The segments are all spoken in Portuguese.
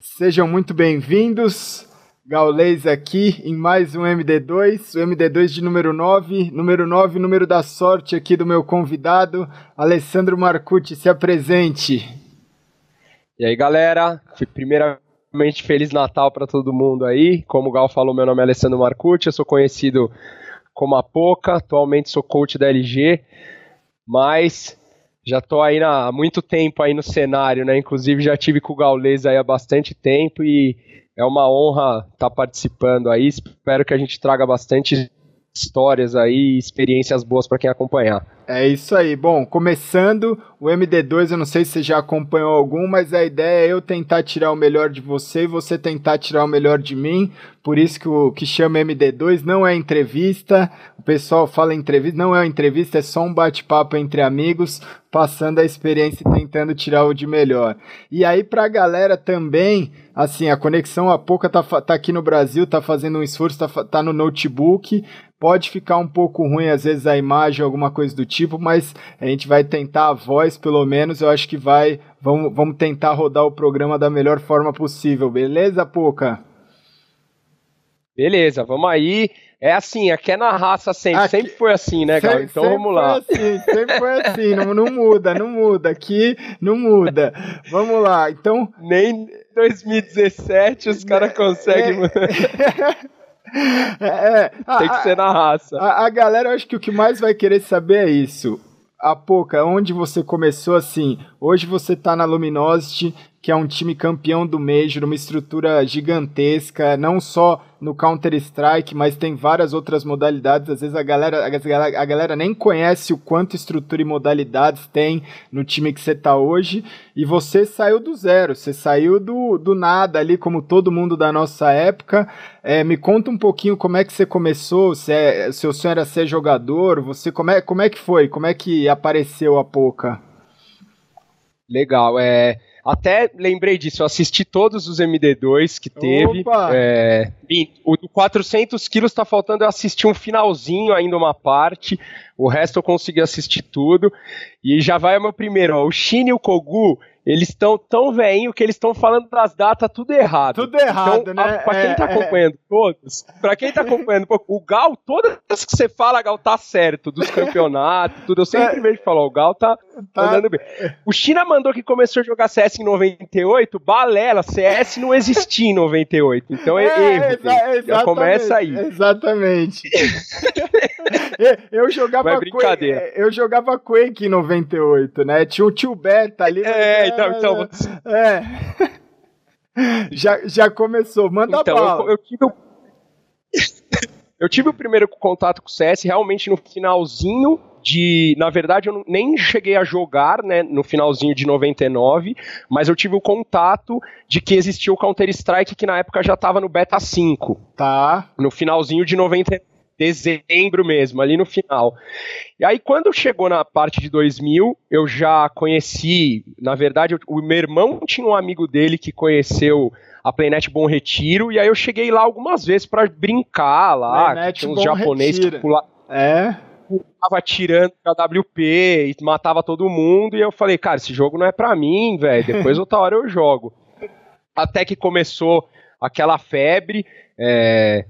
Sejam muito bem-vindos. Gaulês aqui em mais um MD2, o MD2 de número 9, número 9, número da sorte aqui do meu convidado, Alessandro Marcucci, se apresente. E aí, galera, primeiramente Feliz Natal para todo mundo aí. Como o Gal falou, meu nome é Alessandro Marcucci, eu sou conhecido como a Poca, atualmente sou coach da LG, mas já tô aí há muito tempo aí no cenário, né? Inclusive já tive com o Gaulês aí há bastante tempo e é uma honra estar tá participando aí. Espero que a gente traga bastante histórias aí, experiências boas para quem acompanhar. É isso aí. Bom, começando o MD2, eu não sei se você já acompanhou algum, mas a ideia é eu tentar tirar o melhor de você e você tentar tirar o melhor de mim. Por isso que o que chama MD2 não é entrevista. O pessoal fala entrevista, não é entrevista, é só um bate-papo entre amigos, passando a experiência e tentando tirar o de melhor. E aí pra galera também, assim, a conexão a pouca tá, tá aqui no Brasil, tá fazendo um esforço, tá, tá no notebook, Pode ficar um pouco ruim, às vezes, a imagem, alguma coisa do tipo, mas a gente vai tentar a voz, pelo menos. Eu acho que vai. Vamos, vamos tentar rodar o programa da melhor forma possível, beleza, Pouca? Beleza, vamos aí. É assim, aqui é na raça sempre, aqui, sempre foi assim, né, cara? Então vamos lá. Foi assim, sempre foi assim, não, não muda, não muda. Aqui não muda. Vamos lá, então. Nem 2017 os caras conseguem. É... É, é, Tem que ser na raça. A, a, galera, eu acho que o que mais vai querer saber é isso. A pouca, onde você começou assim? Hoje você tá na Luminosity, que é um time campeão do Major, uma estrutura gigantesca, não só no Counter-Strike, mas tem várias outras modalidades. Às vezes a galera, a galera nem conhece o quanto estrutura e modalidades tem no time que você está hoje. E você saiu do zero, você saiu do, do nada ali, como todo mundo da nossa época. É, me conta um pouquinho como é que você começou, se é, seu sonho era ser jogador, você como é, como é que foi? Como é que apareceu a Poca? Legal, é até lembrei disso, eu assisti todos os MD2 que teve. É, o do 400 quilos tá faltando eu assistir um finalzinho, ainda uma parte. O resto eu consegui assistir tudo. E já vai o meu primeiro, ó, o Shin e o Kogu, eles estão tão veinho que eles estão falando das datas tudo errado. Tudo errado, então, né? Pra quem é, tá é. acompanhando é. todos, pra quem tá acompanhando, o Gal, todas que você fala, Gal, tá certo, dos campeonatos, tudo. Eu sempre é. vejo falar, o Gal tá, tá andando bem. O China mandou que começou a jogar CS em 98, balela, CS não existia em 98. Então é, é erro. Exa já começa aí. Exatamente. eu jogava Vai brincadeira. Quake, eu jogava Quake em 98, né? Tinha o tio Beta ali. É, então, então. É. já, já começou, manda então, bala. Eu, eu tive o... eu tive o primeiro contato com o CS realmente no finalzinho de, na verdade, eu nem cheguei a jogar, né, no finalzinho de 99, mas eu tive o contato de que existia o Counter Strike que na época já estava no beta 5. Tá. No finalzinho de 99 dezembro mesmo, ali no final. E aí, quando chegou na parte de 2000, eu já conheci, na verdade, o meu irmão tinha um amigo dele que conheceu a Playnet Bom Retiro, e aí eu cheguei lá algumas vezes para brincar lá, Playnet tinha uns japoneses que pulavam. É? Tava tirando a WP e matava todo mundo, e eu falei, cara, esse jogo não é pra mim, velho, depois outra hora eu jogo. Até que começou aquela febre, é,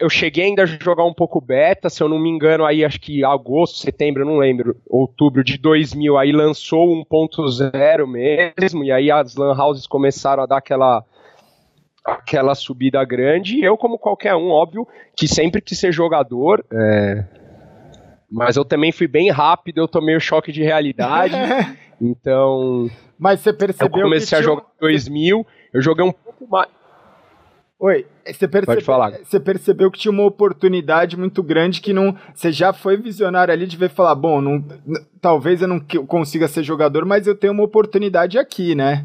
eu cheguei ainda a jogar um pouco beta, se eu não me engano, aí acho que agosto, setembro, não lembro, outubro de 2000, aí lançou 1.0 mesmo, e aí as lan houses começaram a dar aquela aquela subida grande, e eu como qualquer um, óbvio, que sempre quis ser jogador, é, mas eu também fui bem rápido, eu tomei o choque de realidade, então... Mas você percebeu Eu comecei a jogar em 2000, eu joguei um pouco mais Oi, você percebeu, Pode falar. você percebeu que tinha uma oportunidade muito grande que não. Você já foi visionário ali de ver falar, bom, não, talvez eu não consiga ser jogador, mas eu tenho uma oportunidade aqui, né?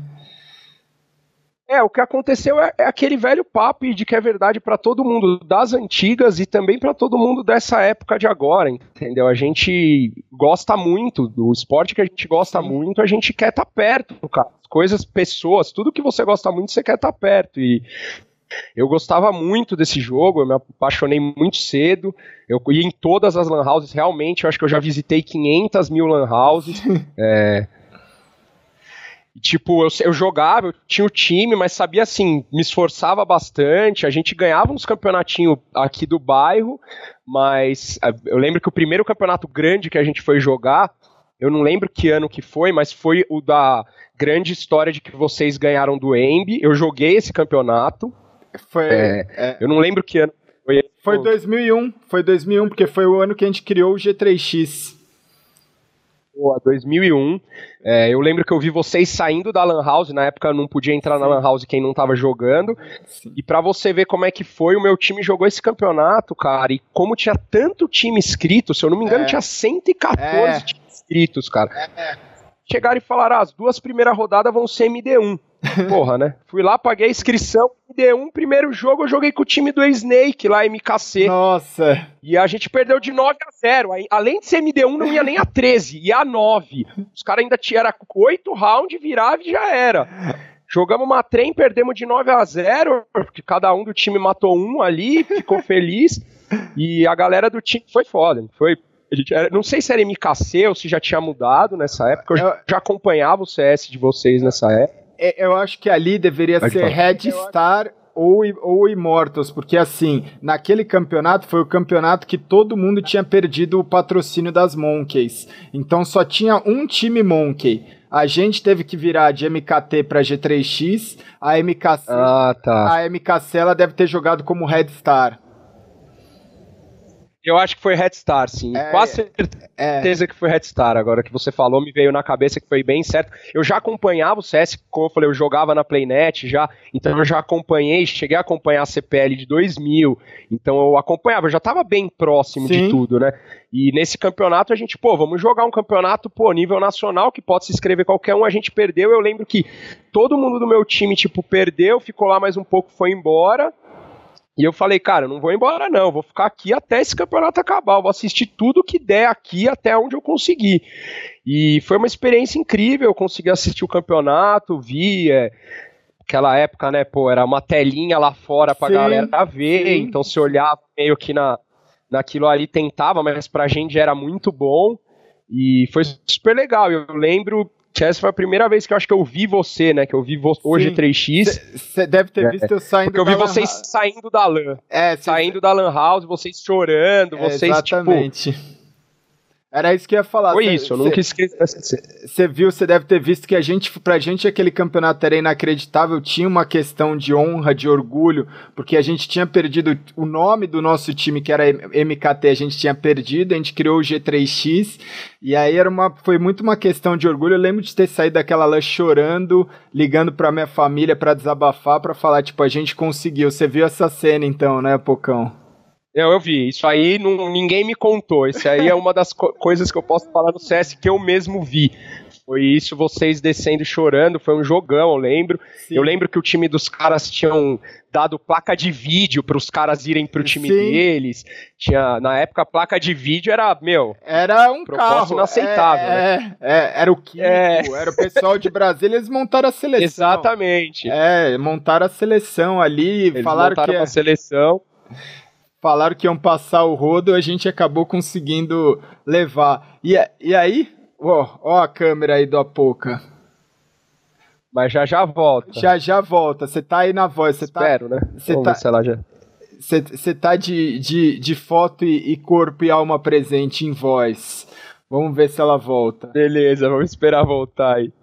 É, o que aconteceu é, é aquele velho papo de que é verdade para todo mundo das antigas e também para todo mundo dessa época de agora, entendeu? A gente gosta muito do esporte que a gente gosta muito, a gente quer estar tá perto, cara. Coisas, pessoas, tudo que você gosta muito, você quer estar tá perto. E eu gostava muito desse jogo, eu me apaixonei muito cedo. Eu ia em todas as lan houses, realmente. Eu acho que eu já visitei 500 mil lan houses. é... tipo, eu, eu jogava, eu tinha o time, mas sabia assim, me esforçava bastante. A gente ganhava uns campeonatinhos aqui do bairro, mas eu lembro que o primeiro campeonato grande que a gente foi jogar, eu não lembro que ano que foi, mas foi o da grande história de que vocês ganharam do Embi. Eu joguei esse campeonato. Foi. É, é. Eu não lembro que ano foi. Foi 2001, foi 2001, porque foi o ano que a gente criou o G3X. Boa, 2001. É, eu lembro que eu vi vocês saindo da Lan House, na época não podia entrar Sim. na Lan House quem não tava jogando. Sim. E para você ver como é que foi, o meu time jogou esse campeonato, cara, e como tinha tanto time inscrito, se eu não me engano, é. tinha 114 é. times inscritos, cara. É. Chegaram e falaram: ah, as duas primeiras rodadas vão ser MD1. Porra, né? Fui lá, paguei a inscrição, MD1, primeiro jogo eu joguei com o time do Snake lá, MKC. Nossa. E a gente perdeu de 9 a 0. Além de ser MD1, não ia nem a 13, ia a 9. Os caras ainda tinham 8 rounds, virava e já era. Jogamos uma trem, perdemos de 9 a 0, porque cada um do time matou um ali, ficou feliz. E a galera do time foi foda. Foi a gente era, não sei se era MKC ou se já tinha mudado nessa época. Eu, eu já acompanhava o CS de vocês nessa época. É, eu acho que ali deveria Pode ser. Red Star ou, ou Immortals, porque assim, naquele campeonato foi o campeonato que todo mundo tinha perdido o patrocínio das Monkeys. Então só tinha um time Monkey. A gente teve que virar de MKT para G3X. A MKC, ah, tá. a MKC ela deve ter jogado como Red Star. Eu acho que foi Red Star, sim. É, Quase é. certeza é. que foi Red Star. Agora que você falou, me veio na cabeça que foi bem certo. Eu já acompanhava o CS, como eu falei, eu jogava na Playnet já, então eu já acompanhei, cheguei a acompanhar a CPL de 2000, então eu acompanhava, eu já estava bem próximo sim. de tudo, né? E nesse campeonato a gente, pô, vamos jogar um campeonato, pô, nível nacional, que pode se inscrever qualquer um, a gente perdeu, eu lembro que todo mundo do meu time, tipo, perdeu, ficou lá mais um pouco, foi embora, e eu falei, cara, eu não vou embora não, vou ficar aqui até esse campeonato acabar, eu vou assistir tudo que der aqui até onde eu conseguir. E foi uma experiência incrível, eu consegui assistir o campeonato, vi, é, aquela época, né, pô, era uma telinha lá fora pra sim, galera ver, sim. então se olhava meio que na, naquilo ali tentava, mas pra gente era muito bom. E foi super legal. Eu lembro essa foi a primeira vez que eu acho que eu vi você, né? Que eu vi vo hoje 3x. Você deve ter é, visto eu saindo Porque eu vi vocês saindo da LAN. É, saindo da LAN House, vocês chorando, é, vocês, tipo, exatamente. tipo era isso que eu ia falar. Foi cê, isso, eu cê, nunca esqueci. Você viu, você deve ter visto que a gente, pra gente aquele campeonato era inacreditável, tinha uma questão de honra, de orgulho, porque a gente tinha perdido o nome do nosso time, que era MKT, a gente tinha perdido, a gente criou o G3X, e aí era uma, foi muito uma questão de orgulho. Eu lembro de ter saído daquela lã chorando, ligando pra minha família para desabafar, para falar, tipo, a gente conseguiu. Você viu essa cena então, né, Pocão? Eu, eu vi. Isso aí não, ninguém me contou. Isso aí é uma das co coisas que eu posso falar no CS que eu mesmo vi. Foi isso, vocês descendo chorando, foi um jogão, eu lembro. Sim. Eu lembro que o time dos caras tinham dado placa de vídeo para os caras irem pro time Sim. deles. Tinha, na época, a placa de vídeo era, meu, era um carro inaceitável. É, né? é, é, era o Kiko, é. era o pessoal de Brasília, eles montaram a seleção. Exatamente. É, montaram a seleção ali, eles falaram montaram que a seleção falaram que iam passar o rodo, a gente acabou conseguindo levar. E, e aí, ó, ó a câmera aí do Apoca. Mas já já volta. Já já volta. Você tá aí na voz. Cê tá Espero, tá, né? Você tá, se ela já... Você tá de, de, de foto e, e corpo e alma presente em voz. Vamos ver se ela volta. Beleza, vamos esperar voltar aí.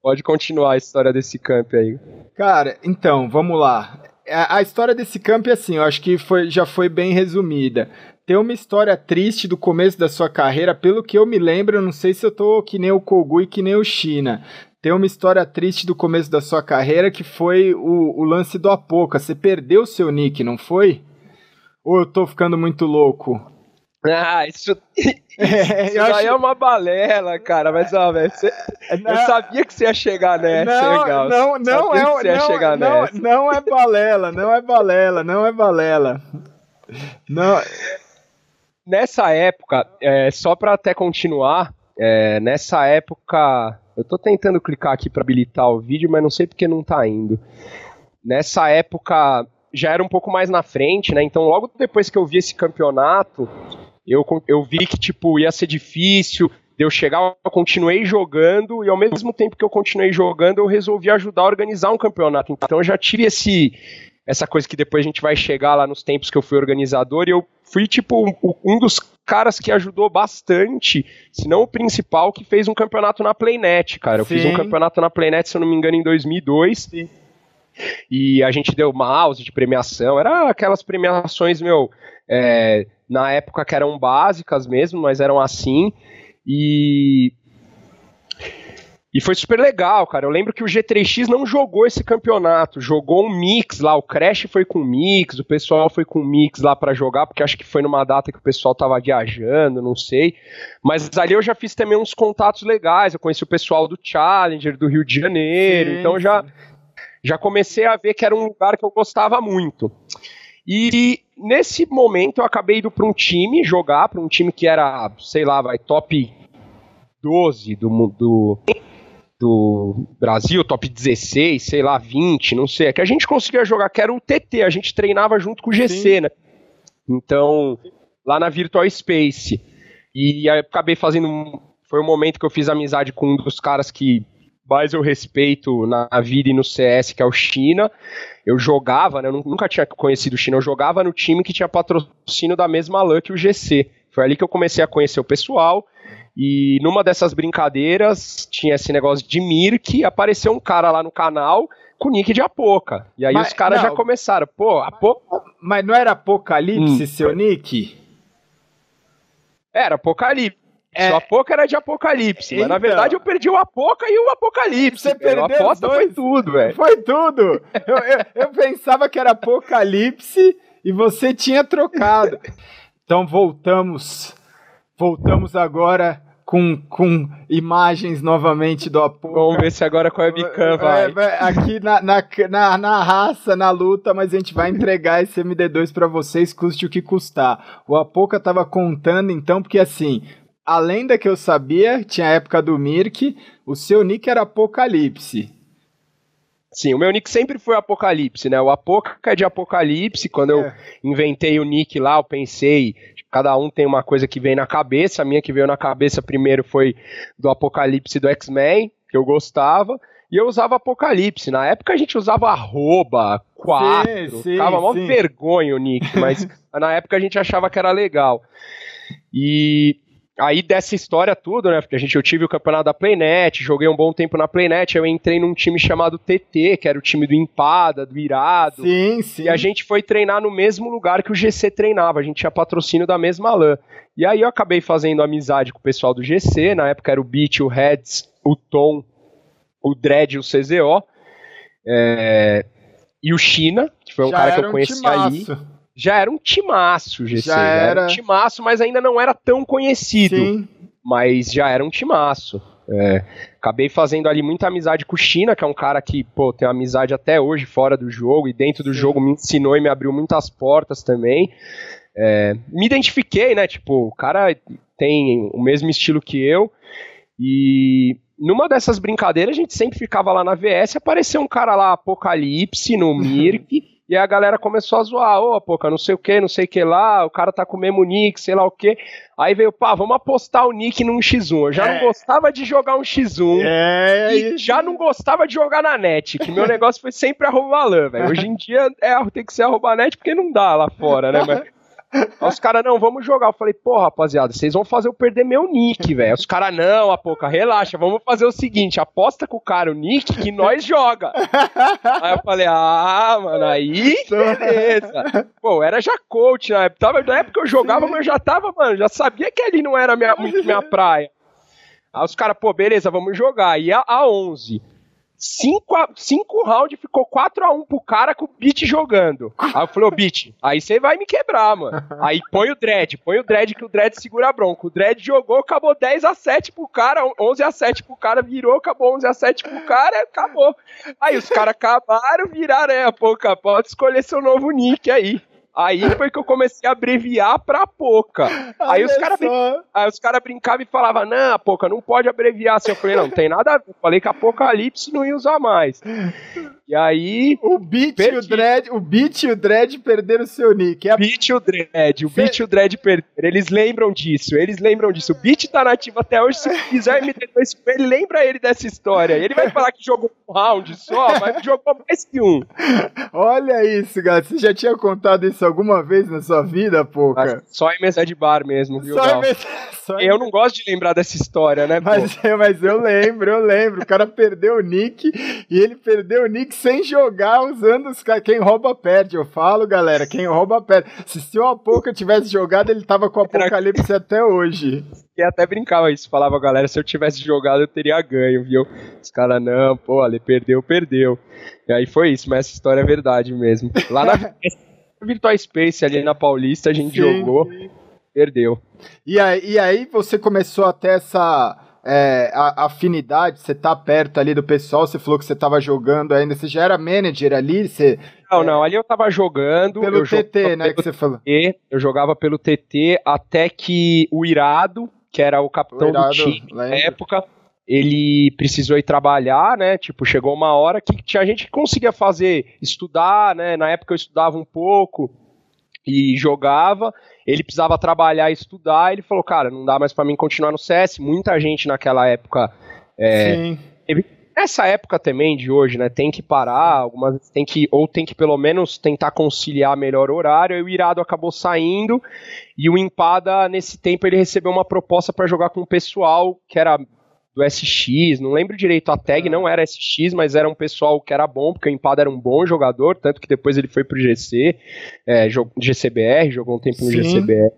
Pode continuar a história desse camp aí. Cara, então, vamos lá a, história desse campo é assim, eu acho que foi, já foi bem resumida. Tem uma história triste do começo da sua carreira, pelo que eu me lembro, eu não sei se eu tô que nem o Kogu e que nem o China. Tem uma história triste do começo da sua carreira que foi o, o lance do Apoca. Você perdeu seu nick, não foi? Ou eu tô ficando muito louco? Ah, isso, é, isso acho... é uma balela, cara. Mas, ó, velho, eu sabia que você ia chegar nessa, não, legal. Não, não é, não, não, não é balela, não é balela, não é balela. Não. Nessa época, é, só para até continuar, é, nessa época, eu tô tentando clicar aqui para habilitar o vídeo, mas não sei porque não tá indo. Nessa época já era um pouco mais na frente, né? Então, logo depois que eu vi esse campeonato, eu, eu vi que, tipo, ia ser difícil, eu chegar, eu continuei jogando e ao mesmo tempo que eu continuei jogando, eu resolvi ajudar a organizar um campeonato. Então eu já tive esse essa coisa que depois a gente vai chegar lá nos tempos que eu fui organizador e eu fui tipo um, um dos caras que ajudou bastante, se não o principal, que fez um campeonato na Playnet, cara. Eu Sim. fiz um campeonato na Playnet, se eu não me engano, em 2002. Sim. E a gente deu mouse de premiação, era aquelas premiações, meu, é, na época que eram básicas mesmo, mas eram assim. E e foi super legal, cara. Eu lembro que o G3X não jogou esse campeonato, jogou um mix lá. O Crash foi com mix, o pessoal foi com mix lá para jogar, porque acho que foi numa data que o pessoal tava viajando, não sei. Mas ali eu já fiz também uns contatos legais. Eu conheci o pessoal do Challenger, do Rio de Janeiro, sim, então já, já comecei a ver que era um lugar que eu gostava muito. E nesse momento eu acabei indo para um time jogar, para um time que era, sei lá, vai top 12 do, do, do Brasil, top 16, sei lá, 20, não sei. É que a gente conseguia jogar, que era o TT, a gente treinava junto com o GC, Sim. né? Então, lá na Virtual Space. E aí acabei fazendo. Foi um momento que eu fiz amizade com um dos caras que mais eu respeito na vida e no CS, que é o China. Eu jogava, né, eu nunca tinha conhecido o China, eu jogava no time que tinha patrocínio da mesma LAN que o GC. Foi ali que eu comecei a conhecer o pessoal. E numa dessas brincadeiras tinha esse negócio de Mirk, apareceu um cara lá no canal com o nick de Apoca. E aí mas, os caras já começaram, pô, Apoca. Mas não era Apocalipse hum. seu nick? Era Apocalipse. É, Só Apoca era de Apocalipse, então, mas na então. verdade eu perdi o Apoca e o Apocalipse. Você perdeu a aposta foi tudo, velho. Foi tudo. eu, eu, eu pensava que era Apocalipse e você tinha trocado. Então voltamos. Voltamos agora com, com imagens novamente do Apoca. Vamos ver se agora com a webcam vai. É, aqui na, na, na, na, raça, na luta, mas a gente vai entregar esse MD2 para vocês, custe o que custar. O Apoca tava contando então, porque assim, além da que eu sabia, tinha a época do Mirk, o seu nick era Apocalipse. Sim, o meu nick sempre foi Apocalipse, né? O Apoca é de Apocalipse. Quando é. eu inventei o nick lá, eu pensei, cada um tem uma coisa que vem na cabeça. A minha que veio na cabeça primeiro foi do Apocalipse do X-Men, que eu gostava. E eu usava Apocalipse. Na época a gente usava arroba, quatro. Sim, sim, ficava vergonha o nick, mas na época a gente achava que era legal. E aí dessa história tudo, né? Porque a gente, eu tive o campeonato da Playnet, joguei um bom tempo na Playnet, eu entrei num time chamado TT, que era o time do Empada, do Irado. Sim, sim. E a gente foi treinar no mesmo lugar que o GC treinava, a gente tinha patrocínio da mesma LAN. E aí eu acabei fazendo amizade com o pessoal do GC, na época era o Beat, o Reds, o Tom, o Dredd e o CZO. É... E o China, que foi um Já cara que eu conheci um ali já era um timaço, GC. Já, já era... era um timaço, mas ainda não era tão conhecido. Sim. Mas já era um timaço. É, acabei fazendo ali muita amizade com o China, que é um cara que, pô, tem amizade até hoje fora do jogo, e dentro do Sim. jogo me ensinou e me abriu muitas portas também. É, me identifiquei, né? Tipo, o cara tem o mesmo estilo que eu. E numa dessas brincadeiras, a gente sempre ficava lá na VS, apareceu um cara lá, Apocalipse, no Mirk. E a galera começou a zoar, ô, não sei o que, não sei o que lá, o cara tá com o mesmo nick, sei lá o que. Aí veio, pá, vamos apostar o nick num X1. Eu já é. não gostava de jogar um X1 é, e é já não gostava de jogar na net, que meu negócio foi sempre arroba lã, velho. Hoje em dia é, tem que ser arroba net porque não dá lá fora, né, mas... Aí os caras, não, vamos jogar. Eu falei, pô, rapaziada, vocês vão fazer eu perder meu nick, velho. Os caras, não, a pouca, relaxa, vamos fazer o seguinte: aposta com o cara o nick que nós joga. aí eu falei, ah, mano, aí, beleza. Pô, era já coach na época. Na época eu jogava, mas eu já tava, mano, já sabia que ali não era minha, minha praia. Aí os caras, pô, beleza, vamos jogar. E a, a 11. 5 cinco rounds, ficou 4 a 1 pro cara com o Beat jogando. Aí eu falei, ô Beat, aí você vai me quebrar, mano. Aí põe o Dread, põe o Dread que o Dread segura a bronca. O Dread jogou, acabou 10 a 7 pro cara, 11 a 7 pro cara, virou, acabou 11 a 7 pro cara, acabou. Aí os caras acabaram, viraram, é, pô, pode escolher seu novo nick aí. Aí foi que eu comecei a abreviar pra Poca. Aí os caras os cara brincavam e falavam, não, a Poca não pode abreviar assim. Eu falei, não, não tem nada a ver. Eu falei que Apocalipse não ia usar mais. E aí. O Beat e o Dread, o Beat e o Dread perderam seu nick. É a... Beat e o Dread, o Cê... Beat e o Dread perderam. Eles lembram disso, eles lembram disso. O Beat tá nativo até hoje. Se quiser MT2, ele lembra ele dessa história. Ele vai falar que jogou um round só, mas jogou mais que um. Olha isso, galera. Você já tinha contado isso alguma vez na sua vida, Pouca? Só em mesa de bar mesmo, viu? Só em mesa... Só eu não gosto de lembrar dessa história, né? Mas, é, mas eu lembro, eu lembro. O cara perdeu o nick e ele perdeu o nick sem jogar, usando os Quem rouba perde. Eu falo, galera, quem rouba perde. Se o Apoca tivesse jogado, ele tava com o Apocalipse Era... até hoje. E até brincava isso, falava, galera, se eu tivesse jogado, eu teria ganho, viu? Os caras, não, pô, ele perdeu, perdeu. E aí foi isso, mas essa história é verdade mesmo. Lá na Virtual Space, ali na Paulista, a gente Sim. jogou perdeu. E aí, e aí você começou a ter essa é, a, afinidade, você tá perto ali do pessoal, você falou que você tava jogando ainda, você já era manager ali? Você, não, não, ali eu tava jogando. Pelo TT, né, que você falou. TT, eu jogava pelo TT até que o Irado, que era o capitão o Irado, do time na época, ele precisou ir trabalhar, né? Tipo, chegou uma hora que tinha gente que conseguia fazer, estudar, né? Na época eu estudava um pouco e jogava, ele precisava trabalhar e estudar, ele falou, cara, não dá mais para mim continuar no CS, muita gente naquela época é, Sim. Teve, essa época também de hoje, né, tem que parar, algumas tem que ou tem que pelo menos tentar conciliar melhor o horário. E o Irado acabou saindo e o Empada nesse tempo ele recebeu uma proposta para jogar com o pessoal que era do SX, não lembro direito, a tag não era SX, mas era um pessoal que era bom, porque o Empada era um bom jogador, tanto que depois ele foi pro GC, é, GCBR, jogou um tempo no Sim. GCBR.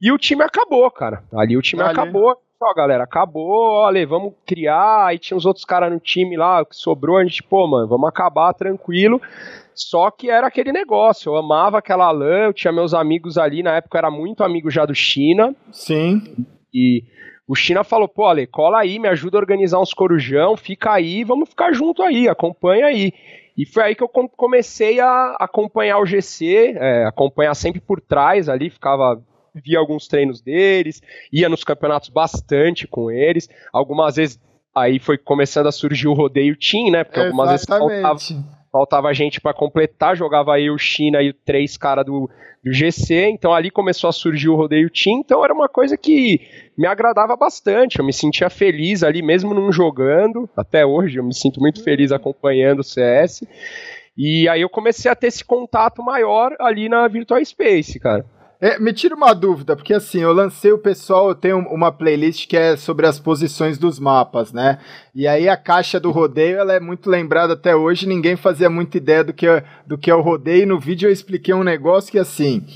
E o time acabou, cara. Ali o time Ali. acabou. Ó, galera, acabou, olha, vamos criar. Aí tinha uns outros caras no time lá que sobrou. A gente, pô, mano, vamos acabar tranquilo. Só que era aquele negócio. Eu amava aquela LAN, eu tinha meus amigos ali. Na época eu era muito amigo já do China. Sim. E o China falou, pô, Ale, cola aí, me ajuda a organizar uns corujão, fica aí, vamos ficar junto aí, acompanha aí. E foi aí que eu comecei a acompanhar o GC, é, acompanhar sempre por trás ali, ficava via alguns treinos deles, ia nos campeonatos bastante com eles. Algumas vezes aí foi começando a surgir o rodeio team, né? Porque algumas Exatamente. vezes faltava, faltava gente para completar, jogava eu, China e três caras do, do GC, então ali começou a surgir o rodeio team, então era uma coisa que me agradava bastante, eu me sentia feliz ali, mesmo não jogando, até hoje eu me sinto muito feliz acompanhando o CS, e aí eu comecei a ter esse contato maior ali na Virtual Space, cara. É, me tira uma dúvida, porque assim, eu lancei o pessoal, eu tenho uma playlist que é sobre as posições dos mapas, né? E aí a caixa do rodeio, ela é muito lembrada até hoje, ninguém fazia muita ideia do que é, do que é o rodeio, e no vídeo eu expliquei um negócio que assim,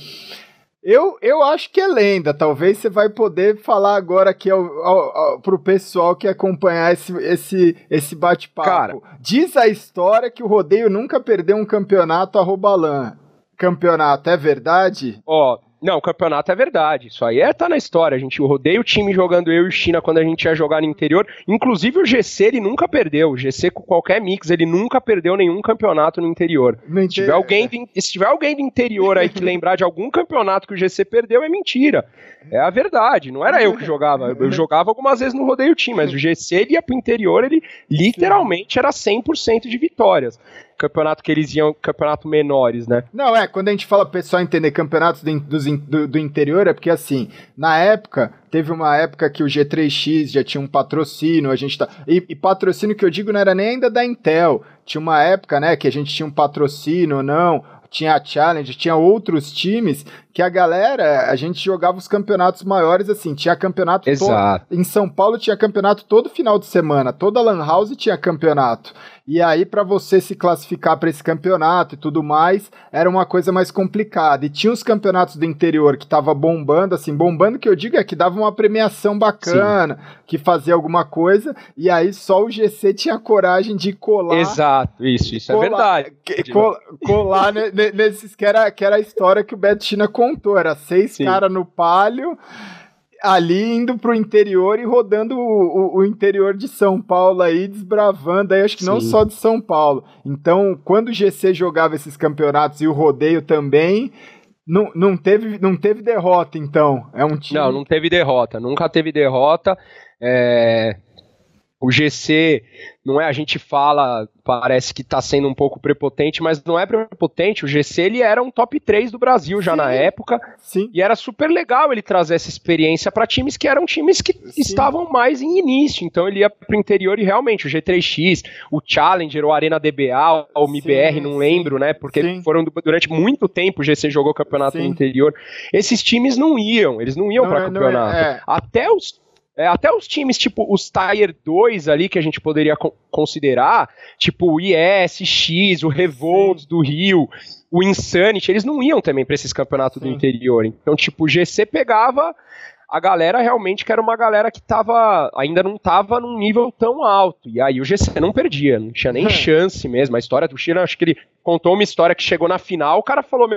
eu, eu acho que é lenda, talvez você vai poder falar agora aqui ao, ao, ao, pro pessoal que acompanhar esse, esse, esse bate-papo. Diz a história que o rodeio nunca perdeu um campeonato a Robalan. Campeonato, é verdade? Ó, oh não, o campeonato é verdade. Isso aí é tá na história. A gente rodeia o time jogando eu e China quando a gente ia jogar no interior. Inclusive o GC ele nunca perdeu. O GC com qualquer mix ele nunca perdeu nenhum campeonato no interior. Se tiver alguém do, se tiver alguém do interior aí que lembrar de algum campeonato que o GC perdeu é mentira. É a verdade. Não era eu que jogava. Eu jogava algumas vezes no rodeio time, mas o GC ele ia pro interior, ele literalmente era 100% de vitórias campeonato que eles iam, campeonato menores, né? Não, é, quando a gente fala pessoal entender campeonatos do, do, do interior, é porque assim, na época, teve uma época que o G3X já tinha um patrocínio, a gente tá. E, e, patrocínio que eu digo não era nem ainda da Intel. Tinha uma época, né, que a gente tinha um patrocínio não, tinha a Challenge, tinha outros times que a galera, a gente jogava os campeonatos maiores assim, tinha campeonato Exato. Todo, em São Paulo tinha campeonato todo final de semana, toda lan house tinha campeonato. E aí para você se classificar para esse campeonato e tudo mais, era uma coisa mais complicada. E tinha os campeonatos do interior que tava bombando, assim, bombando que eu digo é que dava uma premiação bacana, Sim. que fazia alguma coisa, e aí só o GC tinha coragem de colar. Exato, isso, isso é colar, é verdade. Colar, colar nesses que era, que era a história que o Beto China contou, era seis caras no palio ali indo pro interior e rodando o, o, o, interior de São Paulo aí, desbravando aí, acho que Sim. não só de São Paulo. Então, quando o GC jogava esses campeonatos e o rodeio também, não, não, teve, não teve derrota, então. É um time. Não, não teve derrota. Nunca teve derrota. É... O GC, não é, a gente fala, parece que está sendo um pouco prepotente, mas não é prepotente. O GC ele era um top 3 do Brasil já sim, na época. Sim. E era super legal ele trazer essa experiência para times que eram times que sim. estavam mais em início. Então ele ia para o interior e realmente o G3X, o Challenger, o Arena DBA, o MBR, não lembro, né? Porque foram durante muito tempo o GC jogou campeonato no interior. Esses times não iam, eles não iam para é, campeonato. É, é. Até os é, até os times tipo os Tier 2 ali que a gente poderia co considerar, tipo o IS, X, o Revolt Sim. do Rio, o Insanity, eles não iam também para esses campeonatos Sim. do interior. Então, tipo, o GC pegava a galera realmente que era uma galera que tava, ainda não tava num nível tão alto. E aí o GC não perdia, não tinha nem chance mesmo. A história do China, acho que ele contou uma história que chegou na final, o cara falou: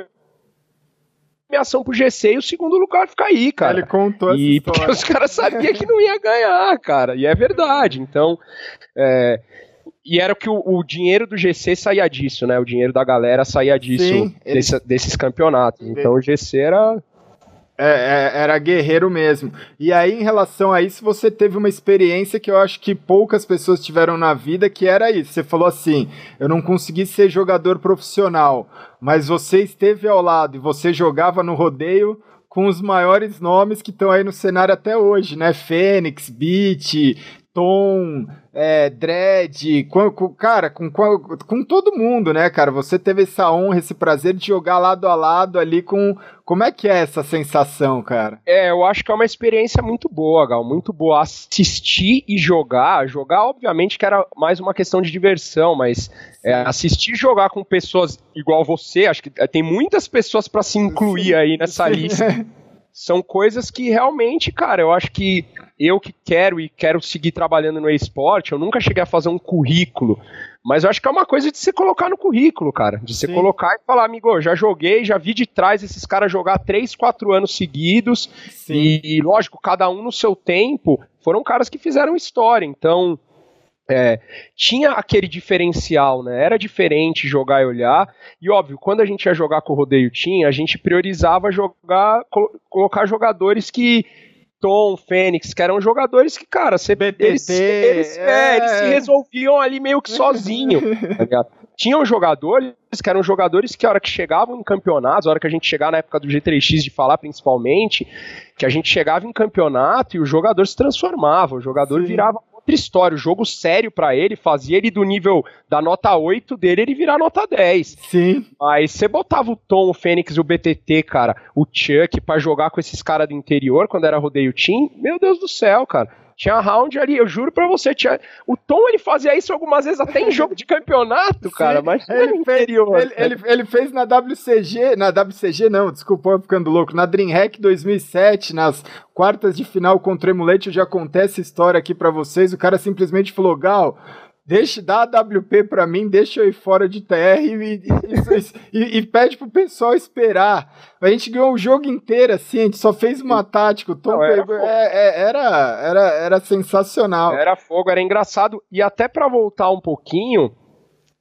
premiação pro GC e o segundo lugar fica aí, cara. Ele contou e porque os caras sabiam que não ia ganhar, cara. E é verdade. Então, é, e era que o, o, dinheiro do GC saía disso, né? O dinheiro da galera saía disso, Sim, desse, ele... desses campeonatos. Então o GC era é, é, era guerreiro mesmo. E aí, em relação a isso, você teve uma experiência que eu acho que poucas pessoas tiveram na vida, que era isso. Você falou assim: eu não consegui ser jogador profissional, mas você esteve ao lado e você jogava no rodeio com os maiores nomes que estão aí no cenário até hoje, né? Fênix, Beat, Tom, é, Dredd, com, com, cara, com, com, todo mundo, né, cara? Você teve essa honra, esse prazer de jogar lado a lado ali com. Como é que é essa sensação, cara? É, eu acho que é uma experiência muito boa, Gal, muito boa. Assistir e jogar, jogar, obviamente, que era mais uma questão de diversão, mas é, assistir jogar com pessoas igual você, acho que é, tem muitas pessoas para se incluir aí nessa lista. São coisas que realmente, cara, eu acho que eu que quero e quero seguir trabalhando no esporte, eu nunca cheguei a fazer um currículo, mas eu acho que é uma coisa de se colocar no currículo, cara, de se colocar e falar, amigo, já joguei, já vi de trás esses caras jogar 3, 4 anos seguidos, e, e lógico, cada um no seu tempo, foram caras que fizeram história, então é, tinha aquele diferencial, né? Era diferente jogar e olhar. E óbvio, quando a gente ia jogar com o rodeio Team, a gente priorizava jogar, colocar jogadores que Tom, Fênix, que eram jogadores que, cara, você, BTT, eles, eles, é, eles, se é. resolviam ali meio que sozinho. tá Tinham jogadores que eram jogadores que a hora que chegavam em campeonatos, a hora que a gente chegava na época do G3X de falar principalmente, que a gente chegava em campeonato e o jogador se transformava, o jogador Sim. virava outra história. O jogo sério para ele fazia ele do nível da nota 8 dele, ele virar nota 10. Sim. Mas você botava o Tom, o Fênix e o BTT, cara, o Chuck para jogar com esses caras do interior quando era rodeio team, meu Deus do céu, cara. Tinha round ali, eu juro pra você. Tinha... O Tom ele fazia isso algumas vezes até em jogo de campeonato, cara. Sim, mas ele, fez, interior, ele, ele, ele, fez na WCG, na WCG não, desculpa, eu ficando louco. Na DreamHack 2007, nas quartas de final contra o Emulate, eu já contei essa história aqui pra vocês. O cara simplesmente falou: Gal Deixa, dá a WP para mim, deixa eu ir fora de TR e, e, e, e, pede pro pessoal esperar. A gente ganhou o jogo inteiro, assim, a gente só fez uma tática. O Tom Não, era, pegou, é, é, era, era, era sensacional. Era fogo, era engraçado. E até para voltar um pouquinho,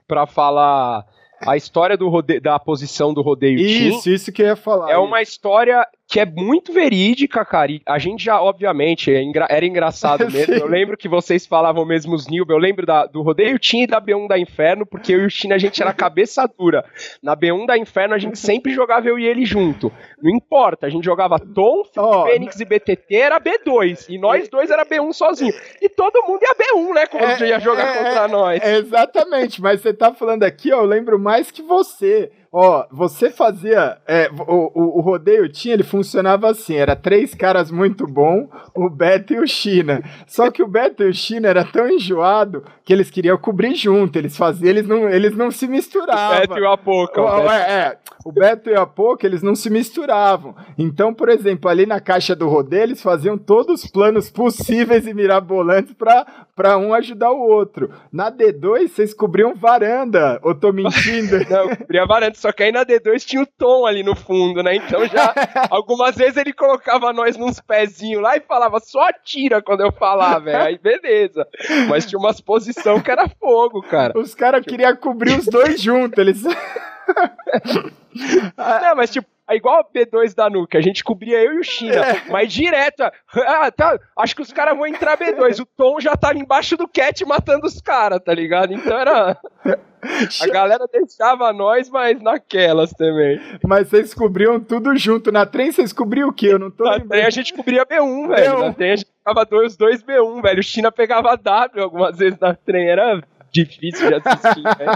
para falar a história do rode... da posição do rodeio Isso, team, isso que eu ia falar. É uma história que é muito verídica, cara. E a gente já, obviamente, é era engraçado mesmo. eu lembro que vocês falavam mesmo os Nilber. Eu lembro da, do Rodeio Team e da B1 da Inferno, porque eu e o China a gente era cabeça dura. Na B1 da Inferno a gente sempre jogava eu e ele junto. Não importa, a gente jogava Tom, oh, Fênix e BTT, era B2. E nós dois era B1 sozinho. E todo mundo ia B1, né? Quando é, ia jogar é, contra nós. exatamente, mas você tá falando aqui, ó, eu lembro mais que você. Ó, você fazia. É, o, o, o, rodeio tinha, ele funcionava assim: era três caras muito bom, o Beto e o China. Só que o Beto e o China era tão enjoado que eles queriam cobrir junto. Eles faziam, eles não, eles não se misturavam. O Beto e o Apoca. O, é, é, o Beto e a Poca, eles não se misturavam. Então, por exemplo, ali na caixa do Rodê, eles faziam todos os planos possíveis e mirabolantes para um ajudar o outro. Na D2, vocês cobriam varanda, ou tô mentindo? não, cobria varanda, só que aí na D2 tinha o Tom ali no fundo, né? Então já, algumas vezes ele colocava nós nos pezinhos lá e falava, só atira quando eu falar, velho. Aí beleza. Mas tinha umas posição que era fogo, cara. Os caras queriam cobrir os dois juntos, eles... Não, mas tipo, é igual a B2 da Nuke, a gente cobria eu e o China, é. mas direto, ah, tá, acho que os caras vão entrar B2, o Tom já tava embaixo do Cat matando os caras, tá ligado? Então era... A galera deixava nós, mas naquelas também. Mas vocês cobriam tudo junto, na trem vocês cobriam o quê? Eu não tô Na trem a gente cobria B1, velho, B1. na trem a gente ficava dois, dois B1, velho, o China pegava W algumas vezes na trem, era difícil de assistir, velho.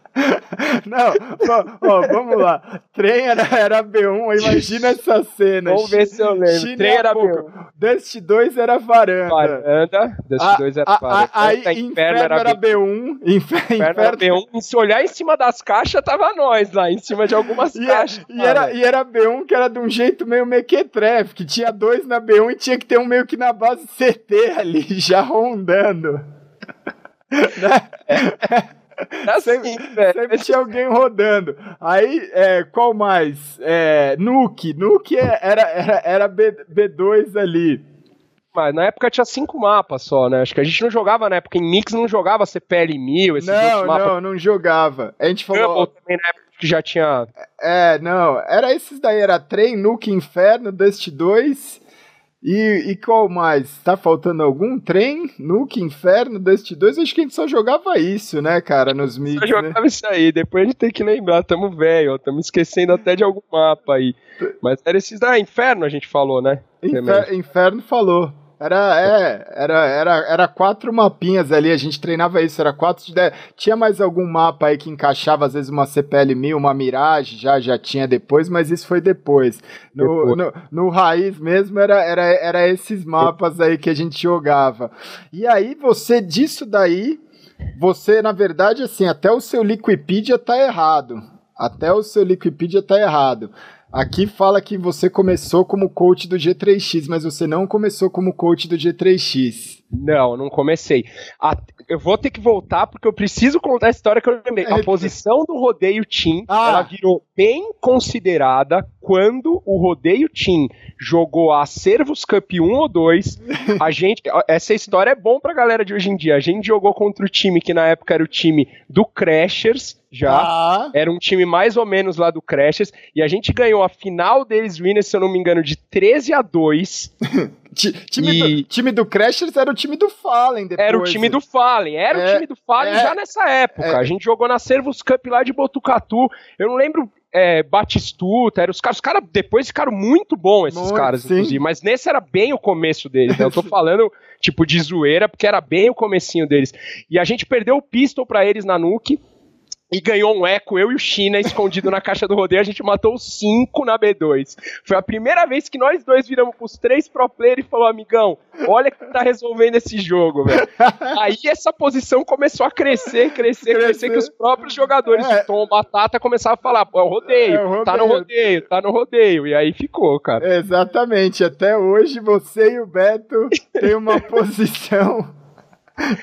Não, ó, ó, vamos lá. Trem era, era B1, imagina essa cena. Vamos ver se eu lembro. China Trem era B1. Dust 2 era varanda. Varanda, Dust 2 era varanda. Aí inferno, inferno era, era B1. Inferno, inferno era B1. Se olhar em cima das caixas, tava nós lá, em cima de algumas e é, caixas. E era, e era B1 que era de um jeito meio mequetrefe, que tinha dois na B1 e tinha que ter um meio que na base CT ali, já rondando. né? É. É assim, sempre, sempre tinha alguém rodando. Aí, é, qual mais? É, Nuke. Nuke é, era, era, era B, B2 ali. Mas na época tinha cinco mapas só, né? Acho que a gente não jogava na época em Mix, não jogava CPL 1000, esses não, mapas. Não, não jogava. A gente falou. também na época que já tinha. É, não. Era esses daí, era Trem, Nuke Inferno, Dust 2 e, e qual mais? Tá faltando algum? Trem? Nuke, Inferno, Dust 2? Acho que a gente só jogava isso, né, cara, nos mix, Só jogava né? isso aí, depois a gente tem que lembrar, tamo velho, ó, tamo esquecendo até de algum mapa aí. Mas era esses da ah, Inferno a gente falou, né? Infer Inferno falou. Era, é, era, era, era quatro mapinhas ali, a gente treinava isso, era quatro de dez. Tinha mais algum mapa aí que encaixava, às vezes, uma CPL 1000, uma Mirage, já, já tinha depois, mas isso foi depois. No, depois. no, no raiz mesmo, era, era, era esses mapas aí que a gente jogava. E aí, você, disso daí, você, na verdade, assim, até o seu Liquipedia tá errado. Até o seu Liquipedia tá errado. Aqui fala que você começou como coach do G3X, mas você não começou como coach do G3X. Não, não comecei. A, eu vou ter que voltar porque eu preciso contar a história que eu lembrei. A posição do rodeio team, ah. ela virou bem considerada quando o rodeio team jogou a Servus Cup 1 ou 2. A gente, essa história é bom pra galera de hoje em dia. A gente jogou contra o time que na época era o time do Crashers, já. Ah. Era um time mais ou menos lá do Crashers. E a gente ganhou a final deles, Winners, se eu não me engano, de 13 a 2. time, e... do, time do Crashers era o time do Fallen depois. Era o time do Fallen, era é, o time do Fallen é, já nessa época. É. A gente jogou na Servus Cup lá de Botucatu. Eu não lembro é, Batistuta, era os caras, os caras depois ficaram muito bons esses muito, caras, sim. inclusive, mas nesse era bem o começo deles, né? Eu tô falando, tipo, de zoeira, porque era bem o comecinho deles. E a gente perdeu o pistol para eles na Nuke, e ganhou um eco, eu e o China, escondido na caixa do rodeio, a gente matou cinco na B2. Foi a primeira vez que nós dois viramos pros três pro player e falou, amigão, olha que tá resolvendo esse jogo, velho. Aí essa posição começou a crescer, crescer, crescer, crescer que os próprios jogadores é. de Tom Batata começavam a falar, é o rodeio, é o rodeio, tá no rodeio, tá no rodeio. E aí ficou, cara. Exatamente, até hoje você e o Beto têm uma posição...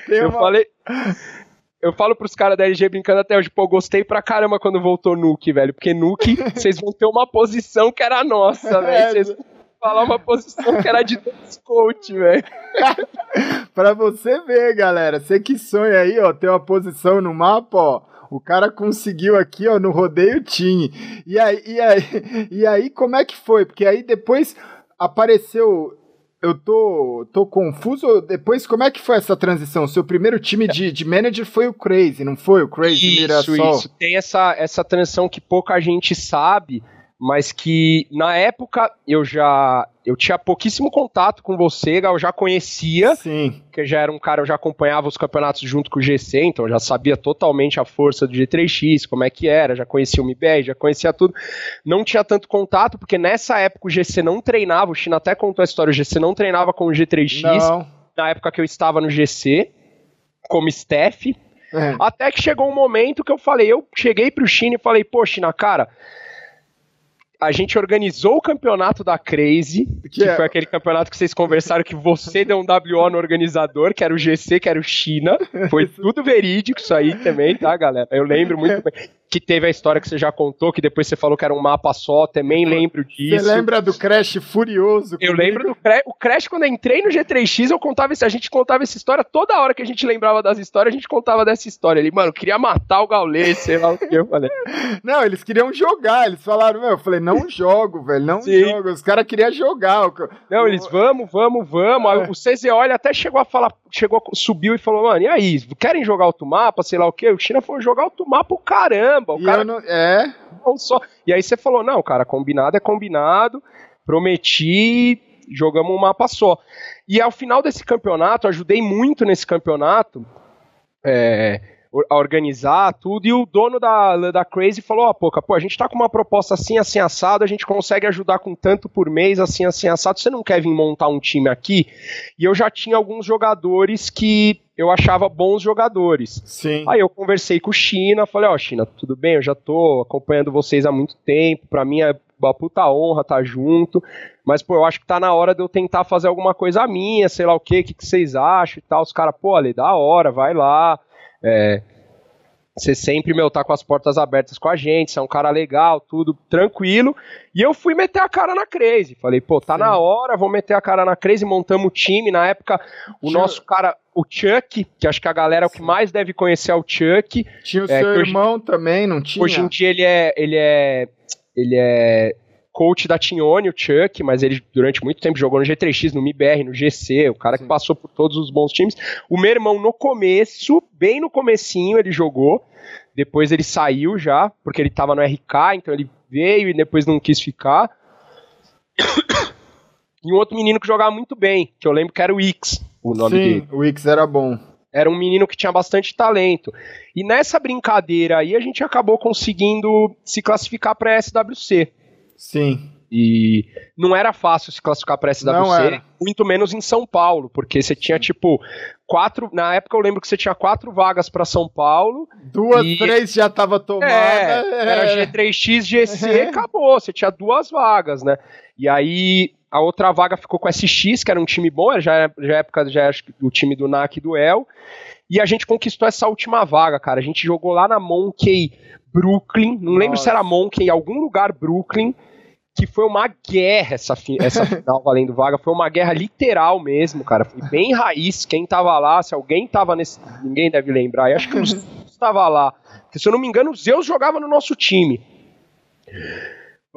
Tem eu uma... falei eu falo pros caras da LG brincando até hoje, pô, gostei pra caramba quando voltou Nuke, velho. Porque Nuke, vocês vão ter uma posição que era nossa, velho. É, vocês vão falar uma posição que era de coach, velho. pra você ver, galera. Você que sonha aí, ó, ter uma posição no mapa, ó. O cara conseguiu aqui, ó, no rodeio Team. E aí, e aí, e aí, como é que foi? Porque aí depois apareceu eu tô, tô confuso. Depois, como é que foi essa transição? Seu primeiro time de, de manager foi o Crazy, não foi? O Crazy isso, Mirassol. Isso, tem essa, essa transição que pouca gente sabe mas que na época eu já eu tinha pouquíssimo contato com você, eu já conhecia, Sim. que já era um cara, eu já acompanhava os campeonatos junto com o GC, então já sabia totalmente a força do G3X, como é que era, já conhecia o MBR, já conhecia tudo. Não tinha tanto contato, porque nessa época o GC não treinava, o China até contou a história, o GC não treinava com o G3X, não. na época que eu estava no GC, como staff, É. Até que chegou um momento que eu falei, eu cheguei pro China e falei, pô, China, cara, a gente organizou o campeonato da Crazy, que, que é... foi aquele campeonato que vocês conversaram que você deu um WO no organizador, que era o GC, que era o China. Foi tudo verídico isso aí também, tá, galera? Eu lembro muito bem que teve a história que você já contou, que depois você falou que era um mapa só, também lembro disso. Você lembra do Crash furioso? Eu lembro do Crash. O Crash, quando eu entrei no G3X, eu contava a gente contava essa história, toda hora que a gente lembrava das histórias, a gente contava dessa história. Ele, mano, queria matar o Gaules, sei lá o que eu falei. Não, eles queriam jogar, eles falaram, meu, eu falei, não jogo, velho, não Sim. jogo. Os caras queriam jogar. Não, eles, vamos, vamos, vamos. É. O CZO, ele até chegou a falar, chegou, subiu e falou, mano, e aí, querem jogar outro mapa, sei lá o que? O China foi jogar outro mapa, o caramba. O e cara não, é. Não só. E aí você falou, não, cara, combinado é combinado, prometi, jogamos um mapa só. E ao final desse campeonato, ajudei muito nesse campeonato. É, a organizar tudo, e o dono da, da Crazy falou, ó, oh, Poca, pô, a gente tá com uma proposta assim, assim, assado, a gente consegue ajudar com tanto por mês, assim, assim, assado, você não quer vir montar um time aqui? E eu já tinha alguns jogadores que eu achava bons jogadores. Sim. Aí eu conversei com o China, falei, ó, oh, China, tudo bem, eu já tô acompanhando vocês há muito tempo, pra mim é uma puta honra estar tá junto, mas, pô, eu acho que tá na hora de eu tentar fazer alguma coisa minha, sei lá o quê, o que, que vocês acham e tal. Os caras, pô, ali, da hora, vai lá, é, você sempre, meu, tá com as portas abertas com a gente, você é um cara legal, tudo tranquilo. E eu fui meter a cara na Crazy. Falei, pô, tá Sim. na hora, vou meter a cara na Crazy, montamos o time. Na época, o nosso cara, o Chuck, que acho que a galera é o que mais deve conhecer é o Chuck. Tinha o é, seu irmão hoje, também, não tinha? Hoje em dia ele é. Ele é. Ele é coach da Tignone, o Chuck, mas ele durante muito tempo jogou no G3X, no MIBR, no GC, o cara Sim. que passou por todos os bons times. O meu irmão, no começo, bem no comecinho, ele jogou, depois ele saiu já, porque ele tava no RK, então ele veio e depois não quis ficar. E um outro menino que jogava muito bem, que eu lembro que era o Ix, o nome Sim, dele. o Ix era bom. Era um menino que tinha bastante talento. E nessa brincadeira aí, a gente acabou conseguindo se classificar para SWC. Sim. E não era fácil se classificar para SWC, muito menos em São Paulo, porque você tinha tipo quatro. Na época eu lembro que você tinha quatro vagas para São Paulo. Duas, e... três já tava tomada. É, era G3X, GC, é. acabou. Você tinha duas vagas, né? E aí a outra vaga ficou com SX, que era um time bom, já já época já era o time do NAC e do El. E a gente conquistou essa última vaga, cara. A gente jogou lá na Monkey Brooklyn, não Nossa. lembro se era Monkey, em algum lugar Brooklyn que foi uma guerra essa, essa final valendo vaga, foi uma guerra literal mesmo, cara, foi bem raiz, quem tava lá, se alguém tava nesse, ninguém deve lembrar, eu acho que o Zeus estava lá, porque se eu não me engano o Zeus jogava no nosso time.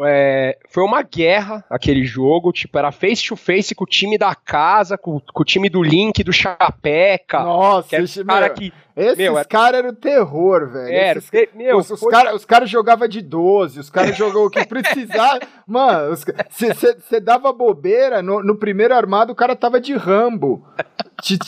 É, foi uma guerra aquele jogo, tipo, era face to face com o time da casa, com, com o time do Link, do Chapeca. Nossa, que esse cara que esses meu, caras eram terror, velho. Era, Esses, te, meu, os, os caras cara jogavam de 12, os caras jogavam o que precisava. Mano, você dava bobeira, no, no, primeiro armado o cara tava de Rambo.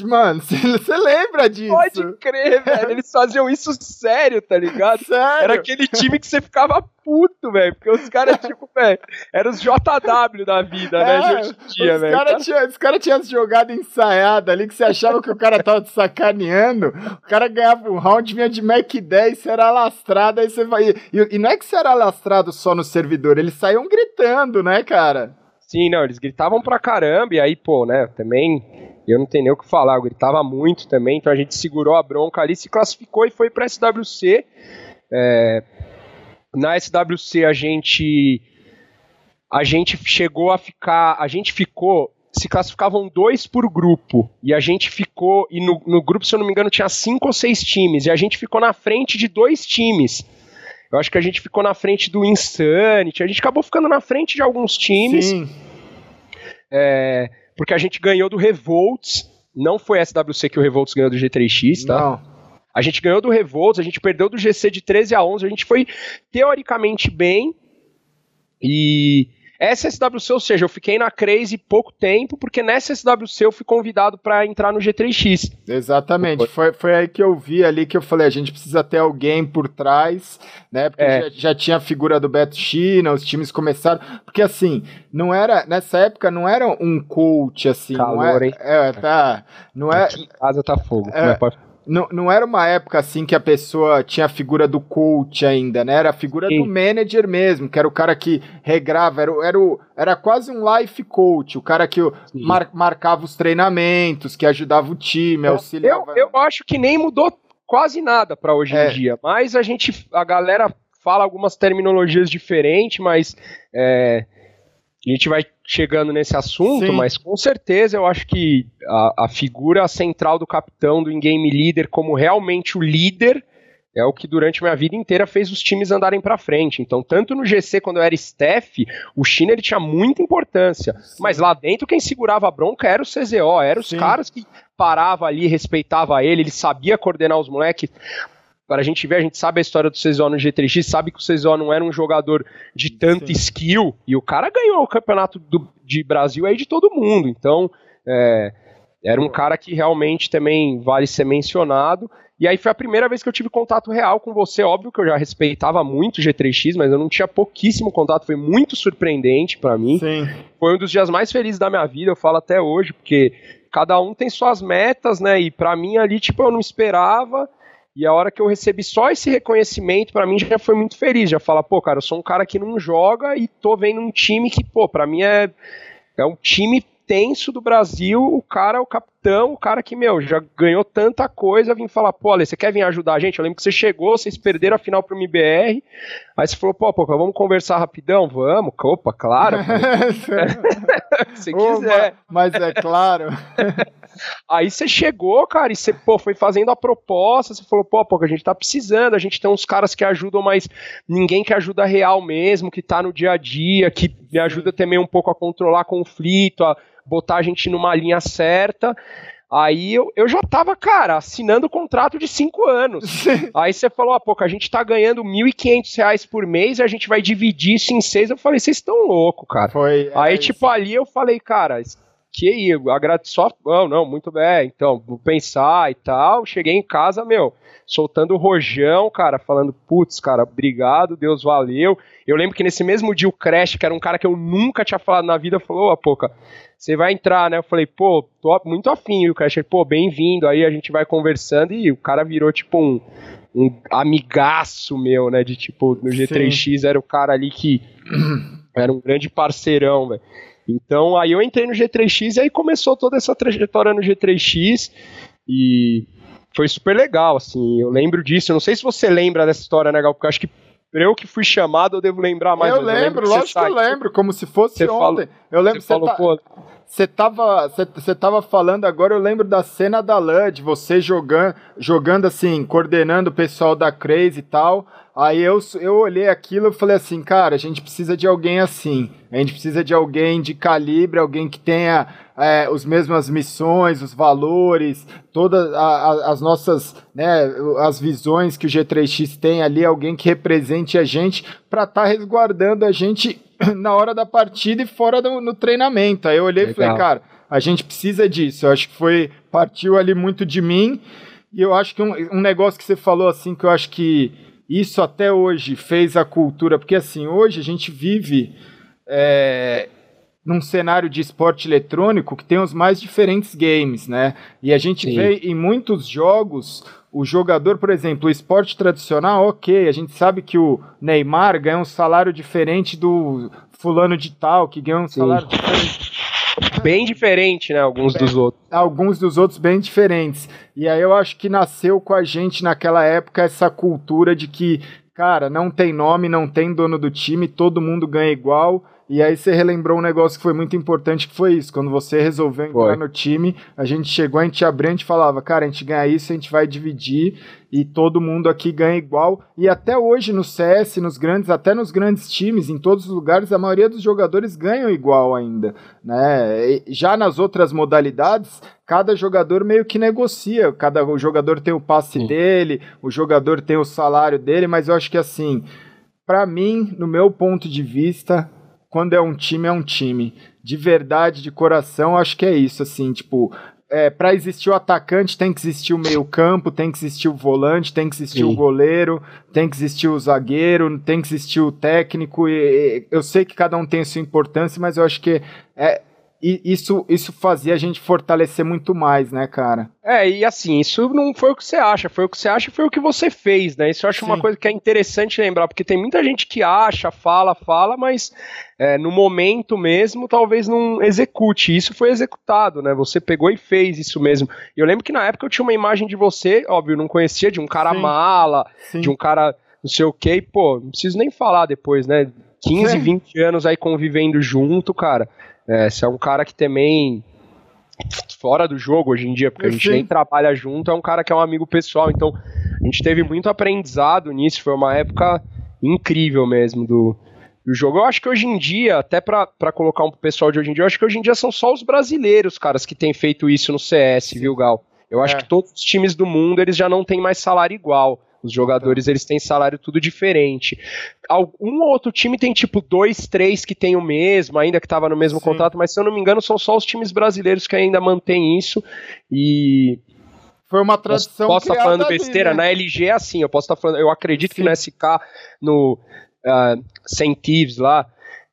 Mano, você lembra disso? Pode crer, velho. Eles faziam isso sério, tá ligado? Sério? Era aquele time que você ficava puto, velho. Porque os caras, tipo, velho, eram os JW da vida, né, é, hoje em dia, velho. Cara tinha, os caras tinham jogado ensaiada ali que você achava que o cara tava te sacaneando. O cara ganhava um round, vinha de Mac 10, você era lastrado, aí você vai. E, e não é que você era lastrado só no servidor, eles saíam gritando, né, cara? Sim, não, eles gritavam pra caramba, e aí, pô, né, também eu não tenho nem o que falar, eu gritava muito também, então a gente segurou a bronca ali, se classificou e foi pra SWC. É, na SWC a gente a gente chegou a ficar, a gente ficou se classificavam dois por grupo. E a gente ficou. E no, no grupo, se eu não me engano, tinha cinco ou seis times. E a gente ficou na frente de dois times. Eu acho que a gente ficou na frente do Insanity. A gente acabou ficando na frente de alguns times. Sim. É, porque a gente ganhou do Revolts. Não foi SWC que o Revolts ganhou do G3X, tá? Não. A gente ganhou do Revolts, a gente perdeu do GC de 13 a 11. A gente foi teoricamente bem. E essa SWC, ou seja, eu fiquei na Crazy pouco tempo, porque nessa SWC eu fui convidado para entrar no G3X. Exatamente, foi, foi aí que eu vi ali que eu falei, a gente precisa ter alguém por trás, né? Porque é. já, já, tinha a figura do Beto China, os times começaram. Porque assim, não era. Nessa época não era um coach assim. Calor, não é, hein? É, tá. Não é. Aqui em casa tá fogo. É, não, não era uma época assim que a pessoa tinha a figura do coach ainda, né? Era a figura Sim. do manager mesmo, que era o cara que regrava, era, era, o, era quase um life coach, o cara que mar, marcava os treinamentos, que ajudava o time, é, auxiliava. Eu, eu acho que nem mudou quase nada para hoje é. em dia, mas a gente, a galera fala algumas terminologias diferentes, mas é, a gente vai chegando nesse assunto, Sim. mas com certeza eu acho que a, a figura central do capitão, do in-game leader, como realmente o líder, é o que durante minha vida inteira fez os times andarem para frente. Então, tanto no GC quando eu era staff, o China ele tinha muita importância, Sim. mas lá dentro quem segurava a bronca era o CZO, eram os Sim. caras que parava ali, respeitava ele, ele sabia coordenar os moleques para a gente ver, a gente sabe a história do CZO no G3X, sabe que o CZO não era um jogador de tanta Sim. skill, e o cara ganhou o campeonato do, de Brasil aí de todo mundo, então é, era um cara que realmente também vale ser mencionado, e aí foi a primeira vez que eu tive contato real com você, óbvio que eu já respeitava muito o G3X, mas eu não tinha pouquíssimo contato, foi muito surpreendente para mim, Sim. foi um dos dias mais felizes da minha vida, eu falo até hoje, porque cada um tem suas metas, né, e para mim ali, tipo, eu não esperava, e a hora que eu recebi só esse reconhecimento, para mim já foi muito feliz. Já fala, pô, cara, eu sou um cara que não joga e tô vendo um time que, pô, pra mim é, é um time tenso do Brasil, o cara é o capitão, o cara que, meu, já ganhou tanta coisa, vim falar, pô, Ale, você quer vir ajudar a gente? Eu lembro que você chegou, vocês perderam a final pro MBR, aí você falou, pô, pô, vamos conversar rapidão? Vamos, opa, claro. se quiser. Mas é claro. Aí você chegou, cara, e você pô, foi fazendo a proposta, você falou, pô, pô, a gente tá precisando, a gente tem uns caras que ajudam, mas ninguém que ajuda real mesmo, que tá no dia a dia, que me ajuda também um pouco a controlar conflito, a botar a gente numa linha certa. Aí eu, eu já tava, cara, assinando o contrato de cinco anos. Aí você falou, ah, pô, a gente tá ganhando R$ 1.500 por mês e a gente vai dividir isso em seis. Eu falei, vocês estão loucos, cara. Foi, Aí, é tipo, ali eu falei, cara, que aí, só, não, não, muito bem, então, vou pensar e tal. Cheguei em casa, meu, soltando o rojão, cara, falando, putz, cara, obrigado, Deus valeu. Eu lembro que nesse mesmo dia o Crash, que era um cara que eu nunca tinha falado na vida, falou, ô, Poca, você vai entrar, né? Eu falei, pô, tô muito afim. E o Crash, pô, bem-vindo. Aí a gente vai conversando e o cara virou, tipo, um, um amigaço meu, né? De, tipo, no G3X Sim. era o cara ali que era um grande parceirão, velho. Então aí eu entrei no G3X e aí começou toda essa trajetória no G3X e foi super legal, assim, eu lembro disso, eu não sei se você lembra dessa história, né, Gal, porque eu acho que eu que fui chamado, eu devo lembrar mais. Eu lembro, lembro lógico que eu lembro, como se fosse você ontem. Falou, eu lembro você, você falou, tá... pô, você tava, tava falando agora, eu lembro da cena da LUD, você jogando, jogando assim, coordenando o pessoal da Crazy e tal. Aí eu, eu olhei aquilo e falei assim, cara, a gente precisa de alguém assim. A gente precisa de alguém de calibre, alguém que tenha é, as mesmas missões, os valores, todas as nossas, né, as visões que o G3X tem ali, alguém que represente a gente para estar tá resguardando a gente na hora da partida e fora do no treinamento. Aí eu olhei Legal. e falei, cara, a gente precisa disso. Eu acho que foi partiu ali muito de mim. E eu acho que um, um negócio que você falou assim que eu acho que isso até hoje fez a cultura, porque assim, hoje a gente vive é, num cenário de esporte eletrônico que tem os mais diferentes games, né? E a gente Sim. vê em muitos jogos o jogador, por exemplo, o esporte tradicional, ok, a gente sabe que o Neymar ganha um salário diferente do fulano de tal, que ganha um Sim. salário diferente. Bem diferente, né? Alguns bem, dos outros. Alguns dos outros bem diferentes. E aí eu acho que nasceu com a gente naquela época essa cultura de que, cara, não tem nome, não tem dono do time, todo mundo ganha igual e aí você relembrou um negócio que foi muito importante, que foi isso. Quando você resolveu entrar foi. no time, a gente chegou, a gente abriu, a gente falava, cara, a gente ganha isso, a gente vai dividir e todo mundo aqui ganha igual. E até hoje no CS, nos grandes, até nos grandes times, em todos os lugares, a maioria dos jogadores ganham igual ainda, né? E já nas outras modalidades, cada jogador meio que negocia, cada o jogador tem o passe Sim. dele, o jogador tem o salário dele, mas eu acho que assim, para mim, no meu ponto de vista, quando é um time, é um time. De verdade, de coração, acho que é isso, assim, tipo, é, para existir o atacante tem que existir o meio-campo, tem que existir o volante, tem que existir Sim. o goleiro, tem que existir o zagueiro, tem que existir o técnico. E, e, eu sei que cada um tem a sua importância, mas eu acho que é, e isso, isso fazia a gente fortalecer muito mais, né, cara? É, e assim, isso não foi o que você acha, foi o que você acha foi o que você fez, né? Isso eu acho Sim. uma coisa que é interessante lembrar, porque tem muita gente que acha, fala, fala, mas é, no momento mesmo talvez não execute. Isso foi executado, né? Você pegou e fez isso mesmo. E eu lembro que na época eu tinha uma imagem de você, óbvio, não conhecia, de um cara Sim. mala, Sim. de um cara não sei o que, e, pô, não preciso nem falar depois, né? 15, é. 20 anos aí convivendo junto, cara. É, você é um cara que também fora do jogo hoje em dia, porque a gente nem trabalha junto, é um cara que é um amigo pessoal, então a gente teve muito aprendizado nisso, foi uma época incrível mesmo do, do jogo. Eu acho que hoje em dia, até para colocar um pessoal de hoje em dia, eu acho que hoje em dia são só os brasileiros, caras, que têm feito isso no CS, viu, Gal? Eu acho é. que todos os times do mundo, eles já não têm mais salário igual. Os jogadores eles têm salário tudo diferente. Um ou outro time tem tipo dois, três que tem o mesmo, ainda que estava no mesmo Sim. contrato, mas se eu não me engano são só os times brasileiros que ainda mantêm isso e foi uma tradição. Posso estar tá falando besteira? Ali, né? Na LG é assim, eu posso estar tá falando. Eu acredito Sim. que no SK, no uh, Saint Thieves lá,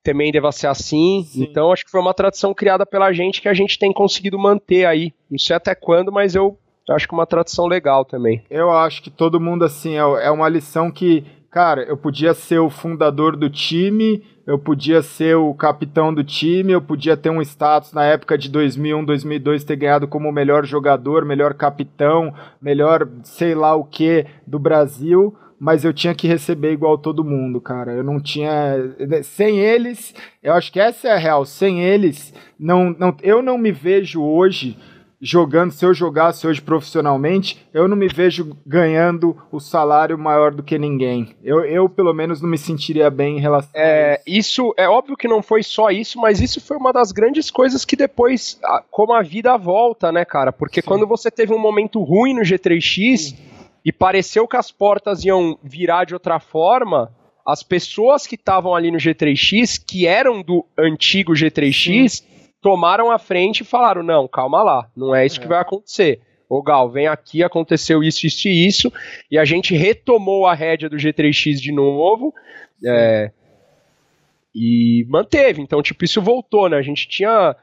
também deva ser assim. Sim. Então acho que foi uma tradição criada pela gente que a gente tem conseguido manter aí. Não sei até quando, mas eu acho que uma tradição legal também. Eu acho que todo mundo, assim, é, é uma lição que, cara, eu podia ser o fundador do time, eu podia ser o capitão do time, eu podia ter um status na época de 2001, 2002 ter ganhado como melhor jogador, melhor capitão, melhor sei lá o que do Brasil, mas eu tinha que receber igual todo mundo, cara. Eu não tinha sem eles, eu acho que essa é a real, sem eles não, não eu não me vejo hoje jogando, se eu jogasse hoje profissionalmente, eu não me vejo ganhando o salário maior do que ninguém. Eu, eu pelo menos, não me sentiria bem em relação é, a isso. isso. É óbvio que não foi só isso, mas isso foi uma das grandes coisas que depois, como a vida volta, né, cara? Porque Sim. quando você teve um momento ruim no G3X Sim. e pareceu que as portas iam virar de outra forma, as pessoas que estavam ali no G3X, que eram do antigo G3X, Sim tomaram a frente e falaram: não, calma lá, não é isso é. que vai acontecer. Ô Gal, vem aqui, aconteceu isso, isso e isso, e a gente retomou a rédea do G3X de novo. É, e manteve. Então, tipo, isso voltou, né? A gente tinha.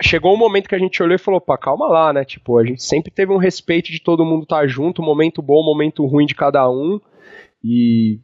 Chegou um momento que a gente olhou e falou, pá, calma lá, né? Tipo, a gente sempre teve um respeito de todo mundo estar tá junto, momento bom, momento ruim de cada um. E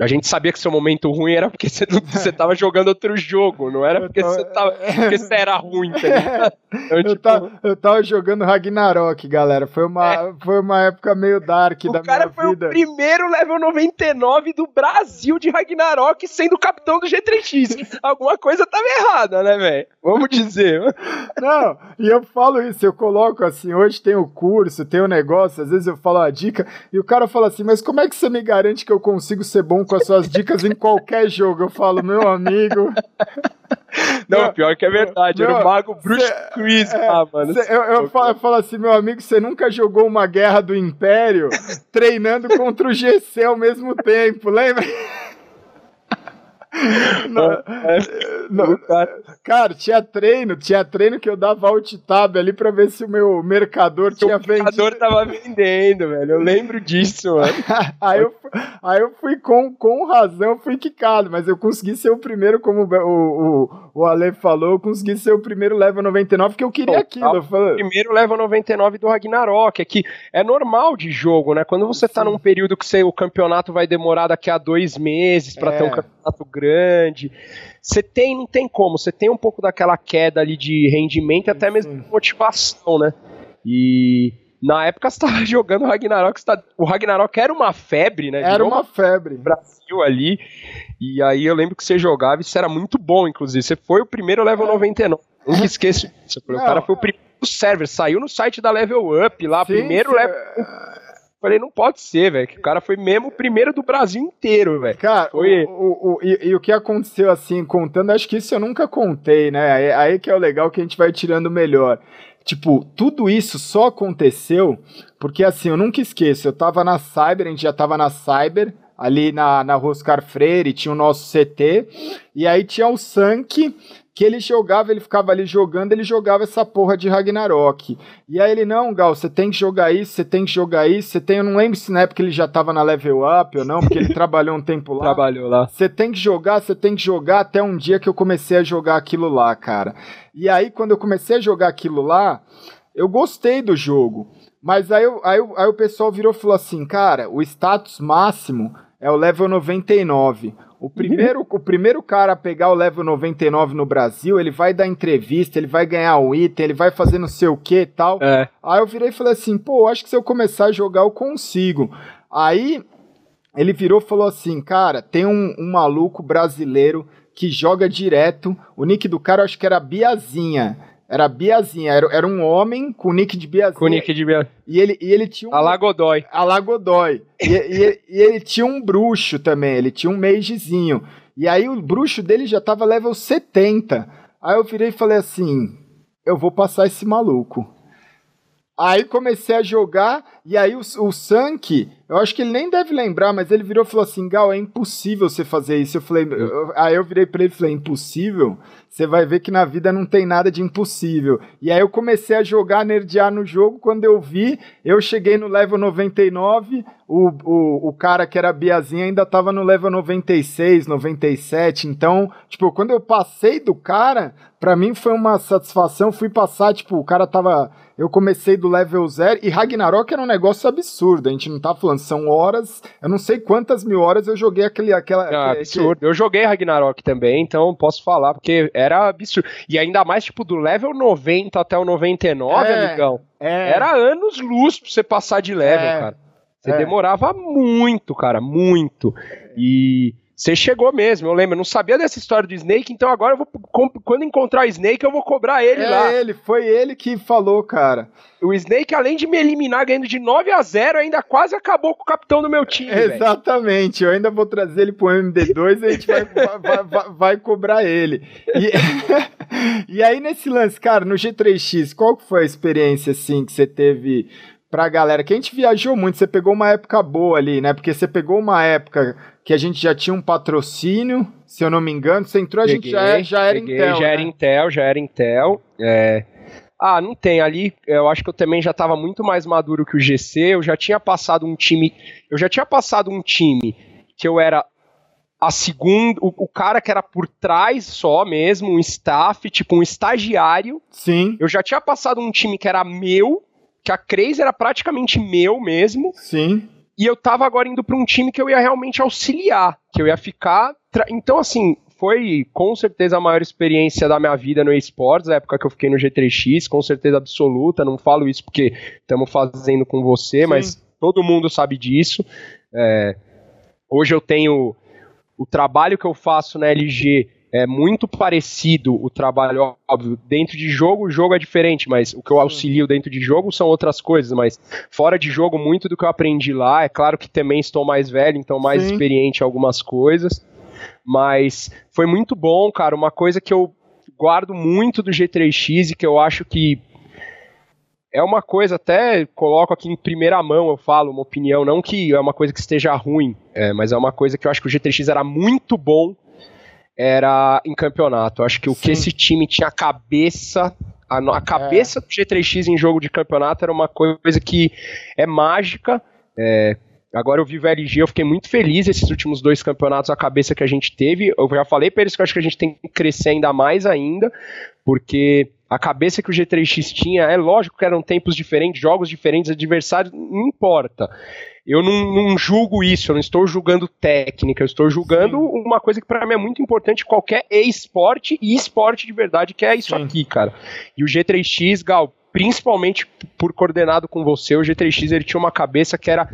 a gente sabia que seu momento ruim era porque você, você tava jogando outro jogo, não era porque, você, tava, porque você era ruim, tá ligado? Então, eu, tipo... tava, eu tava jogando Ragnarok, galera. Foi uma, é. foi uma época meio dark o da minha vida. O cara foi o primeiro level 99 do Brasil de Ragnarok sendo capitão do G3X. Alguma coisa tava errada, né, velho? Vamos dizer. Não, e eu falo isso, eu coloco assim, hoje tem o curso, tem o negócio, às vezes eu falo a dica, e o cara fala assim, mas como é que você me garante que eu consigo ser bom com as suas dicas em qualquer jogo. Eu falo, meu amigo. Não, meu, pior que é verdade. Meu, era o Mago Bruce Quiz é, lá, mano. Cê, eu, eu, falo, eu falo assim, meu amigo, você nunca jogou uma guerra do Império treinando contra o GC ao mesmo tempo, lembra? Não, é, não, cara, tinha treino, tinha treino que eu dava alt tab ali pra ver se o meu mercador tinha vendido. O mercador tava vendendo, velho. Eu lembro disso, mano. aí, eu, aí eu fui com, com razão, fui quicado, mas eu consegui ser o primeiro, como o, o, o Ale falou, eu consegui ser o primeiro level 99, porque eu queria aquilo. O primeiro level 99 do Ragnarok, é que é normal de jogo, né? Quando você tá Sim. num período que você, o campeonato vai demorar daqui a dois meses pra é. ter um campeonato grande. Você tem, não tem como, você tem um pouco daquela queda ali de rendimento e até mesmo de motivação, né? E na época você estava jogando Ragnarok, tá, o Ragnarok era uma febre, né? Era uma, uma febre. Brasil ali. E aí eu lembro que você jogava e isso era muito bom, inclusive. Você foi o primeiro level é. 99. Nunca esqueço disso. O cara foi o primeiro server, saiu no site da Level Up lá, sim, primeiro sim. level Falei, não pode ser, velho. Que o cara foi mesmo o primeiro do Brasil inteiro, velho. Cara, foi... o, o, o e, e, o que aconteceu assim, contando, acho que isso eu nunca contei, né? Aí, aí que é o legal que a gente vai tirando melhor. Tipo, tudo isso só aconteceu porque, assim, eu nunca esqueço. Eu tava na Cyber, a gente já tava na Cyber, ali na, na Roscar Freire, tinha o nosso CT, e aí tinha o Sank, que ele jogava, ele ficava ali jogando, ele jogava essa porra de Ragnarok. E aí ele, não, Gal, você tem que jogar isso, você tem que jogar isso, você tem, eu não lembro se na época ele já tava na level up ou não, porque ele trabalhou um tempo lá. Trabalhou lá. Você tem que jogar, você tem que jogar, até um dia que eu comecei a jogar aquilo lá, cara. E aí, quando eu comecei a jogar aquilo lá, eu gostei do jogo. Mas aí, aí, aí o pessoal virou e falou assim, cara, o status máximo é o level 99. O primeiro, o primeiro cara a pegar o level 99 no Brasil, ele vai dar entrevista, ele vai ganhar um item, ele vai fazer não sei o que e tal. É. Aí eu virei e falei assim, pô, acho que se eu começar a jogar eu consigo. Aí ele virou e falou assim, cara, tem um, um maluco brasileiro que joga direto, o nick do cara eu acho que era Biazinha. Era Biazinha, era, era um homem com nick de Biazinha. Com nick de Biazinha. E ele, e ele tinha um. Alagodói. Alagodói. e, e, e, ele tinha um bruxo também, ele tinha um magezinho. E aí o bruxo dele já tava level 70. Aí eu virei e falei assim: eu vou passar esse maluco. Aí comecei a jogar, e aí o, o Sank, eu acho que ele nem deve lembrar, mas ele virou e falou assim: Gal, é impossível você fazer isso. Eu falei, eu, aí eu virei pra ele e falei: impossível? Você vai ver que na vida não tem nada de impossível. E aí eu comecei a jogar, nerdear no jogo. Quando eu vi, eu cheguei no level 99, o, o, o cara que era Biazinha ainda tava no level 96, 97. Então, tipo, quando eu passei do cara, pra mim foi uma satisfação. Fui passar, tipo, o cara tava eu comecei do level 0 e Ragnarok era um negócio absurdo. A gente não tá falando, são horas, eu não sei quantas mil horas eu joguei aquele. Aquela, ah, aquele, absurdo. Eu joguei Ragnarok também, então posso falar, porque era absurdo. E ainda mais, tipo, do level 90 até o 99, é, amigão. É. Era anos luz pra você passar de level, é, cara. Você é. demorava muito, cara, muito. E você chegou mesmo, eu lembro. Eu não sabia dessa história do Snake, então agora eu vou. Quando encontrar o Snake, eu vou cobrar ele é lá. ele, foi ele que falou, cara. O Snake, além de me eliminar ganhando de 9 a 0 ainda quase acabou com o capitão do meu time. Exatamente, véio. eu ainda vou trazer ele pro MD2 e a gente vai, vai, vai, vai, cobrar ele. E, e aí, nesse lance, cara, no G3X, qual foi a experiência assim que você teve pra galera? Que a gente viajou muito, você pegou uma época boa ali, né? Porque você pegou uma época que a gente já tinha um patrocínio, se eu não me engano. Você entrou, peguei, a gente já, é, já era peguei, Intel. Já né? era Intel, já era Intel. É... Ah, não tem. Ali eu acho que eu também já estava muito mais maduro que o GC. Eu já tinha passado um time. Eu já tinha passado um time que eu era a segunda. O, o cara que era por trás só mesmo, um staff, tipo um estagiário. Sim. Eu já tinha passado um time que era meu, que a Crazy era praticamente meu mesmo. Sim. E eu tava agora indo para um time que eu ia realmente auxiliar, que eu ia ficar. Então, assim, foi com certeza a maior experiência da minha vida no esportes, a época que eu fiquei no G3X, com certeza absoluta. Não falo isso porque estamos fazendo com você, Sim. mas todo mundo sabe disso. É, hoje eu tenho o trabalho que eu faço na LG é muito parecido o trabalho, óbvio, dentro de jogo, o jogo é diferente, mas o que eu auxilio dentro de jogo são outras coisas, mas fora de jogo, muito do que eu aprendi lá, é claro que também estou mais velho, então mais Sim. experiente em algumas coisas, mas foi muito bom, cara, uma coisa que eu guardo muito do G3X e que eu acho que é uma coisa, até coloco aqui em primeira mão, eu falo uma opinião, não que é uma coisa que esteja ruim, é, mas é uma coisa que eu acho que o G3X era muito bom era em campeonato. Acho que o Sim. que esse time tinha cabeça a, a cabeça é. do G3X em jogo de campeonato era uma coisa que é mágica. É, agora eu vivo a LG, eu fiquei muito feliz esses últimos dois campeonatos, a cabeça que a gente teve. Eu já falei para eles que eu acho que a gente tem que crescer ainda mais ainda, porque a cabeça que o G3X tinha, é lógico que eram tempos diferentes, jogos diferentes, adversários, não importa eu não, não, julgo isso, eu não estou julgando técnica, eu estou julgando Sim. uma coisa que para mim é muito importante qualquer esporte e esporte de verdade, que é isso Sim. aqui, cara. E o G3X, Gal, principalmente por coordenado com você, o G3X ele tinha uma cabeça que era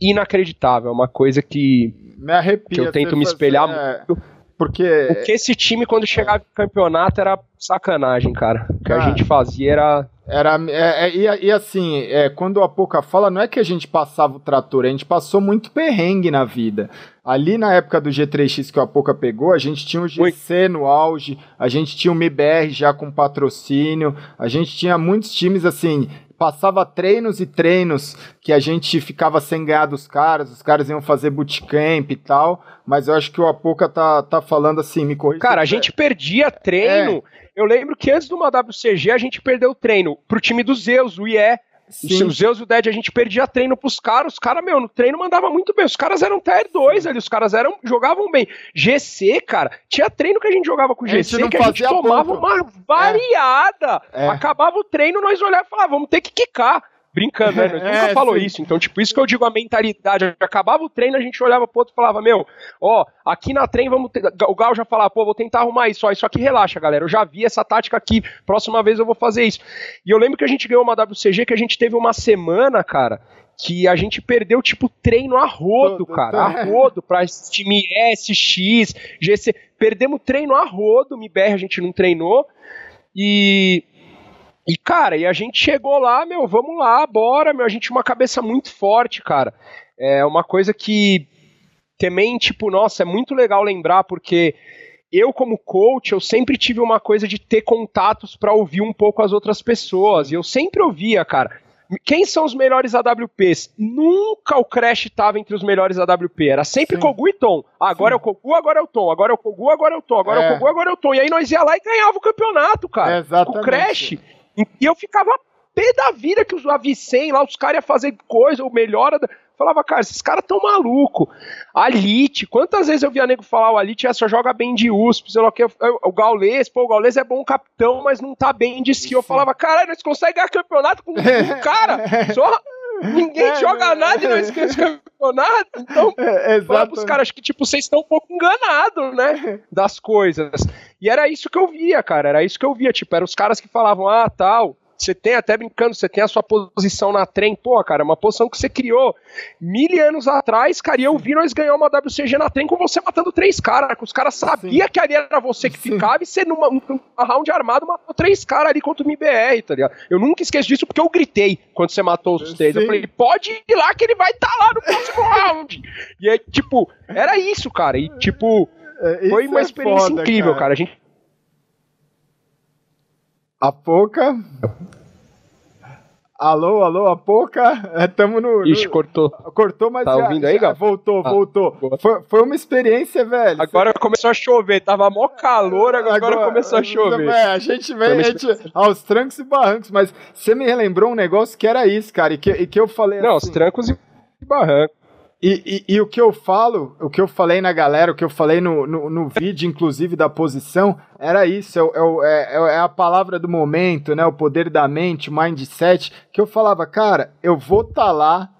inacreditável, uma coisa que, me arrepia, que eu tento me espelhar é... muito. Porque... Porque esse time, quando chegava no campeonato, era sacanagem, cara. O que a gente fazia era era, é, é, e, e, assim, é, quando a Poca fala, não é que a gente passava o trator, a gente passou muito perrengue na vida. Ali na época do G3X que a Poca pegou, a gente tinha o GC no auge, a gente tinha o MIBR já com patrocínio, a gente tinha muitos times assim, passava treinos e treinos que a gente ficava sem ganhar dos caras, os caras iam fazer bootcamp e tal, mas eu acho que o Apoca tá, tá falando assim, me corrija. Cara, a gente perdia treino. É. Eu lembro que antes de uma WCG a gente perdeu o treino pro time do Zeus, o IE. Sim. Os Zeus e o Dead, a gente perdia treino pros caras. Os caras, meu, no treino mandava muito bem. Os caras eram Tier 2 ali, os caras eram, jogavam bem. GC, cara, tinha treino que a gente jogava com GC, a que a gente tomava ponto. uma variada. É. É. Acabava o treino, nós olhávamos e falávamos, vamos ter que quicar brincando, né? Nós nunca é, falou sim. isso. Então, tipo, isso que eu digo a mentalidade. Acabava o treino, a gente olhava pro outro e falava, meu, ó, aqui na trem vamos ter... O Gal já falava, pô, vou tentar arrumar isso, ó, isso aqui relaxa, galera. Eu já vi essa tática aqui, próxima vez eu vou fazer isso. E eu lembro que a gente ganhou uma WCG que a gente teve uma semana, cara, que a gente perdeu, tipo, treino a rodo, cara. A rodo pra time S, X, GC. Perdemos treino a rodo, MBR a gente não treinou. E e, cara, e a gente chegou lá, meu, vamos lá, bora, meu, a gente tinha uma cabeça muito forte, cara. É uma coisa que também, tipo, nossa, é muito legal lembrar, porque eu, como coach, eu sempre tive uma coisa de ter contatos para ouvir um pouco as outras pessoas. E eu sempre ouvia, cara. Quem são os melhores AWPs? Nunca o Crash estava entre os melhores AWP. Era sempre Sim. Kogu e Tom. Agora Sim. é o Kogu, agora é o Tom. Agora é o Kogu, agora é o Tom. Agora é, é o Kogu, agora é o Tom. E aí nós ia lá e ganhava o campeonato, cara. É exatamente. O Crash e eu ficava pé da vida que os Avicen lá, os caras iam fazer coisa, ou melhora. Falava, cara, esses caras tão maluco. Alite, quantas vezes eu via nego falar, o Alite essa joga bem de USP, sei lá o que, o Gaules, pô, o Gaules é bom capitão, mas não tá bem de skill. Eu falava, caralho, nós conseguimos ganhar campeonato com um cara, só ninguém é, joga nada e nós esquece campeonato. Então, é, fala pros caras, que, tipo, vocês estão um pouco enganados, né, das coisas. E era isso que eu via, cara, era isso que eu via, tipo, eram os caras que falavam, ah, tal, você tem, até brincando, você tem a sua posição na trem, pô, cara, é uma posição que você criou mil anos atrás, cara, e eu vi nós ganhar uma WCG na trem com você matando três caras, que os caras sabiam que ali era você que Sim. ficava e você numa um, um round armado matou três caras ali contra o MBR, tá ligado? Eu nunca esqueço disso porque eu gritei quando você matou os três. Eu falei, pode ir lá que ele vai estar tá lá no próximo round. E aí, tipo, era isso, cara, e tipo. É, foi uma é experiência foda, incrível, cara. cara. A gente a Poca. Alô, alô, a Poca. Estamos é, no, no. Ixi, cortou. Cortou, mas. Tá já, ouvindo aí, Gal? Voltou, ah, voltou. Foi, foi uma experiência, velho. Agora começou a chover. Tava mó calor, agora, agora começou a chover. É, a gente vem a gente, aos trancos e barrancos, mas você me relembrou um negócio que era isso, cara, e que, e que eu falei Não, assim, os trancos e barrancos. E, e, e, o que eu falo, o que eu falei na galera, o que eu falei no, no, no vídeo, inclusive, da posição, era isso, é, é, é, é, a palavra do momento, né? O poder da mente, mindset, que eu falava, cara, eu vou estar tá lá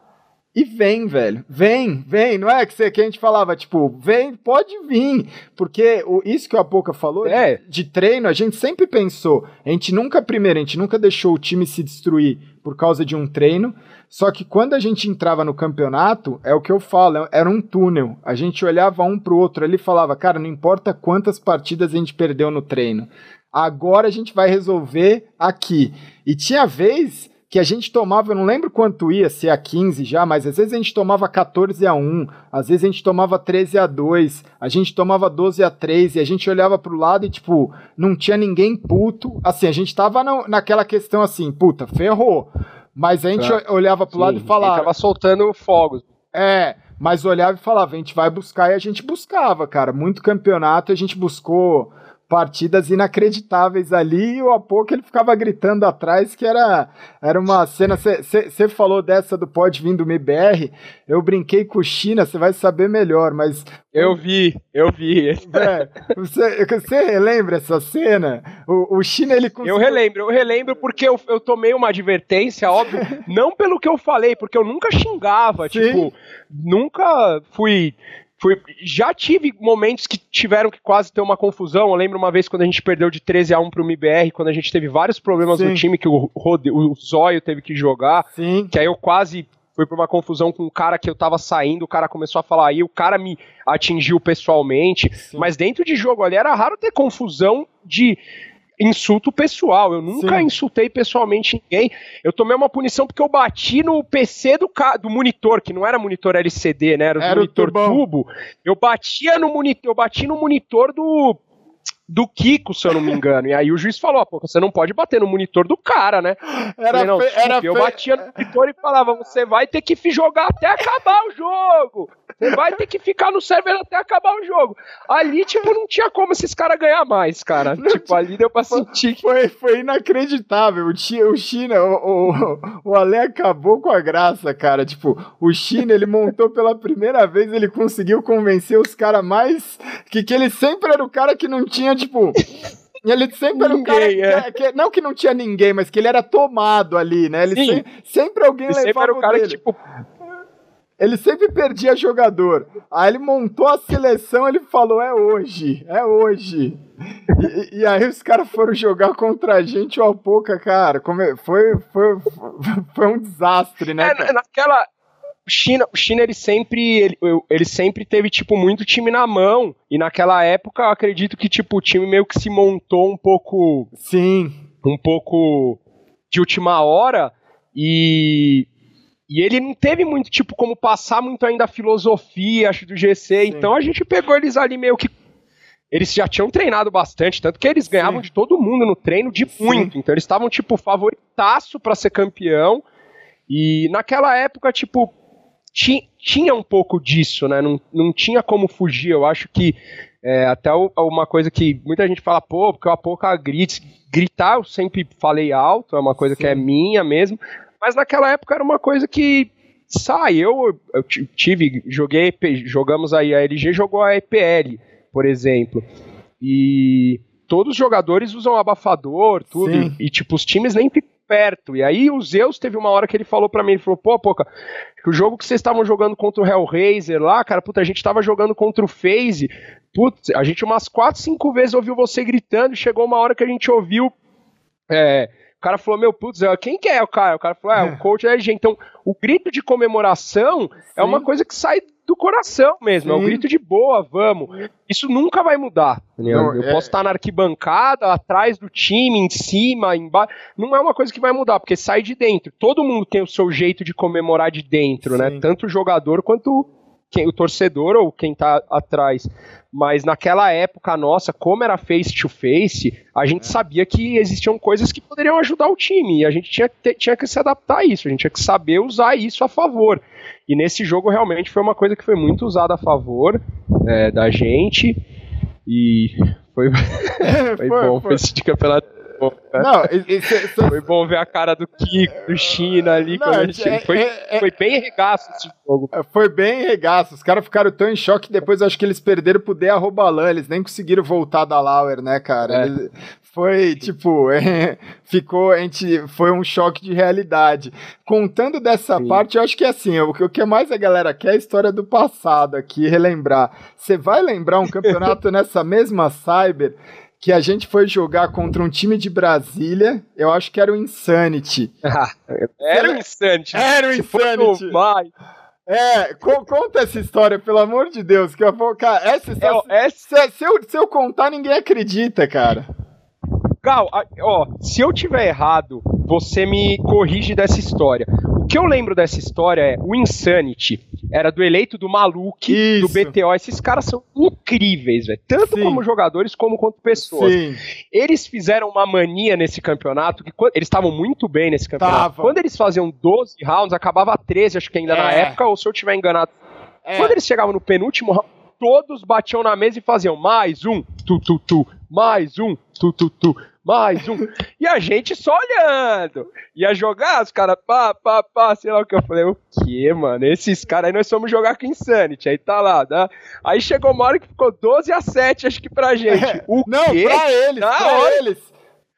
e vem, velho. Vem, vem. Não é que, você, que a gente falava, tipo, vem, pode vir. Porque o, isso que o Apoca falou é. de, de treino, a gente sempre pensou. A gente nunca, primeiro, a gente nunca deixou o time se destruir por causa de um treino. Só que quando a gente entrava no campeonato, é o que eu falo, era um túnel. A gente olhava um pro outro ali e falava, cara, não importa quantas partidas a gente perdeu no treino. Agora a gente vai resolver aqui. E tinha vez que a gente tomava, eu não lembro quanto ia, se a 15 já, mas às vezes a gente tomava 14 a 1, às vezes a gente tomava 13 a 2, a gente tomava 12 a 3 e a gente olhava pro lado e tipo, não tinha ninguém puto. Assim, a gente tava na, naquela questão assim, puta, ferrou. Mas a gente tá. olhava pro Sim, lado e falava. Tava soltando fogos. É, mas olhava e falava, a gente vai buscar e a gente buscava, cara. Muito campeonato a gente buscou partidas inacreditáveis ali e o Apoco ele ficava gritando atrás que era, era uma cena. Você falou dessa do Pode Vir do MBR, eu brinquei com o China, você vai saber melhor, mas. Eu vi, eu vi. você, você relembra essa cena? O, o China ele conseguiu... Eu relembro, eu relembro porque eu, eu tomei uma advertência, óbvio, não pelo que eu falei, porque eu nunca xingava, Sim. tipo, nunca fui Fui, já tive momentos que tiveram que quase ter uma confusão. Eu lembro uma vez quando a gente perdeu de 13 a 1 pro MBR, quando a gente teve vários problemas Sim. no time, que o, Rode, o Zóio teve que jogar. Sim. Que aí eu quase fui pra uma confusão com um cara que eu tava saindo, o cara começou a falar aí, o cara me atingiu pessoalmente. Sim. Mas dentro de jogo ali era raro ter confusão de insulto pessoal. Eu nunca Sim. insultei pessoalmente ninguém. Eu tomei uma punição porque eu bati no PC do, do monitor, que não era monitor LCD, né? Era, era monitor tubo. Eu batia no monitor, eu bati no monitor do do Kiko, se eu não me engano. E aí o juiz falou, pô, você não pode bater no monitor do cara, né? Era falei, não, era eu batia no monitor e falava, você vai ter que jogar até acabar o jogo. Você vai ter que ficar no server até acabar o jogo. Ali, tipo, não tinha como esses caras ganhar mais, cara. Não, tipo, ali deu pra sentir que... Foi, foi inacreditável. O, China, o o, o, Ale acabou com a graça, cara. Tipo, o China, ele montou pela primeira vez, ele conseguiu convencer os caras mais... Que, que ele sempre era o cara que não tinha, tipo... Ele sempre era um cara. É. Que, que, não que não tinha ninguém, mas que ele era tomado ali, né? Ele se, sempre alguém ele levava sempre era o cara dele. que, tipo. Ele sempre perdia jogador. Aí ele montou a seleção, ele falou: é hoje, é hoje. E, e aí os caras foram jogar contra a gente, o Alpoca, cara. Como, foi, foi, foi um desastre, né? É, naquela, o China, o China ele sempre ele, ele, sempre teve tipo muito time na mão e naquela época eu acredito que tipo o time meio que se montou um pouco sim um pouco de última hora e e ele não teve muito tipo como passar muito ainda a filosofia acho do GC sim. então a gente pegou eles ali meio que eles já tinham treinado bastante, tanto que eles ganhavam Sim. de todo mundo no treino de muito. Sim. Então eles estavam, tipo, favoritaço para ser campeão. E naquela época, tipo, ti, tinha um pouco disso, né? Não, não tinha como fugir. Eu acho que é, até uma coisa que muita gente fala, pô, porque o Apoca grita. Gritar eu sempre falei alto, é uma coisa Sim. que é minha mesmo. Mas naquela época era uma coisa que sai. Eu, eu tive, joguei, jogamos aí, a LG jogou a EPL, por exemplo. E todos os jogadores usam abafador, tudo. E, e, tipo, os times nem ficam perto. E aí o Zeus teve uma hora que ele falou para mim, ele falou, pô, Poca, que o jogo que vocês estavam jogando contra o Hellraiser lá, cara, puta, a gente tava jogando contra o FaZe, putz, a gente umas 4, 5 vezes ouviu você gritando, chegou uma hora que a gente ouviu, é, cara falou, meu, putz, quem que é o cara? O cara falou, é, o coach é LG. Então, o grito de comemoração Sim. é uma coisa que sai do coração mesmo, Sim. é um grito de boa, vamos. Isso nunca vai mudar. Não, eu é... posso estar na arquibancada, atrás do time, em cima, embaixo. Não é uma coisa que vai mudar, porque sai de dentro. Todo mundo tem o seu jeito de comemorar de dentro, né? Sim. né? Tanto o jogador quanto quem, o torcedor ou quem tá atrás. Mas naquela época nossa, como era face to face, a gente é. sabia que existiam coisas que poderiam ajudar o time. E a gente tinha, tinha que se adaptar a isso, a gente tinha que saber usar isso a favor. E nesse jogo realmente foi uma coisa que foi muito usada a favor é, da gente. E foi, foi, foi bom, foi, foi esse de campeonato não, isso, isso, foi bom ver a cara do Kiko, do China ali. Não, gente, é, foi, é, foi bem regaço esse jogo. É, foi bem regaço. Os caras ficaram tão em choque que depois acho que eles perderam pro De Arrobalan. Eles nem conseguiram voltar da Lauer, né, cara? É. Eles, foi tipo, é, ficou, a gente, foi um choque de realidade. Contando dessa Sim. parte, eu acho que é assim, o, o que mais a galera quer é a história do passado aqui, relembrar. Você vai lembrar um campeonato nessa mesma Cyber que a gente foi jogar contra um time de Brasília, eu acho que era o Insanity. era o Insanity. Era o Insanity. É, co conta essa história, pelo amor de Deus, que eu vou, cara, essa história, é, essa... Se, se, eu, se eu contar, ninguém acredita, cara. Gal, ó, se eu tiver errado, você me corrige dessa história. O que eu lembro dessa história é o Insanity era do eleito do Maluk, Isso. do BTO. Esses caras são incríveis, velho. Tanto Sim. como jogadores como quanto pessoas. Sim. Eles fizeram uma mania nesse campeonato, que eles estavam muito bem nesse campeonato. Tava. Quando eles faziam 12 rounds, acabava 13, acho que ainda é. na época, ou se eu tiver enganado. É. Quando eles chegavam no penúltimo round, todos batiam na mesa e faziam mais um, tu, tu, tu, mais um, tu, tu, tu mais um. E a gente só olhando. Ia jogar, os caras, pá, pá, pá, sei lá o que. Eu falei, o que, mano? Esses caras aí nós fomos jogar com Insanity. Aí tá lá, né? Aí chegou uma hora que ficou 12 a 7, acho que pra gente. O não, quê? pra eles, Na pra hora... eles.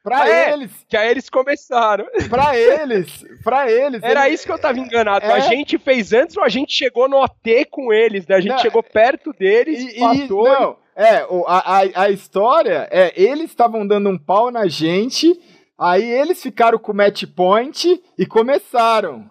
Pra é, eles. Que aí eles começaram. Pra eles. Pra eles. Era eles... isso que eu tava enganado. É... A gente fez antes ou a gente chegou no OT com eles, né? A gente não, chegou perto deles, e. E, não, é, a, a, a história é, eles estavam dando um pau na gente, aí eles ficaram com o match point e começaram.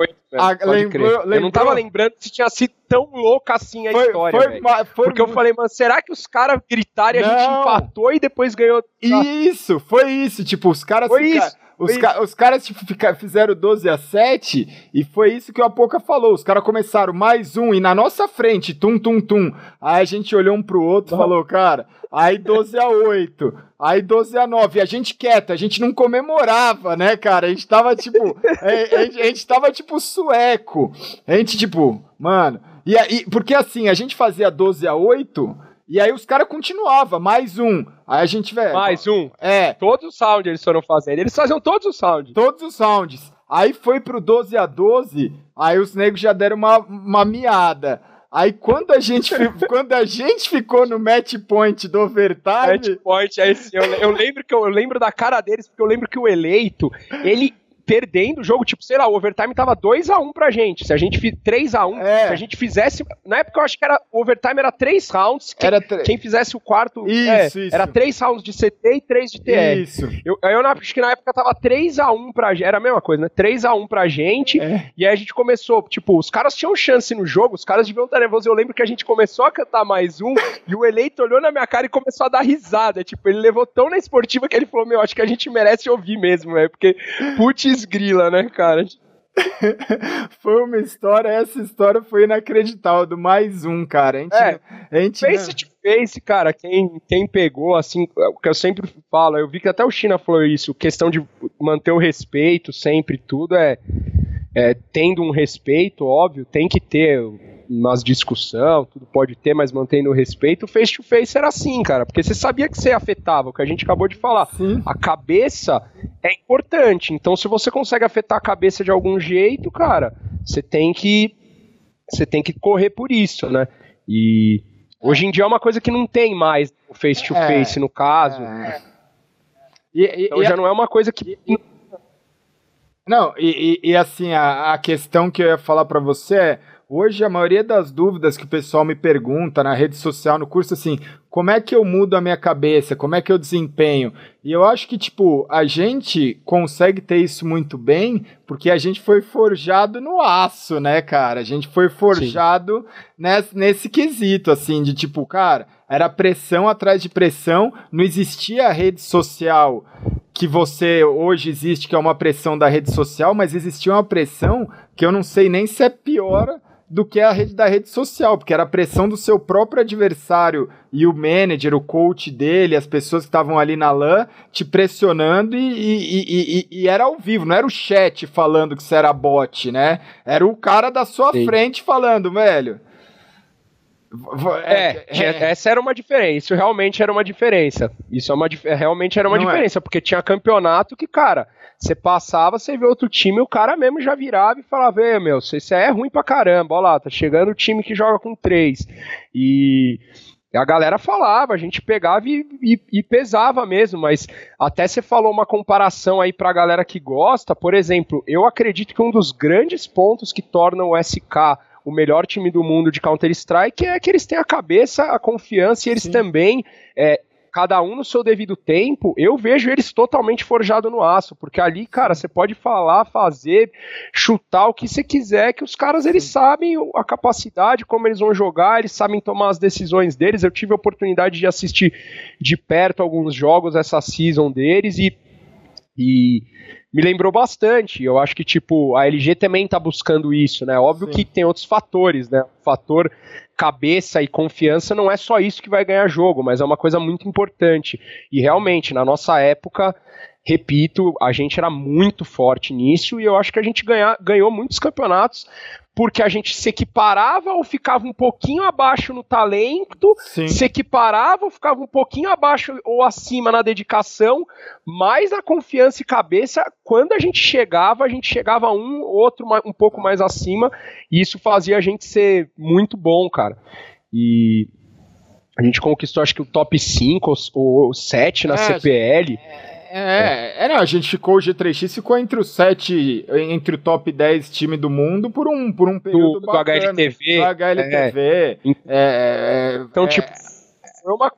Foi, a, lembrou, lembrou, eu não tava lembrando se tinha sido tão louca assim a foi, história, foi, foi, Porque eu falei, mano, será que os caras gritaram e a gente empatou e depois ganhou? Isso, foi isso. Tipo, os caras foi ficaram... isso os, ca os caras tipo, fizeram 12 a 7 e foi isso que o Apoca falou. Os caras começaram mais um e na nossa frente, tum, tum, tum. Aí a gente olhou um pro outro e falou, cara, aí 12 a 8, aí 12 a 9. E a gente quieta, a gente não comemorava, né, cara? A gente tava tipo, a, a, gente, a gente tava tipo sueco. A gente tipo, mano. E aí, porque assim, a gente fazia 12 a 8 e aí os caras continuavam, mais um. Aí a gente, velho. Mais um. É. Todos os sounds eles foram fazendo. Eles faziam todos os sounds. Todos os sounds. Aí foi pro 12 a 12, aí os negros já deram uma, uma miada. Aí quando a gente quando a gente ficou no match point do overtime, match point aí eu, eu lembro que eu, eu lembro da cara deles porque eu lembro que o eleito, ele perdendo o jogo, tipo, sei lá, o overtime tava 2x1 pra gente. Se a gente 3x1, é. se a gente fizesse. Na época eu acho que era o overtime era 3 rounds. Quem, era quem fizesse o quarto. Isso, é, isso. Era 3 rounds de CT e 3 de TR. Isso. Eu, eu acho que na época tava 3x1 pra gente. Era a mesma coisa, né? 3x1 pra gente. É. E aí a gente começou, tipo, os caras tinham chance no jogo, os caras deviam estar nervosos. Eu lembro que a gente começou a cantar mais um e o eleito olhou na minha cara e começou a dar risada. Tipo, ele levou tão na esportiva que ele falou: Meu, acho que a gente merece ouvir mesmo, velho. Porque, putz, grila, né, cara? foi uma história, essa história foi inacreditável, do mais um, cara. A gente, é, a gente face to face, cara, quem, quem pegou, assim, o que eu sempre falo, eu vi que até o China falou isso, questão de manter o respeito sempre, tudo é, é tendo um respeito, óbvio, tem que ter umas discussão, tudo pode ter, mas mantendo o respeito, o face to face era assim, cara, porque você sabia que você afetava, o que a gente acabou de falar. Sim. A cabeça é importante, então se você consegue afetar a cabeça de algum jeito, cara, você tem que você tem que correr por isso, né? E hoje em dia é uma coisa que não tem mais o face to face é, no caso. É. E, então e já não é uma coisa que não, e, e, e assim, a, a, questão que eu ia falar para você é, Hoje, a maioria das dúvidas que o pessoal me pergunta na rede social, no curso, assim, como é que eu mudo a minha cabeça? Como é que eu desempenho? E eu acho que, tipo, a gente consegue ter isso muito bem porque a gente foi forjado no aço, né, cara? A gente foi forjado nesse, nesse quesito, assim, de tipo, cara, era pressão atrás de pressão, não existia a rede social que você hoje existe, que é uma pressão da rede social, mas existia uma pressão que eu não sei nem se é pior do que a rede da rede social, porque era a pressão do seu próprio adversário e o manager, o coach dele, as pessoas que estavam ali na LAN te pressionando e, e, e, e, era ao vivo, não era o chat falando que você era bot, né? Era o cara da sua Sim. frente falando, velho. É, é, essa era uma diferença. Isso realmente era uma diferença. Isso é uma, realmente era uma não é. diferença, é. porque tinha campeonato que, cara, você passava, você vê outro time, o cara mesmo já virava e falava: Ei, meu, isso é ruim pra caramba, olha lá, tá chegando o time que joga com três. E a galera falava, a gente pegava e, e, e, pesava mesmo, mas até você falou uma comparação aí pra galera que gosta, por exemplo, eu acredito que um dos grandes pontos que tornam o SK o melhor time do mundo de Counter-Strike é que eles têm a cabeça, a confiança e eles Sim. também. É, cada um no seu devido tempo, eu vejo eles totalmente forjado no aço, porque ali, cara, você pode falar, fazer, chutar o que você quiser, que os caras eles sabem a capacidade, como eles vão jogar, eles sabem tomar as decisões deles. Eu tive a oportunidade de assistir de perto alguns jogos essa season deles e e me lembrou bastante. Eu acho que, tipo, a LG também tá buscando isso, né? Óbvio Sim. que tem outros fatores, né? O fator cabeça e confiança não é só isso que vai ganhar jogo, mas é uma coisa muito importante. E realmente, na nossa época, repito, a gente era muito forte nisso e eu acho que a gente ganha, ganhou muitos campeonatos porque a gente se equiparava ou ficava um pouquinho abaixo no talento, Sim. se equiparava ou ficava um pouquinho abaixo ou acima na dedicação, mas na confiança e cabeça, quando a gente chegava, a gente chegava um, outro um pouco mais acima, e isso fazia a gente ser muito bom, cara. E a gente conquistou acho que o top 5 ou 7 na é, CPL. É é, é, não, a gente ficou, o G3X ficou entre os sete, entre o top 10 time do mundo por um, por um período do, bacana. Do HLTV. Do HLTV. É. É, é, então, tipo, foi uma,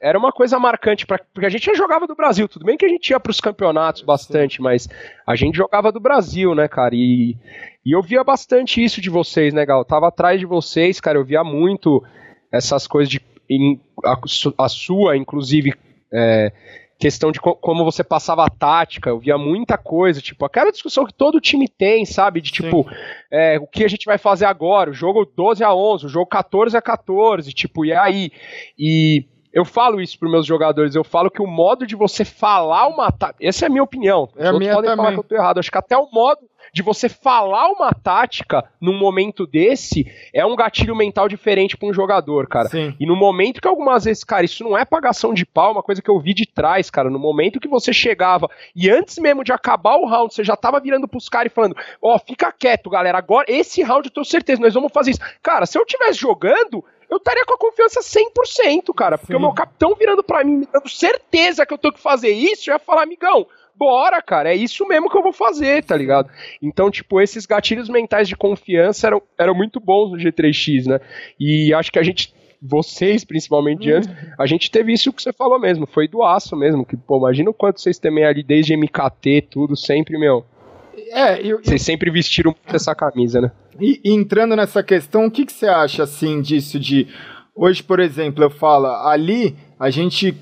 era uma coisa marcante, pra, porque a gente já jogava do Brasil, tudo bem que a gente ia para os campeonatos bastante, mas a gente jogava do Brasil, né, cara, e, e eu via bastante isso de vocês, né, Gal, eu tava atrás de vocês, cara, eu via muito essas coisas de, a, a sua, inclusive, é, questão de co como você passava a tática, eu via muita coisa, tipo, aquela discussão que todo time tem, sabe? De tipo, é, o que a gente vai fazer agora? O jogo 12 a 11, o jogo 14 a 14, tipo, e aí? E eu falo isso para meus jogadores, eu falo que o modo de você falar uma tática, essa é a minha opinião, é os a minha podem também. falar que eu tô errado, acho que até o modo de você falar uma tática num momento desse é um gatilho mental diferente para um jogador, cara. Sim. E no momento que algumas vezes, cara, isso não é pagação de pau, é uma coisa que eu vi de trás, cara. No momento que você chegava e antes mesmo de acabar o round, você já tava virando pros caras e falando: Ó, oh, fica quieto, galera. Agora, esse round eu tenho certeza, nós vamos fazer isso. Cara, se eu tivesse jogando, eu estaria com a confiança 100%, cara. Porque Sim. o meu capitão virando para mim, me dando certeza que eu tenho que fazer isso, eu ia falar, amigão, bora, cara, é isso mesmo que eu vou fazer, tá ligado? Então, tipo, esses gatilhos mentais de confiança eram, eram muito bons no G3X, né? E acho que a gente vocês, principalmente antes, a gente teve isso que você falou mesmo, foi do aço mesmo, que, pô, imagina o quanto vocês temem ali desde MKT, tudo, sempre, meu. É, eu, vocês sempre vestiram essa camisa, né? E, e entrando nessa questão, o que, que você acha, assim, disso de... Hoje, por exemplo, eu falo, ali a gente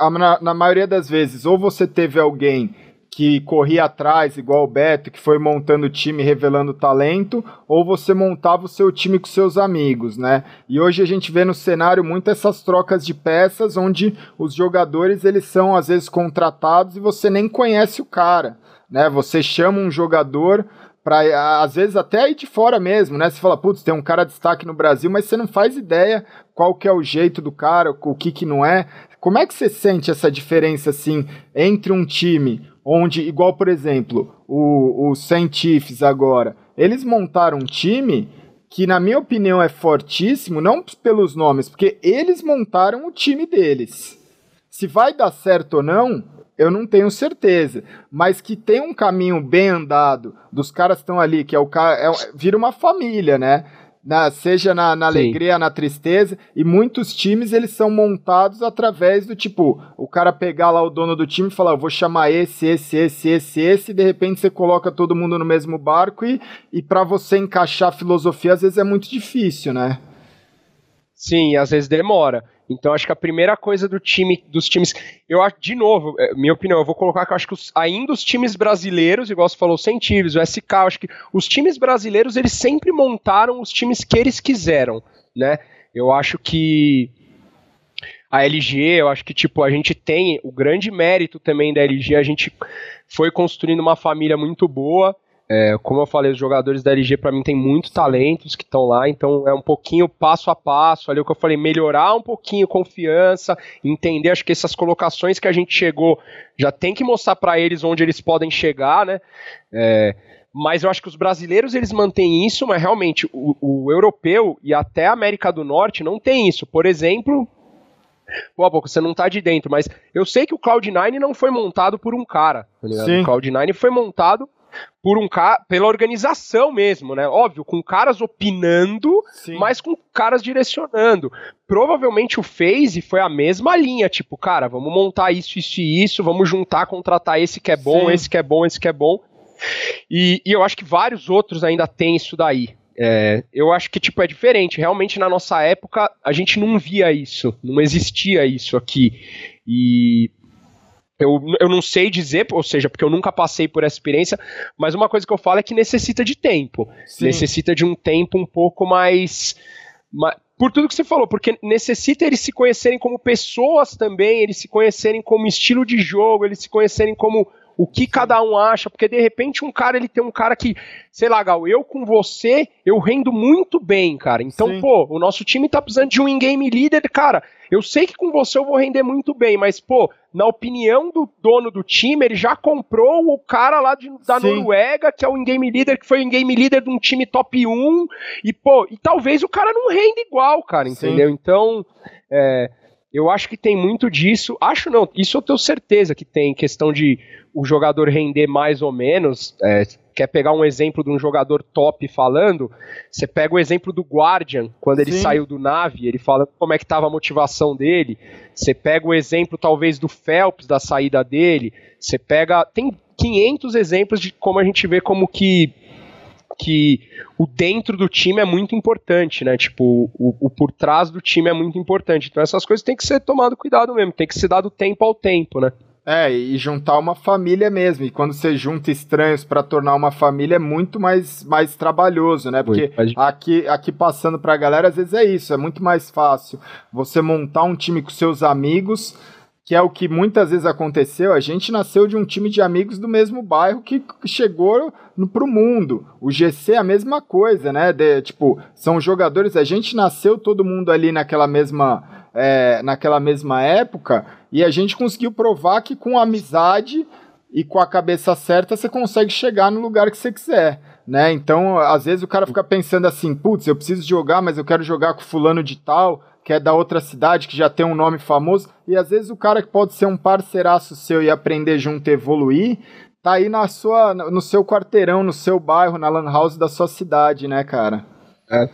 na, na maioria das vezes, ou você teve alguém que corria atrás, igual o Beto, que foi montando o time, revelando talento, ou você montava o seu time com seus amigos, né? E hoje a gente vê no cenário muito essas trocas de peças, onde os jogadores eles são às vezes contratados e você nem conhece o cara, né? Você chama um jogador para às vezes até aí de fora mesmo, né? Você fala, putz, tem um cara de destaque no Brasil, mas você não faz ideia qual que é o jeito do cara, o que que não é. Como é que você sente essa diferença assim entre um time onde, igual por exemplo, o, o Saint agora, eles montaram um time que na minha opinião é fortíssimo, não pelos nomes, porque eles montaram o time deles. Se vai dar certo ou não, eu não tenho certeza, mas que tem um caminho bem andado dos caras estão ali, que é o cara, é, vira uma família, né? Na, seja na, na alegria, na tristeza, e muitos times eles são montados através do tipo, o cara pegar lá o dono do time e falar, vou chamar esse, esse, esse, esse, esse, e de repente você coloca todo mundo no mesmo barco e, e para você encaixar a filosofia às vezes é muito difícil, né? Sim, às vezes demora. Então acho que a primeira coisa do time, dos times, eu acho, de novo, é, minha opinião, eu vou colocar que eu acho que os, ainda os times brasileiros, igual você falou, o o SK, eu acho que os times brasileiros eles sempre montaram os times que eles quiseram, né? Eu acho que a LG, eu acho que tipo a gente tem o grande mérito também da LG, a gente foi construindo uma família muito boa. É, como eu falei, os jogadores da LG para mim tem muito talentos que estão lá, então é um pouquinho passo a passo, ali o que eu falei, melhorar um pouquinho confiança, entender, acho que essas colocações que a gente chegou já tem que mostrar para eles onde eles podem chegar, né? É, mas eu acho que os brasileiros eles mantêm isso, mas realmente o, o europeu e até a América do Norte não tem isso. Por exemplo, Pô, pouco você não tá de dentro, mas eu sei que o Cloud9 não foi montado por um cara, tá ligado? O Cloud9 foi montado por um cara, pela organização mesmo, né? Óbvio, com caras opinando, Sim. mas com caras direcionando. Provavelmente o Phase foi a mesma linha, tipo, cara, vamos montar isso, isso e isso, vamos juntar, contratar esse que é bom, Sim. esse que é bom, esse que é bom. E, e eu acho que vários outros ainda têm isso daí. É, eu acho que tipo é diferente. Realmente na nossa época a gente não via isso, não existia isso aqui. E eu, eu não sei dizer, ou seja, porque eu nunca passei por essa experiência, mas uma coisa que eu falo é que necessita de tempo. Sim. Necessita de um tempo um pouco mais, mais. Por tudo que você falou, porque necessita eles se conhecerem como pessoas também, eles se conhecerem como estilo de jogo, eles se conhecerem como o que cada um acha, porque de repente um cara ele tem um cara que, sei lá, Gal, eu com você, eu rendo muito bem, cara. Então, Sim. pô, o nosso time tá precisando de um in-game leader, cara. Eu sei que com você eu vou render muito bem, mas, pô, na opinião do dono do time, ele já comprou o cara lá de, da Sim. Noruega, que é o in-game leader, que foi o in-game leader de um time top 1, e, pô, e talvez o cara não renda igual, cara, entendeu? Sim. Então, é, eu acho que tem muito disso. Acho não, isso eu tenho certeza que tem questão de o jogador render mais ou menos. É, quer pegar um exemplo de um jogador top falando? Você pega o exemplo do Guardian, quando ele Sim. saiu do Nave, ele fala como é que estava a motivação dele. Você pega o exemplo talvez do Phelps da saída dele. Você pega, tem 500 exemplos de como a gente vê como que que o dentro do time é muito importante, né? Tipo, o, o, por trás do time é muito importante. Então essas coisas tem que ser tomado cuidado mesmo, tem que ser dado tempo ao tempo, né? É, e juntar uma família mesmo. E quando você junta estranhos para tornar uma família é muito mais, mais trabalhoso, né? Porque aqui, aqui passando pra galera, às vezes é isso, é muito mais fácil você montar um time com seus amigos, que é o que muitas vezes aconteceu. A gente nasceu de um time de amigos do mesmo bairro que chegou no, pro mundo. O GC é a mesma coisa, né? De, tipo, são jogadores. A gente nasceu todo mundo ali naquela mesma é, naquela mesma época, e a gente conseguiu provar que com amizade e com a cabeça certa você consegue chegar no lugar que você quiser. Né? Então, às vezes o cara fica pensando assim, putz, eu preciso jogar, mas eu quero jogar com fulano de tal, que é da outra cidade, que já tem um nome famoso, e às vezes o cara que pode ser um parceiraço seu e aprender junto e evoluir, tá aí na sua, no seu quarteirão, no seu bairro, na lan house da sua cidade, né, cara? É.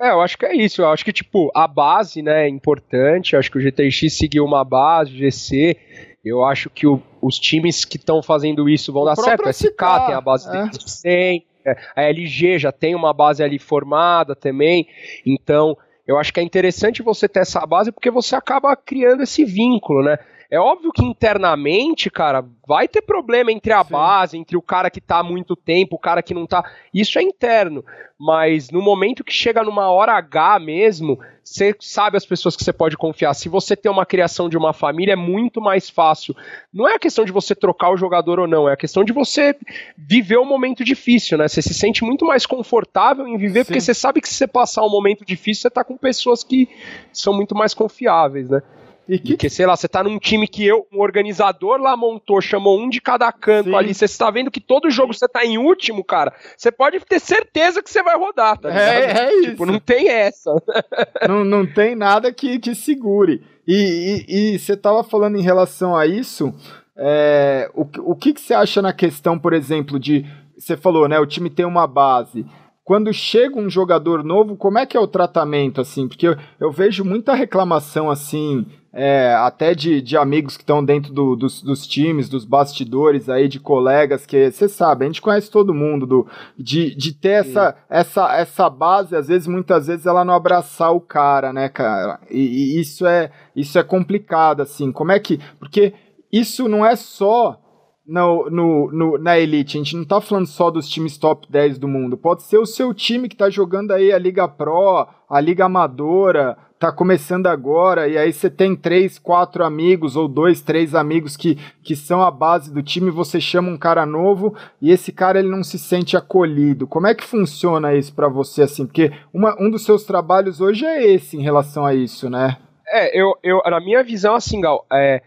É, eu acho que é isso. Eu acho que, tipo, a base, né, é importante. Eu acho que o GTX seguiu uma base, o GC. Eu acho que o, os times que estão fazendo isso vão o dar certo. O SK tem a base é. de 100. É, a LG já tem uma base ali formada também. Então, eu acho que é interessante você ter essa base porque você acaba criando esse vínculo, né? É óbvio que internamente, cara, vai ter problema entre a Sim. base, entre o cara que tá há muito tempo, o cara que não tá. Isso é interno. Mas no momento que chega numa hora H mesmo, você sabe as pessoas que você pode confiar. Se você tem uma criação de uma família, é muito mais fácil. Não é a questão de você trocar o jogador ou não, é a questão de você viver um momento difícil, né? Você se sente muito mais confortável em viver, Sim. porque você sabe que se você passar um momento difícil, você tá com pessoas que são muito mais confiáveis, né? E que... Porque, sei lá, você tá num time que eu, um organizador lá montou, chamou um de cada canto Sim. ali, você está vendo que todo jogo você tá em último, cara, você pode ter certeza que você vai rodar, tá É, é isso. Tipo, não tem essa. não, não tem nada que, que segure. E você tava falando em relação a isso, é, o, o que, que você acha na questão, por exemplo, de. Você falou, né? O time tem uma base quando chega um jogador novo, como é que é o tratamento, assim? Porque eu, eu vejo muita reclamação, assim, é, até de, de amigos que estão dentro do, dos, dos, times, dos bastidores aí, de colegas, que você sabe, a gente conhece todo mundo, do, de, de ter essa, essa, essa base, às vezes, muitas vezes, ela não abraçar o cara, né, cara? E, e isso, é, isso é complicado, assim, como é que... Porque isso não é só no, no, no, na elite. A gente não tá falando só dos times top 10 do mundo. Pode ser o seu time que tá jogando aí a Liga Pro, a Liga Amadora, tá começando agora, e aí você tem três, quatro amigos, ou dois, três amigos que, que são a base do time, você chama um cara novo, e esse cara ele não se sente acolhido. Como é que funciona isso para você, assim? Porque uma, um dos seus trabalhos hoje é esse em relação a isso, né? É, eu, eu na minha visão, assim, Gal, é,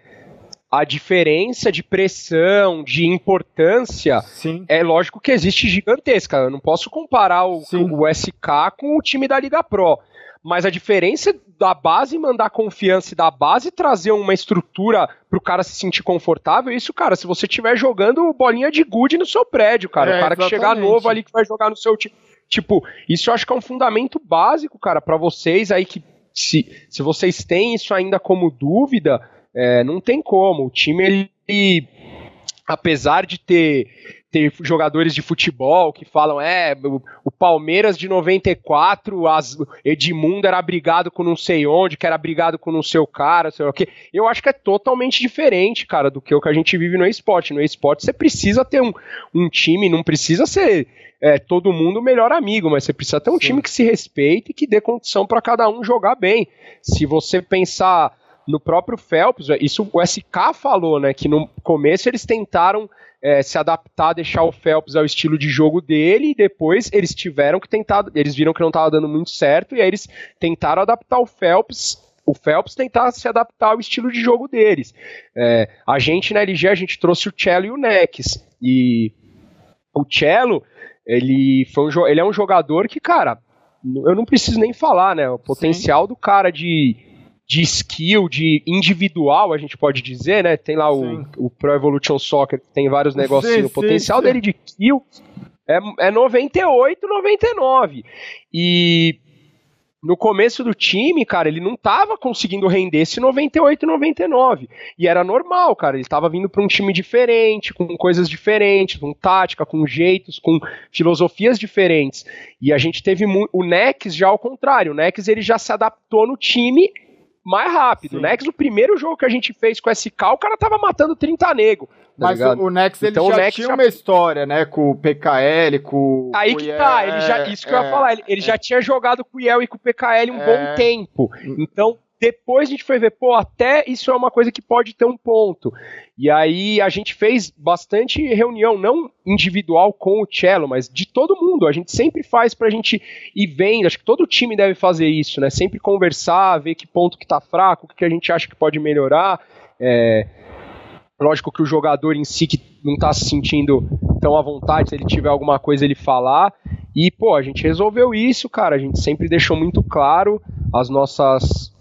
a diferença de pressão, de importância, Sim. é lógico que existe gigantesca. Eu não posso comparar o, o, SK com o time da Liga Pro. Mas a diferença da base mandar confiança e da base trazer uma estrutura pro cara se sentir confortável, isso, cara, se você estiver jogando bolinha de good no seu prédio, cara, é, o cara exatamente. que chegar novo ali que vai jogar no seu time. Tipo, isso eu acho que é um fundamento básico, cara, para vocês aí que se, se vocês têm isso ainda como dúvida, é, não tem como. O time, ele, apesar de ter, ter jogadores de futebol que falam, é, o, o Palmeiras de 94, as, Edmundo era brigado com não sei onde, que era brigado com não sei o cara, sei o quê. Eu acho que é totalmente diferente, cara, do que o que a gente vive no esporte. No esporte você precisa ter um, um time, não precisa ser é, todo mundo o melhor amigo, mas você precisa ter um Sim. time que se respeite e que dê condição para cada um jogar bem. Se você pensar no próprio Phelps, isso o SK falou, né? Que no começo eles tentaram é, se adaptar, deixar o Phelps ao estilo de jogo dele, e depois eles tiveram que tentar, eles viram que não estava dando muito certo, e aí eles tentaram adaptar o Phelps. O Phelps tentar se adaptar ao estilo de jogo deles. É, a gente na LG, a gente trouxe o Cello e o Nex. E o Cello, ele, foi um, ele é um jogador que, cara, eu não preciso nem falar, né? O potencial Sim. do cara de de skill, de individual, a gente pode dizer, né? Tem lá o, o, Pro Evolution Soccer, tem vários negocinhos. o potencial sim. dele de kill é, é 98, 99. E no começo do time, cara, ele não tava conseguindo render esse 98 99. E era normal, cara. Ele tava vindo para um time diferente, com coisas diferentes, com tática, com jeitos, com filosofias diferentes. E a gente teve o Nex já ao contrário. O Nex ele já se adaptou no time mais rápido. Sim. O Nexus, o primeiro jogo que a gente fez com SK, o cara tava matando 30 nego. Tá Mas ligado? o, Nex ele então, já Nex tinha já... uma história, né? Com o PKL, com Aí que tá, ele já, isso que é, eu ia é, falar. Ele, ele é, já tinha jogado com o Yel e com o PKL um é, bom tempo. Então, depois a gente foi ver, pô, até isso é uma coisa que pode ter um ponto. E aí a gente fez bastante reunião, não individual com o Cello, mas de todo mundo. A gente sempre faz pra gente ir vendo, acho que todo time deve fazer isso, né? Sempre conversar, ver que ponto que tá fraco, o que a gente acha que pode melhorar. É, Lógico que o jogador em si que não está se sentindo tão à vontade, se ele tiver alguma coisa ele falar. E, pô, a gente resolveu isso, cara. A gente sempre deixou muito claro as nossas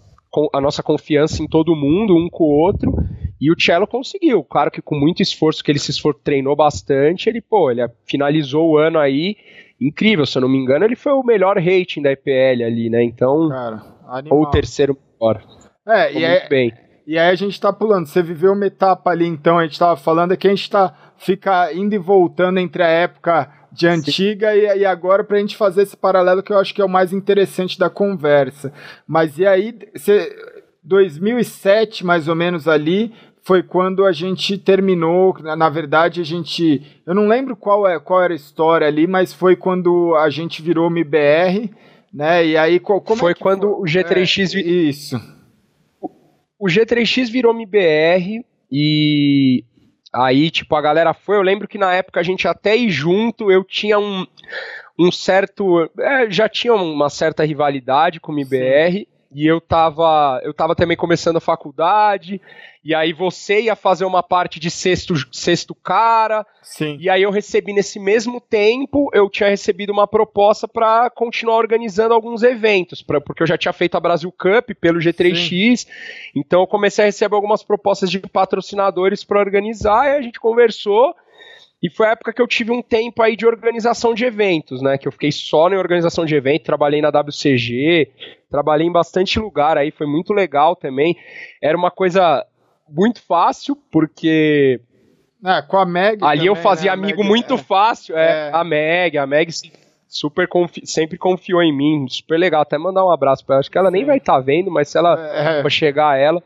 a nossa confiança em todo mundo, um com o outro. E o Cello conseguiu. Claro que com muito esforço, que ele se esfor treinou bastante, ele, pô, ele finalizou o ano aí incrível. Se eu não me engano, ele foi o melhor rating da EPL ali, né? Então, cara, ou o terceiro melhor. É, e é, bem. E aí a gente tá pulando. Você viveu uma etapa ali, então, a gente tava falando, é que a gente tá, fica indo e voltando entre a época de antiga e, e, agora pra gente fazer esse paralelo que eu acho que é o mais interessante da conversa. Mas e aí, você, 2007 mais ou menos ali, foi quando a gente terminou, na verdade a gente, eu não lembro qual, é, qual era a história ali, mas foi quando a gente virou MBR, né, e aí como Foi é quando foi? o G3X... É, isso o G3X virou MBR e aí, tipo, a galera foi. Eu lembro que na época a gente até ir junto, eu tinha um, um certo. É, já tinha uma certa rivalidade com o MBR. Sim. E eu tava, eu tava também começando a faculdade, e aí você ia fazer uma parte de sexto, sexto cara. Sim. E aí eu recebi nesse mesmo tempo, eu tinha recebido uma proposta para continuar organizando alguns eventos, pra, porque eu já tinha feito a Brasil Cup pelo G3X. Sim. Então eu comecei a receber algumas propostas de patrocinadores para organizar, e a gente conversou. E foi a época que eu tive um tempo aí de organização de eventos, né? Que eu fiquei só na organização de eventos, trabalhei na WCG, trabalhei em bastante lugar aí, foi muito legal também. Era uma coisa muito fácil, porque. É, com a Meg. Ali também, eu fazia né? amigo Meg, muito é. fácil, é, é, A Meg, a Meg super confi sempre confiou em mim, super legal. Até mandar um abraço para ela. Acho que ela nem vai estar tá vendo, mas se ela é. chegar a ela.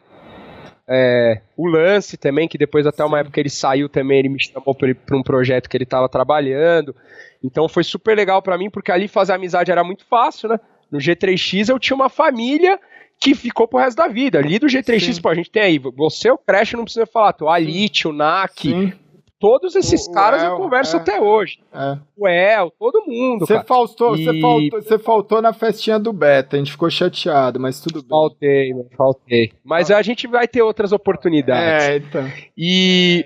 É, o Lance também, que depois até uma época ele saiu também, ele me chamou para um projeto que ele estava trabalhando. Então foi super legal para mim, porque ali fazer amizade era muito fácil, né? No G3X eu tinha uma família que ficou pro resto da vida. Ali do G3X, Sim. pô, a gente tem aí, você, o Crash, não precisa falar, o Alit, o NAC, Sim. todos esses o, caras o El, eu converso é, até hoje. É. O El, todo mundo. Você faltou, e... faltou, você faltou na festinha do Beta, a gente ficou chateado, mas tudo bem. Faltei, faltei. Mas ah. a gente vai ter outras oportunidades. É, então. E.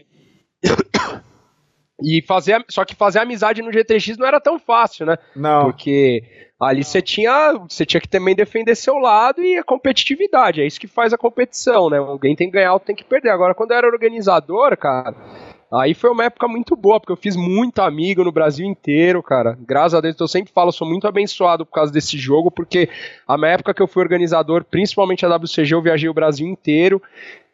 e fazer. Só que fazer amizade no G3X não era tão fácil, né? Não. Porque Ali você tinha, você tinha que também defender seu lado e a competitividade. É isso que faz a competição, né? Alguém tem que ganhar, outro tem que perder. Agora, quando eu era organizador, cara, aí foi uma época muito boa, porque eu fiz muito amigo no Brasil inteiro, cara. Graças a Deus, eu sempre falo, eu sou muito abençoado por causa desse jogo, porque a minha época que eu fui organizador, principalmente a WCG, eu viajei o Brasil inteiro.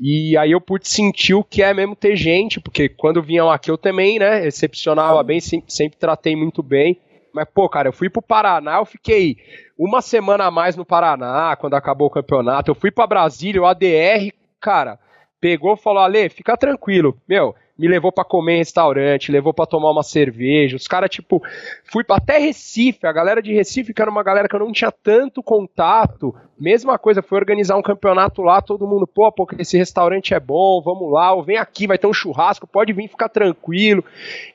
E aí eu pude sentir o que é mesmo ter gente, porque quando vinham aqui eu também, né, recepcionava bem, sempre, sempre tratei muito bem. Mas, pô, cara, eu fui pro Paraná, eu fiquei uma semana a mais no Paraná, quando acabou o campeonato. Eu fui pra Brasília, o ADR, cara, pegou e falou: Ale, fica tranquilo. Meu, me levou para comer em restaurante, levou para tomar uma cerveja. Os caras, tipo, fui até Recife, a galera de Recife, que era uma galera que eu não tinha tanto contato. Mesma coisa, foi organizar um campeonato lá, todo mundo, pô, pô, esse restaurante é bom, vamos lá, ou vem aqui, vai ter um churrasco, pode vir ficar tranquilo.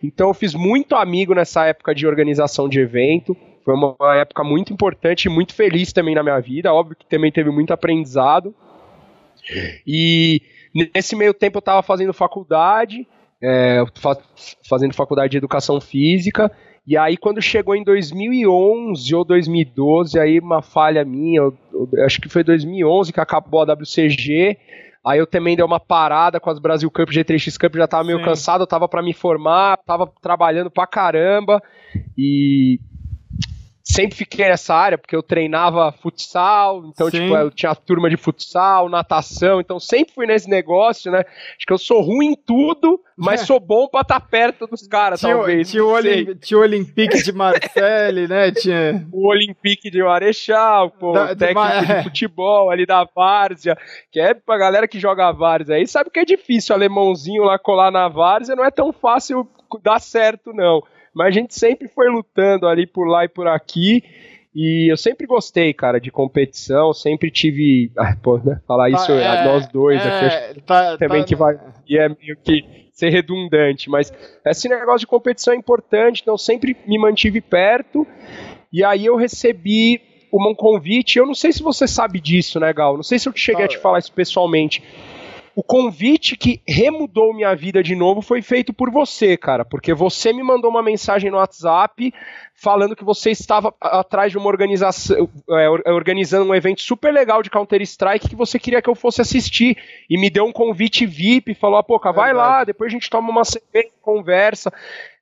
Então eu fiz muito amigo nessa época de organização de evento. Foi uma época muito importante e muito feliz também na minha vida. Óbvio que também teve muito aprendizado. E Nesse meio tempo eu estava fazendo faculdade, é, fazendo faculdade de educação física, e aí quando chegou em 2011 ou 2012, aí uma falha minha, eu, eu, acho que foi 2011 que acabou a WCG, aí eu também dei uma parada com as Brasil Cup, G3X Cup, já tava meio Sim. cansado, eu tava para me formar, tava trabalhando pra caramba, e sempre fiquei nessa área, porque eu treinava futsal, então, Sim. tipo, eu tinha turma de futsal, natação, então sempre fui nesse negócio, né? Acho que eu sou ruim em tudo, mas é. sou bom pra estar tá perto dos caras, talvez. Tinha o, Olim, tinha o Olympique de Marseille, né? Tinha... O Olympique de Marechal, pô, da, o técnico de, de, futebol ali da Várzea, que é pra galera que joga Várzea aí, sabe que é difícil, alemãozinho lá colar na Várzea, não é tão fácil dar certo, não. Mas a gente sempre foi lutando ali por lá e por aqui. E eu sempre gostei, cara, de competição, sempre tive. Ah, pô, né? Falar tá, isso é, nós dois é, aqui, tá, também tá, que vai. E é meio que ser redundante, mas esse negócio de competição é importante, então sempre me mantive perto. E aí eu recebi um convite, eu não sei se você sabe disso, né, Gal? Não sei se eu cheguei a te falar isso pessoalmente o convite que remudou minha vida de novo foi feito por você, cara, porque você me mandou uma mensagem no WhatsApp falando que você estava atrás de uma organização, é, é, organizando um evento super legal de Counter-Strike que você queria que eu fosse assistir e me deu um convite VIP, falou, ah, pô, vai lá, depois a gente toma uma cerveja, conversa.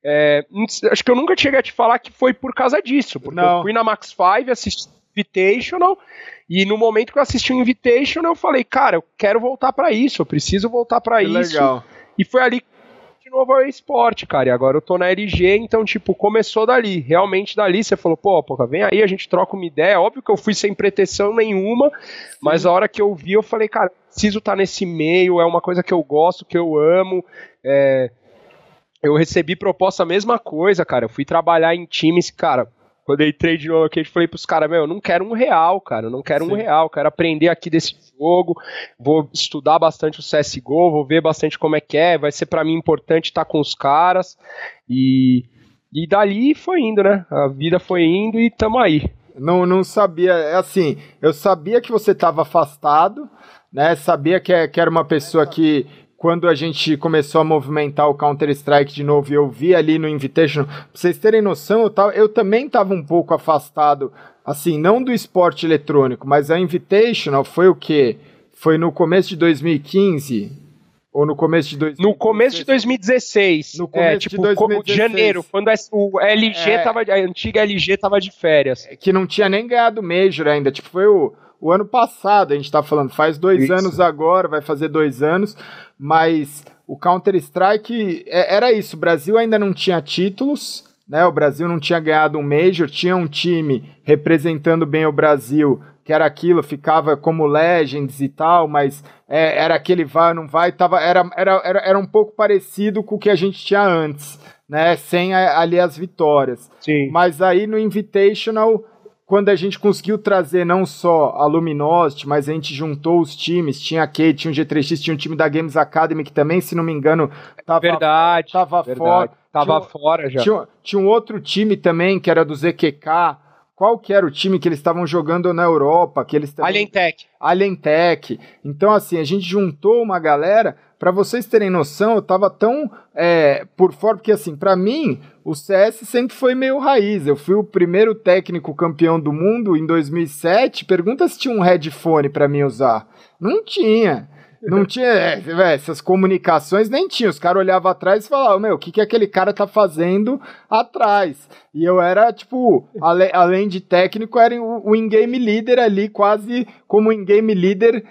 É, acho que eu nunca cheguei a te falar que foi por causa disso, porque Não. eu fui na Max 5, assisti Invitational e no momento que eu assisti o Invitation, eu falei, cara, eu quero voltar para isso, eu preciso voltar para isso. Legal. E foi ali de novo ao esporte, cara. E agora eu tô na LG, então, tipo, começou dali. Realmente dali, você falou, pô, pô, vem aí, a gente troca uma ideia. Óbvio que eu fui sem pretensão nenhuma, mas a hora que eu vi, eu falei, cara, preciso estar tá nesse meio, é uma coisa que eu gosto, que eu amo. É... Eu recebi proposta a mesma coisa, cara. Eu fui trabalhar em times, cara quando eu entrei de novo aqui, eu falei pros caras, meu, eu não quero um real, cara, eu não quero Sim. um real, quero aprender aqui desse jogo, vou estudar bastante o CSGO, vou ver bastante como é que é, vai ser para mim importante estar tá com os caras, e, e dali foi indo, né, a vida foi indo e tamo aí. Não, não sabia, é assim, eu sabia que você estava afastado, né, sabia que, que era uma pessoa que quando a gente começou a movimentar o Counter-Strike de novo e eu vi ali no Invitation, pra vocês terem noção, eu, tava, eu também estava um pouco afastado, assim, não do esporte eletrônico, mas a Invitational foi o quê? Foi no começo de 2015, ou no começo de 2016? No começo de 2016. No começo é, tipo, de 2016. janeiro, quando o LG é, tava, a antiga LG tava de férias. Que não tinha nem ganhado Major ainda, tipo, foi o, o ano passado, a gente tá falando, faz dois Isso. anos agora, vai fazer dois anos mas o Counter-Strike é, era isso. O Brasil ainda não tinha títulos, né? O Brasil não tinha ganhado um Major, tinha um time representando bem o Brasil, que era aquilo, ficava como Legends e tal, mas é, era aquele vai ou não vai, tava, era, era, era, era um pouco parecido com o que a gente tinha antes, né? Sem a, ali as vitórias. Sim. Mas aí no Invitational quando a gente conseguiu trazer não só a Luminosity, mas a gente juntou os times, tinha a Kate, tinha o G3X, tinha um time da Games Academy que também, se não me engano, tava, verdade, tava verdade. fora. Tava tinha, fora já. Tinha, tinha um outro time também, que era do ZQK, qual que era o time que eles estavam jogando na Europa, que eles também... Alien Tech. Alien Tech. Então, assim, a gente juntou uma galera para vocês terem noção, eu tava tão é, por fora, porque assim, para mim, o CS sempre foi meio raiz. Eu fui o primeiro técnico campeão do mundo em 2007. Pergunta se tinha um headphone para mim usar. Não tinha. Não tinha, é, essas comunicações nem tinha. Os caras olhavam atrás e falavam, meu, o que, que aquele cara tá fazendo atrás? E eu era, tipo, ale, além de técnico, era o, o in-game leader ali, quase como in-game leader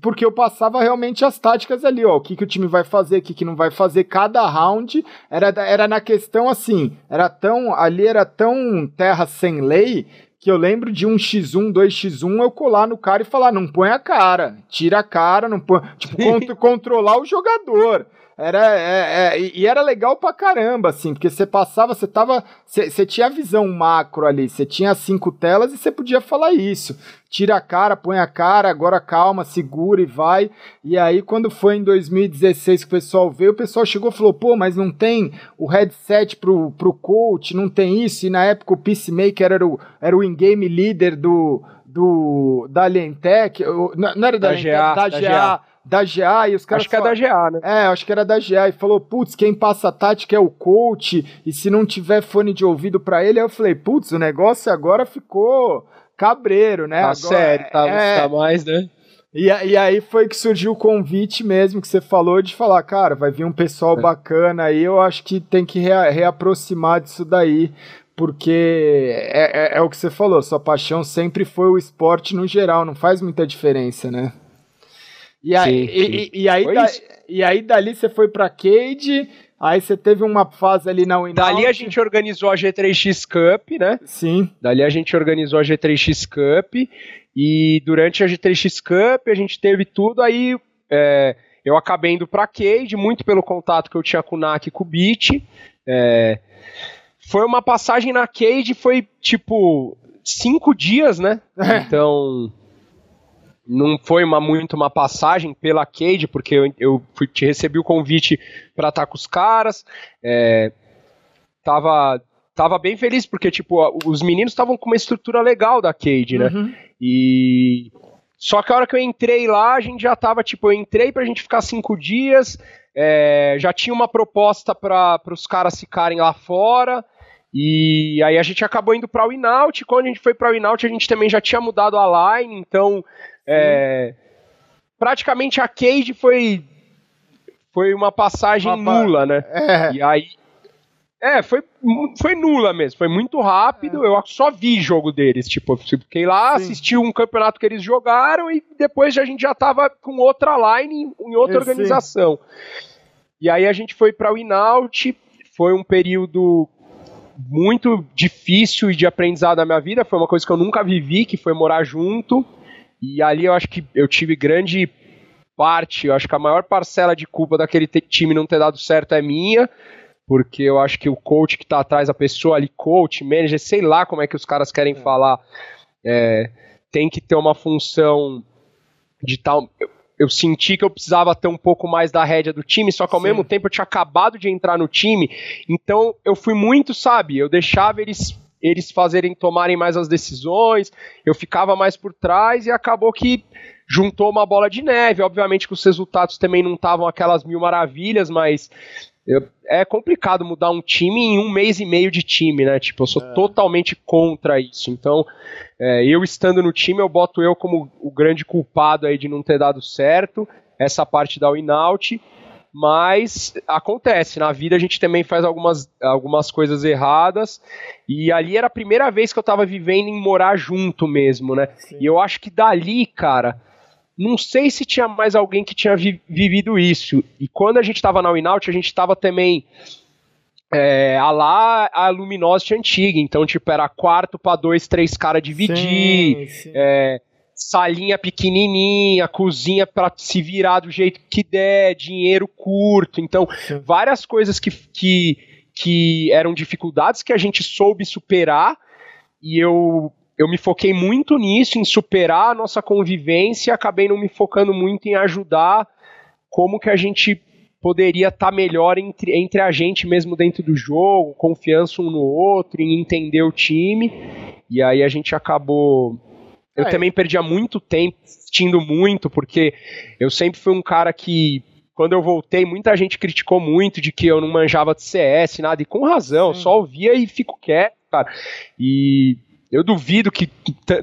porque eu passava realmente as táticas ali, ó, o que, que o time vai fazer, o que, que não vai fazer, cada round era, era na questão assim, era tão, ali era tão terra sem lei, que eu lembro de um x1, 2x1, eu colar no cara e falar, não põe a cara, tira a cara, não põe, tipo, controlar o jogador. Era, é, é, e era legal pra caramba, assim, porque você passava, você tava. Você tinha a visão macro ali, você tinha cinco telas e você podia falar isso. Tira a cara, põe a cara, agora calma, segura e vai. E aí, quando foi em 2016 que o pessoal veio, o pessoal chegou e falou: pô, mas não tem o headset pro, pro coach, não tem isso. E na época o Peacemaker era o, era o in-game leader do, do, da Alientech, não era da, da GA, da, da GA. GA da GA e os caras. Acho que é da GA, né? É, acho que era da GA. E falou, putz, quem passa a tática é o coach, e se não tiver fone de ouvido para ele, aí eu falei, putz, o negócio agora ficou cabreiro, né? Tá agora, sério, tá, é... tá mais, né? E, e aí foi que surgiu o convite mesmo que você falou de falar, cara, vai vir um pessoal é. bacana aí, eu acho que tem que rea reaproximar disso daí porque é, é, é, o que você falou, sua paixão sempre foi o esporte no geral, não faz muita diferença, né? E aí, sim, sim. E, e, aí da, e aí dali você foi pra Cade, aí você teve uma fase ali na Winout. Dali a gente organizou a G3X Cup, né? Sim. Dali a gente organizou a G3X Cup, e durante a G3X Cup a gente teve tudo, aí é, eu acabei indo pra Cade, muito pelo contato que eu tinha com o NAC e com o Beat, é, foi uma passagem na Cade, foi tipo cinco dias, né? É. Então não foi uma, muito uma passagem pela Cade, porque eu, eu fui, te recebi o convite para estar com os caras. É, tava, tava bem feliz, porque tipo, os meninos estavam com uma estrutura legal da Cade, né? Uhum. E. Só que a hora que eu entrei lá, a gente já tava, tipo, eu entrei pra gente ficar cinco dias, é, já tinha uma proposta para os caras ficarem lá fora. E aí a gente acabou indo para o Inaut. Quando a gente foi para o Inaut, a gente também já tinha mudado a line, então é, praticamente a Cade foi foi uma passagem uma nula, né? É. E aí é, foi, foi nula mesmo, foi muito rápido. É. Eu só vi jogo deles, tipo, fiquei lá, Sim. assisti um campeonato que eles jogaram e depois a gente já tava com outra line em outra organização. E aí a gente foi para o Inaut, foi um período muito difícil e de aprendizado na minha vida. Foi uma coisa que eu nunca vivi, que foi morar junto. E ali eu acho que eu tive grande parte, eu acho que a maior parcela de culpa daquele time não ter dado certo é minha, porque eu acho que o coach que está atrás, a pessoa ali, coach, manager, sei lá como é que os caras querem é. falar, é, tem que ter uma função de tal eu senti que eu precisava ter um pouco mais da rédea do time, só que ao Sim. mesmo tempo eu tinha acabado de entrar no time, então eu fui muito, sabe, eu deixava eles eles fazerem tomarem mais as decisões, eu ficava mais por trás e acabou que juntou uma bola de neve. Obviamente que os resultados também não estavam aquelas mil maravilhas, mas eu, é complicado mudar um time em um mês e meio de time, né? Tipo, eu sou é. totalmente contra isso. Então, é, eu estando no time, eu boto eu como o grande culpado aí de não ter dado certo essa parte da win-out. Mas acontece, na vida a gente também faz algumas, algumas coisas erradas. E ali era a primeira vez que eu tava vivendo em morar junto mesmo, né? Sim. E eu acho que dali, cara, não sei se tinha mais alguém que tinha vi vivido isso. E quando a gente estava na Winout, a gente estava também é, a lá a Luminosity antiga. Então, tipo, era quarto para dois, três caras dividir. Sim, sim. É, salinha pequenininha, cozinha para se virar do jeito que der, dinheiro curto. Então, sim. várias coisas que, que, que eram dificuldades que a gente soube superar. E eu eu me foquei muito nisso, em superar a nossa convivência, e acabei não me focando muito em ajudar como que a gente poderia estar tá melhor entre, entre a gente mesmo dentro do jogo, confiança um no outro, em entender o time. E aí a gente acabou. Eu é. também perdia muito tempo assistindo muito, porque eu sempre fui um cara que quando eu voltei, muita gente criticou muito de que eu não manjava de CS, nada, e com razão, Sim. só ouvia e fico quieto, cara. E eu duvido que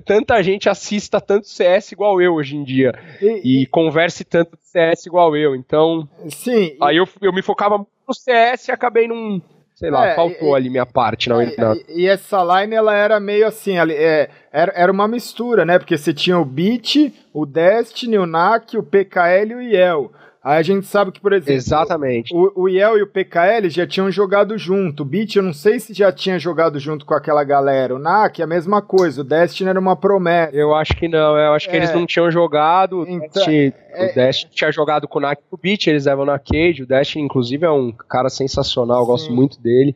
tanta gente assista tanto CS igual eu hoje em dia. E, e converse tanto CS igual eu. Então. Sim. Aí eu, eu me focava no CS e acabei num. Sei lá, é, faltou e, ali minha parte. Não, e, e, essa line, ela era meio assim, é, era, era uma mistura, né? Porque você tinha o Beat, o Destiny, o NAC, o PKL e o IEL. Aí a gente sabe que, por exemplo, Exatamente. O, o IEL e o PKL já tinham jogado junto. O Beat, eu não sei se já tinha jogado junto com aquela galera. O NAC, a mesma coisa. O Destiny era uma promessa. Eu acho que não. Eu acho que é. eles não tinham jogado. Então, Destiny, é... O Destiny tinha jogado com o NAC e o Beat. Eles levam na Cage. O Destiny, inclusive, é um cara sensacional. Eu gosto muito dele.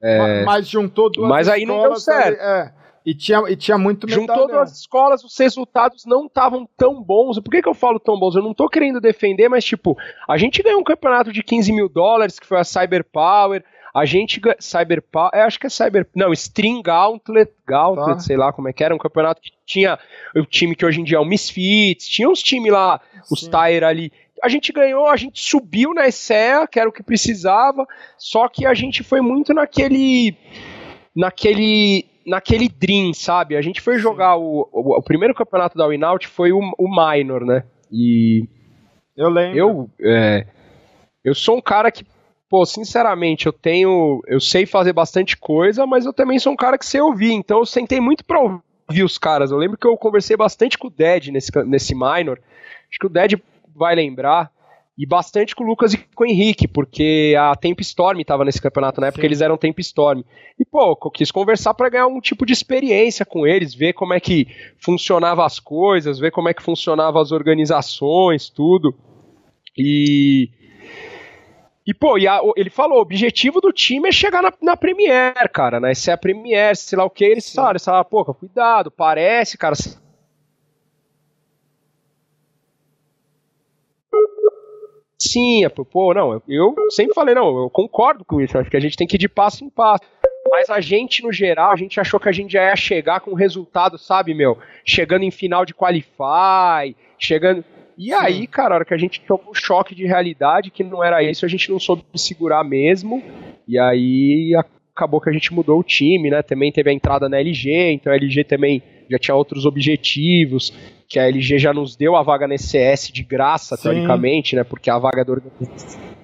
É... Mas juntou duas Mas aí não deu certo. É. E tinha, e tinha muito Juntou duas escolas, os resultados não estavam tão bons. Por que, que eu falo tão bons? Eu não tô querendo defender, mas, tipo, a gente ganhou um campeonato de 15 mil dólares, que foi a Cyber Power. A gente. Cyber Power. É, acho que é Cyber. Não, String Gauntlet. Gauntlet, tá. sei lá como é que era. Um campeonato que tinha o time que hoje em dia é o Misfits. Tinha uns times lá, Sim. os Tyre ali a gente ganhou, a gente subiu na ESEA, que era o que precisava, só que a gente foi muito naquele naquele naquele dream, sabe? A gente foi jogar o, o, o, primeiro campeonato da Winout foi o, o minor, né? E eu lembro. Eu, é, eu sou um cara que pô, sinceramente, eu tenho. Eu sei fazer bastante coisa, mas eu também sou um cara que sei ouvir. Então eu sentei muito pra ouvir os caras. Eu lembro que eu conversei bastante com o Dead nesse, nesse minor. Acho que o Dead vai lembrar. E bastante com o Lucas e com o Henrique, porque a Temp Storm estava nesse campeonato na época, Sim. eles eram Temp Storm. E, pô, eu quis conversar para ganhar um tipo de experiência com eles, ver como é que funcionava as coisas, ver como é que funcionavam as organizações, tudo. E e, pô, e a, ele falou: o objetivo do time é chegar na, na Premier, cara, né? Se é a Premier, sei lá o que, eles falaram, eles falaram, pô, cuidado, parece, cara. Sim, é, pô, não, eu sempre falei, não, eu concordo com isso, acho que a gente tem que ir de passo em passo. Mas a gente, no geral, a gente achou que a gente já ia chegar com resultado, sabe, meu? Chegando em final de Qualify, chegando. E Sim. aí, cara, a hora que a gente tomou um choque de realidade, que não era isso, a gente não soube segurar mesmo. E aí acabou que a gente mudou o time, né? Também teve a entrada na LG, então a LG também já tinha outros objetivos, que a LG já nos deu a vaga na CS de graça, Sim. teoricamente, né? Porque a vaga do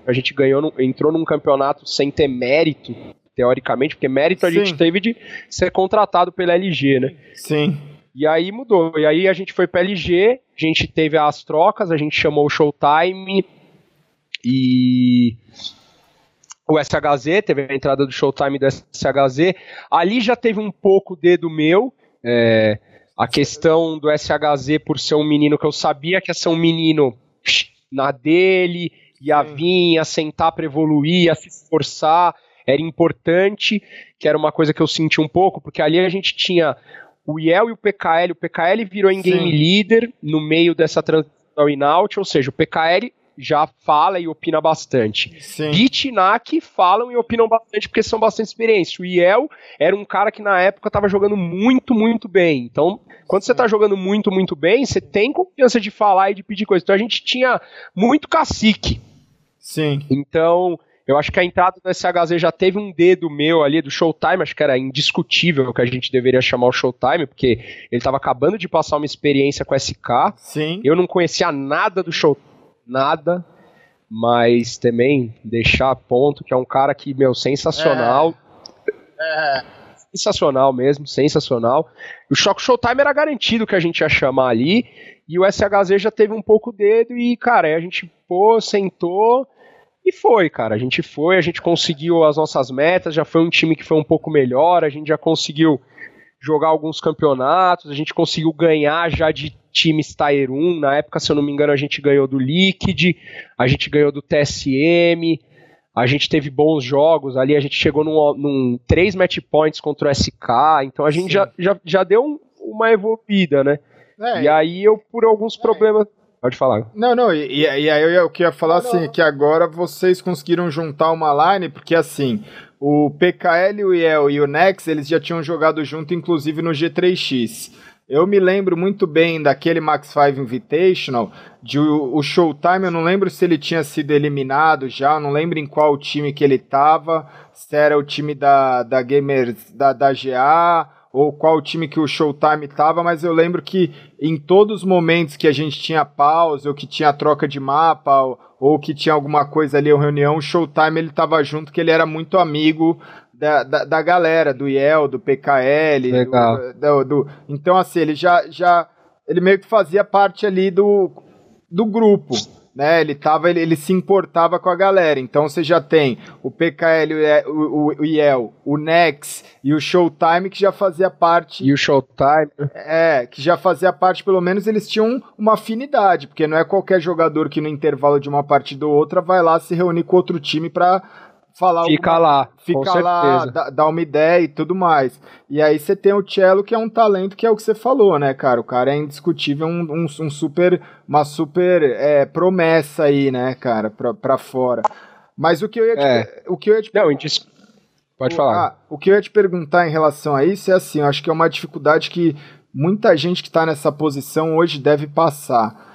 a gente ganhou, entrou num campeonato sem ter mérito, teoricamente, porque mérito a Sim. gente teve de ser contratado pela LG, né? Sim. E aí mudou. E aí a gente foi para LG, a gente teve as trocas, a gente chamou o Showtime e o SHZ, teve a entrada do Showtime do SHZ. Ali já teve um pouco dedo meu. É, a questão do SHZ por ser um menino que eu sabia que ia ser um menino na dele, ia vir, ia sentar para evoluir, ia se esforçar, era importante, que era uma coisa que eu senti um pouco, porque ali a gente tinha o IEL e o PKL. O PKL virou em game leader no meio dessa transição in-out, ou seja, o PKL já fala e opina bastante. Bit e NAC falam e opinam bastante porque são bastante experientes. O IEL era um cara que na época estava jogando muito, muito bem. Então, quando você está jogando muito, muito bem, você tem confiança de falar e de pedir coisas. Então a gente tinha muito cacique. Sim. Então, eu acho que a entrada do SHZ já teve um dedo meu ali do Showtime, acho que era indiscutível que a gente deveria chamar o Showtime, porque ele estava acabando de passar uma experiência com SK. Sim. Eu não conhecia nada do show, nada, mas também deixar ponto que é um cara que, meu, sensacional. É. é. Sensacional mesmo, sensacional. O Shock Showtime era garantido que a gente ia chamar ali, e o SHZ já teve um pouco dedo, e, cara, aí a gente, pô, sentou e foi, cara. A gente foi, a gente conseguiu as nossas metas, já foi um time que foi um pouco melhor, a gente já conseguiu jogar alguns campeonatos, a gente conseguiu ganhar já de times Tier 1. Na época, se eu não me engano, a gente ganhou do Liquid, a gente ganhou do TSM, a gente teve bons jogos ali, a gente chegou num, num três match points contra o SK, então a gente já, já, já deu um, uma evoluída, né? É, e aí eu, por alguns é. problemas Pode falar. Não, não, e, e aí eu, eu queria falar não, assim, não. que agora vocês conseguiram juntar uma line, porque assim, o PKL, o IEL e o Nex, eles já tinham jogado junto, inclusive no G3X. Eu me lembro muito bem daquele Max 5 Invitational, de o, o Showtime, eu não lembro se ele tinha sido eliminado já, não lembro em qual time que ele tava, se era o time da, da Gamers, da, da GA, ou qual time que o Showtime tava, mas eu lembro que em todos os momentos que a gente tinha pause, ou que tinha troca de mapa, ou, ou que tinha alguma coisa ali, ou reunião, o Showtime ele tava junto, que ele era muito amigo da, da, da galera, do IEL, do PKL. Legal. Do, do, do, então, assim, ele já, já. Ele meio que fazia parte ali do, do grupo né? Ele tava, ele, ele, se importava com a galera. Então você já tem o PKL, o, o, o IEL, o Nex e o Showtime que já fazia parte. E o Showtime? É, que já fazia parte, pelo menos eles tinham uma afinidade, porque não é qualquer jogador que no intervalo de uma partida ou outra vai lá se reunir com outro time para falar Fica alguma, lá. Fica lá, dá, dá, uma ideia e tudo mais. E aí você tem o Cello, que é um talento que é o que você falou, né, cara? O cara é indiscutível, um, um, um super, uma super é, promessa aí, né, cara, pra, pra fora. Mas o que eu ia te, é. o que eu ia te Não, indis... Pode falar. Ah, o que eu ia te perguntar em relação a isso é assim, eu acho que é uma dificuldade que muita gente que está nessa posição hoje deve passar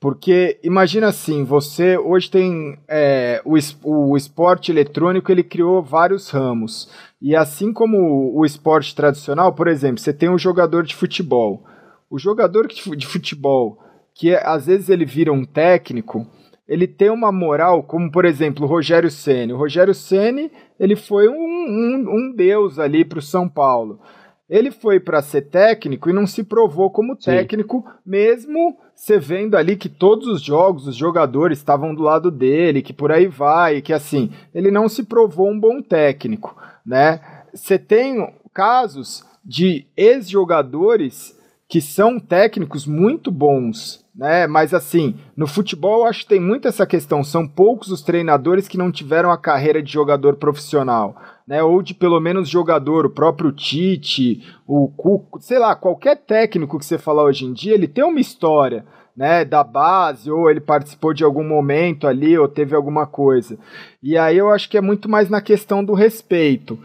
porque imagina assim, você hoje tem é, o, o esporte eletrônico, ele criou vários ramos. E assim como o esporte tradicional, por exemplo, você tem um jogador de futebol. O jogador de futebol, que às vezes ele vira um técnico, ele tem uma moral, como por exemplo o Rogério Ceni. O Rogério Ceni ele foi um, um, um deus ali para o São Paulo. Ele foi para ser técnico e não se provou como técnico, Sim. mesmo você vendo ali que todos os jogos, os jogadores estavam do lado dele, que por aí vai, que assim, ele não se provou um bom técnico, né? Você tem casos de ex-jogadores que são técnicos muito bons, né? Mas assim, no futebol acho que tem muito essa questão. São poucos os treinadores que não tiveram a carreira de jogador profissional, né? Ou de pelo menos jogador, o próprio Tite, o Cuco, sei lá, qualquer técnico que você falar hoje em dia, ele tem uma história. Né, da base, ou ele participou de algum momento ali, ou teve alguma coisa. E aí eu acho que é muito mais na questão do respeito.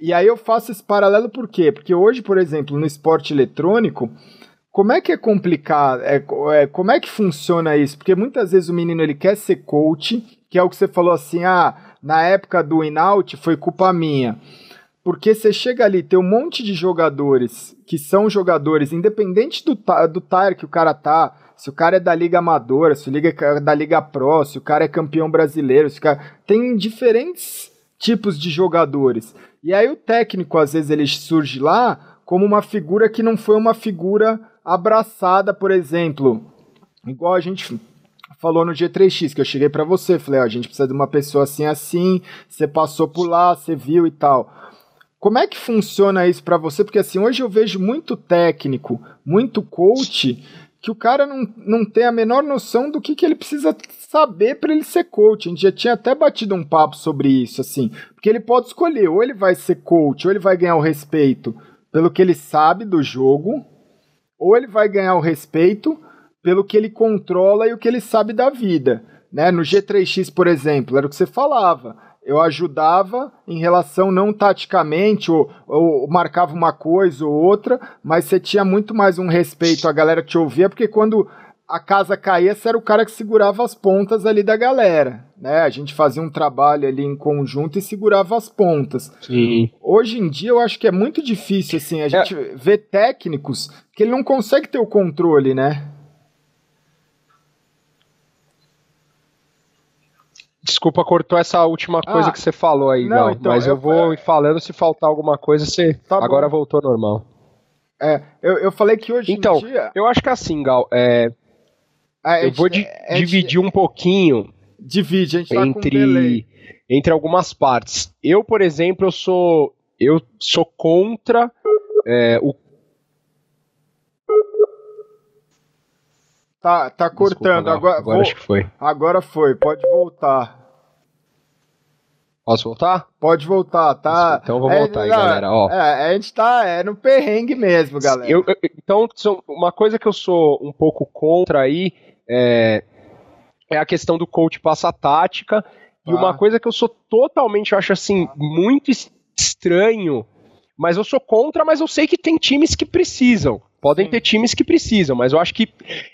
E aí eu faço esse paralelo por quê? Porque hoje, por exemplo, no esporte eletrônico, como é que é complicado? É, é, como é que funciona isso? Porque muitas vezes o menino ele quer ser coach, que é o que você falou assim, ah, na época do in-out foi culpa minha. Porque você chega ali, tem um monte de jogadores que são jogadores, independente do, do tire que o cara tá, se o cara é da Liga Amadora, se o Liga é da Liga Pro, se o cara é campeão brasileiro, se o cara... tem diferentes tipos de jogadores. E aí o técnico, às vezes, ele surge lá como uma figura que não foi uma figura abraçada, por exemplo, igual a gente falou no G3X, que eu cheguei para você, falei, ó, a gente precisa de uma pessoa assim assim, você passou por lá, você viu e tal. Como é que funciona isso para você? Porque assim, hoje eu vejo muito técnico, muito coach, que o cara não, não tem a menor noção do que, que ele precisa saber para ele ser coach. A gente já tinha até batido um papo sobre isso, assim. Porque ele pode escolher, ou ele vai ser coach, ou ele vai ganhar o respeito pelo que ele sabe do jogo, ou ele vai ganhar o respeito pelo que ele controla e o que ele sabe da vida. Né? No G3X, por exemplo, era o que você falava. Eu ajudava em relação não taticamente, ou, ou marcava uma coisa ou outra, mas você tinha muito mais um respeito, a galera te ouvia, porque quando a casa caía, você era o cara que segurava as pontas ali da galera, né? A gente fazia um trabalho ali em conjunto e segurava as pontas. Sim. Hoje em dia eu acho que é muito difícil, assim, a é. gente é. vê técnicos que ele não consegue ter o controle, né? Desculpa, cortou essa última coisa ah, que você falou aí, não, Gal, então, mas eu, eu vou ir falando, se faltar alguma coisa, você tá agora bom. voltou normal. É, eu, eu falei que hoje então, em dia... eu acho que assim, Gal, é, ah, eu vou di dividir um pouquinho. Divide, a gente tá entre, entre algumas partes. Eu, por exemplo, eu sou eu sou contra é, o Tá, tá cortando. Desculpa, agora, agora vou, acho que foi. Agora foi, pode voltar. Posso voltar? Pode voltar, tá? Então eu vou é, voltar aí, galera. Ó. É, a gente tá é no perrengue mesmo, galera. Eu, eu, então, uma coisa que eu sou um pouco contra aí é, é a questão do coach passa tática. E uma ah. coisa que eu sou totalmente, eu acho assim, muito estranho, mas eu sou contra, mas eu sei que tem times que precisam. Podem Sim. ter times que precisam, mas eu acho que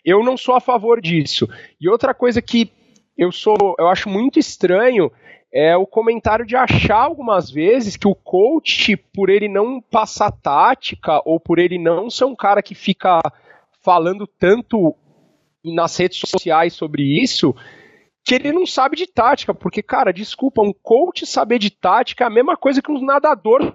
eu não sou a favor disso. E outra coisa que eu sou, eu acho muito estranho é o comentário de achar algumas vezes que o coach, por ele não passar tática ou por ele não ser um cara que fica falando tanto nas redes sociais sobre isso, que ele não sabe de tática, porque, cara, desculpa, um coach saber de tática é a mesma coisa que um nadador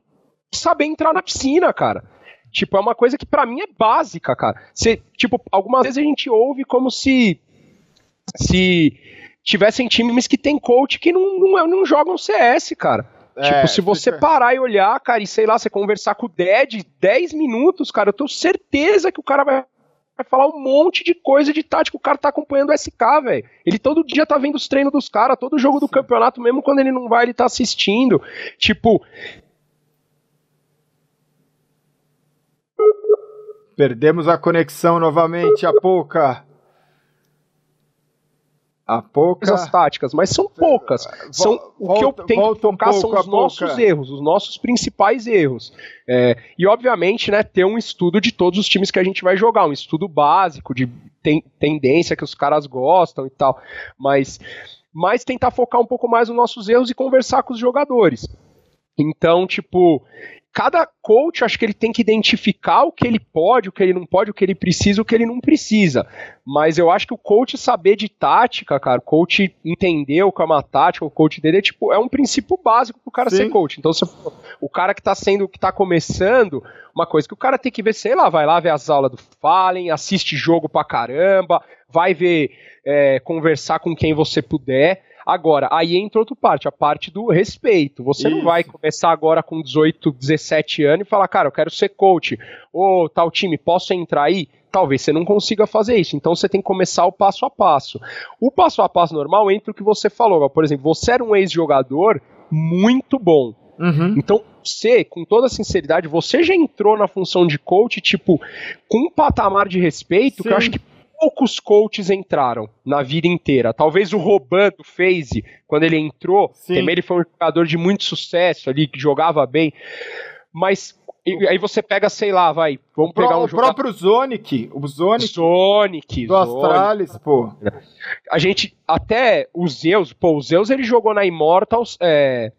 saber entrar na piscina, cara. Tipo, é uma coisa que para mim é básica, cara. Você, tipo, algumas vezes a gente ouve como se se tivessem times que tem coach que não, não, não jogam CS, cara. É, tipo, se você parar e olhar, cara, e sei lá, você conversar com o Dead 10 minutos, cara, eu tenho certeza que o cara vai vai falar um monte de coisa de tática. O cara tá acompanhando o SK, velho. Ele todo dia tá vendo os treinos dos caras, todo jogo do campeonato, mesmo quando ele não vai, ele tá assistindo. Tipo. Perdemos a conexão novamente, a pouca. A pouca... As táticas, mas são poucas. São, volta, o que eu tenho que focar um são os nossos erros, os nossos principais erros. É, e, obviamente, né, ter um estudo de todos os times que a gente vai jogar, um estudo básico de ten, tendência que os caras gostam e tal. Mas, mas tentar focar um pouco mais nos nossos erros e conversar com os jogadores. Então, tipo, cada coach, acho que ele tem que identificar o que ele pode, o que ele não pode, o que ele precisa, o que ele não precisa. Mas eu acho que o coach saber de tática, cara, o coach entender o que é uma tática, o coach dele é tipo, é um princípio básico pro cara Sim. ser coach. Então, se, o cara que tá sendo, que tá começando, uma coisa que o cara tem que ver, sei lá, vai lá ver as aulas do Fallen, assiste jogo pra caramba, vai ver, é, conversar com quem você puder Agora, aí entra outra parte, a parte do respeito. Você Isso. não vai começar agora com 18, 17 anos e falar, cara, eu quero ser coach. Ô, tal time, posso entrar aí? Talvez você não consiga fazer isso. Então você tem que começar o passo a passo. O passo a passo normal entra o que você falou. Por exemplo, você era um ex-jogador muito bom. Uhum. Então, você, com toda sinceridade, você já entrou na função de coach, tipo, com um patamar de respeito Sim. que eu acho que poucos coaches entraram na vida inteira. Talvez o Roban do FaZe, quando ele entrou, Sim. também ele foi um jogador de muito sucesso ali, que jogava bem. Mas aí você pega, sei lá, vai, vamos pegar um O jogador... próprio Zonic, o Zonic. Zonic, do Zonic. Astralis, pô. A gente, até o Zeus, pô, o Zeus ele jogou na Immortals, é,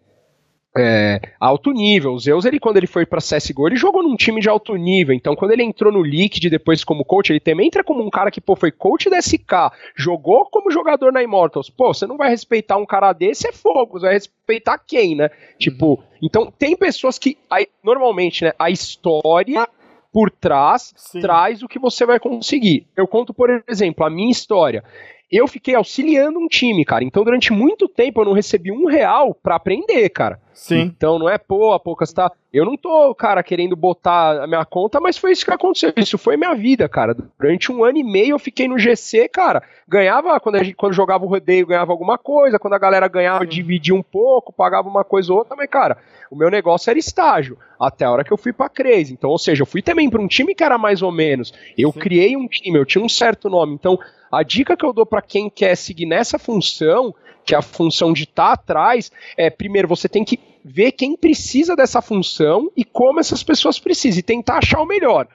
é, alto nível. O Zeus, ele, quando ele foi pra CSGO, ele jogou num time de alto nível. Então, quando ele entrou no Liquid depois como coach, ele também entra como um cara que, pô, foi coach da SK, jogou como jogador na Immortals. Pô, você não vai respeitar um cara desse, é fogo. Você vai respeitar quem, né? Tipo, então tem pessoas que, aí, normalmente, né, a história por trás Sim. traz o que você vai conseguir. Eu conto, por exemplo, a minha história eu fiquei auxiliando um time, cara. Então, durante muito tempo, eu não recebi um real para aprender, cara. Sim. Então, não é, pô, a poucas tá. Eu não tô, cara, querendo botar a minha conta, mas foi isso que aconteceu. Isso foi minha vida, cara. Durante um ano e meio eu fiquei no GC, cara. Ganhava, quando, a gente, quando jogava o rodeio, ganhava alguma coisa. Quando a galera ganhava, dividia um pouco, pagava uma coisa ou outra. Mas, cara, o meu negócio era estágio. Até a hora que eu fui pra Crazy. Então, ou seja, eu fui também pra um time que era mais ou menos. Eu Sim. criei um time, eu tinha um certo nome. Então, a dica que eu dou para quem quer seguir nessa função, que é a função de estar tá atrás, é primeiro você tem que ver quem precisa dessa função e como essas pessoas precisam e tentar achar o melhor.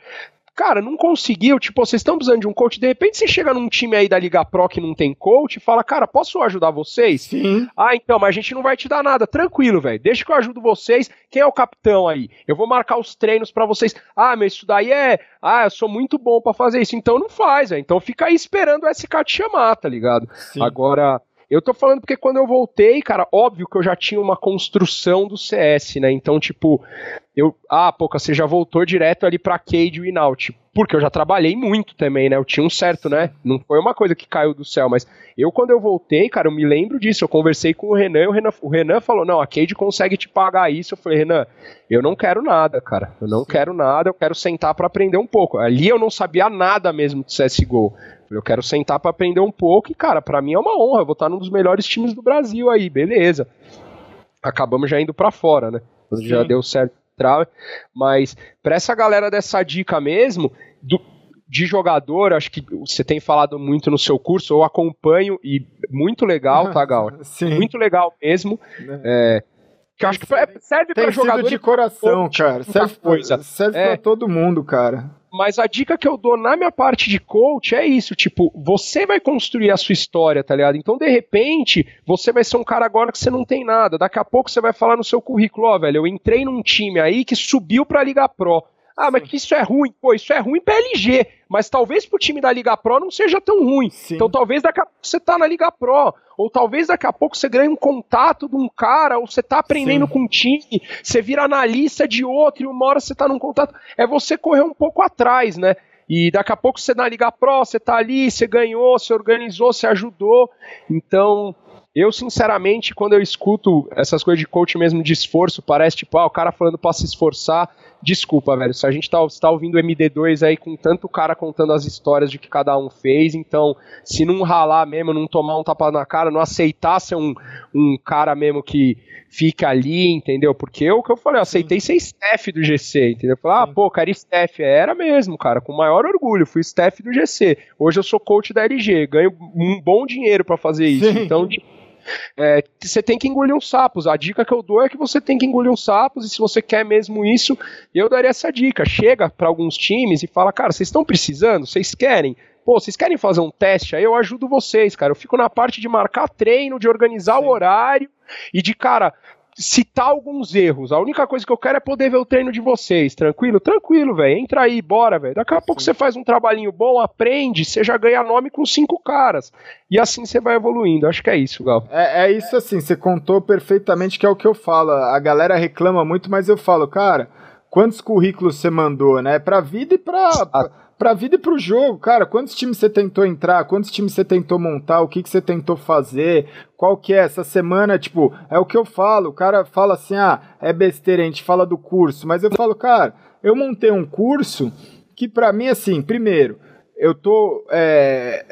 Cara, não conseguiu, tipo, vocês estão precisando de um coach, de repente você chega num time aí da Liga Pro que não tem coach e fala, cara, posso ajudar vocês? Sim. Ah, então, mas a gente não vai te dar nada, tranquilo, velho, deixa que eu ajudo vocês, quem é o capitão aí? Eu vou marcar os treinos para vocês. Ah, mas isso daí é, ah, eu sou muito bom para fazer isso, então não faz, velho, então fica aí esperando o SK te chamar, tá ligado? Sim. Agora... Eu tô falando porque quando eu voltei, cara, óbvio que eu já tinha uma construção do CS, né? Então, tipo, eu. Ah, pouca, você já voltou direto ali pra Cade e Inaut. Porque eu já trabalhei muito também, né? Eu tinha um certo, né? Não foi uma coisa que caiu do céu, mas eu, quando eu voltei, cara, eu me lembro disso. Eu conversei com o Renan e o Renan, o Renan falou: não, a Cade consegue te pagar isso. Eu falei, Renan, eu não quero nada, cara. Eu não Sim. quero nada, eu quero sentar para aprender um pouco. Ali eu não sabia nada mesmo de CSGO. Eu quero sentar para aprender um pouco e, cara, para mim é uma honra. Eu vou estar num dos melhores times do Brasil aí, beleza. Acabamos já indo para fora, né? Sim. Já deu certo. Mas para essa galera dessa dica mesmo, do, de jogador, acho que você tem falado muito no seu curso, eu acompanho e muito legal, tá, Gal? Sim. Muito legal mesmo. É, que eu acho que serve para jogador de coração, cara. Serve, coisa. serve é, para todo mundo, cara. Mas a dica que eu dou na minha parte de coach é isso, tipo, você vai construir a sua história, tá ligado? Então, de repente, você vai ser um cara agora que você não tem nada. Daqui a pouco você vai falar no seu currículo, ó, velho, eu entrei num time aí que subiu pra Liga Pro. Ah, mas que isso é ruim. Pô, isso é ruim pra LG. Mas talvez pro time da Liga Pro não seja tão ruim. Sim. Então talvez daqui a pouco você tá na Liga Pro. Ou talvez daqui a pouco você ganhe um contato de um cara, ou você tá aprendendo Sim. com um time, você vira analista de outro e uma hora você tá num contato. É você correr um pouco atrás, né? E daqui a pouco você na Liga Pro, você tá ali, você ganhou, você organizou, você ajudou. Então, eu, sinceramente, quando eu escuto essas coisas de coach mesmo de esforço, parece tipo, ah, o cara falando pra se esforçar. Desculpa, velho. Se a gente tá, tá ouvindo MD2 aí com tanto cara contando as histórias de que cada um fez, então, se não ralar mesmo, não tomar um tapa na cara, não aceitar ser um, um cara mesmo que fica ali, entendeu? Porque eu, que eu falei, eu aceitei ser staff do GC, entendeu? Falei, ah, pô, cara, staff. Era mesmo, cara, com maior orgulho. Fui staff do GC. Hoje eu sou coach da LG, ganho um bom dinheiro para fazer isso. Sim. Então, tipo, é, você tem que engolir uns sapos. A dica que eu dou é que você tem que engolir uns sapos, e se você quer mesmo isso, eu daria essa dica. Chega para alguns times e fala, cara, vocês estão precisando? Vocês querem? Pô, vocês querem fazer um teste? Aí eu ajudo vocês, cara. Eu fico na parte de marcar treino, de organizar Sim. o horário e de, cara, citar alguns erros. A única coisa que eu quero é poder ver o treino de vocês. Tranquilo? Tranquilo, velho. Entra aí, bora, velho. Daqui a pouco Sim. você faz um trabalhinho bom, aprende, você já ganha nome com cinco caras. E assim você vai evoluindo. Acho que é isso, Gal. É, é isso assim, você contou perfeitamente que é o que eu falo. A galera reclama muito, mas eu falo, cara, quantos currículos você mandou, né? Pra vida e pra. Ah pra vida e pro jogo, cara, quantos times você tentou entrar, quantos times você tentou montar, o que, que você tentou fazer, qual que é, essa semana, tipo, é o que eu falo, o cara fala assim, ah, é besteira, a gente fala do curso, mas eu falo, cara, eu montei um curso que para mim, assim, primeiro, eu tô é,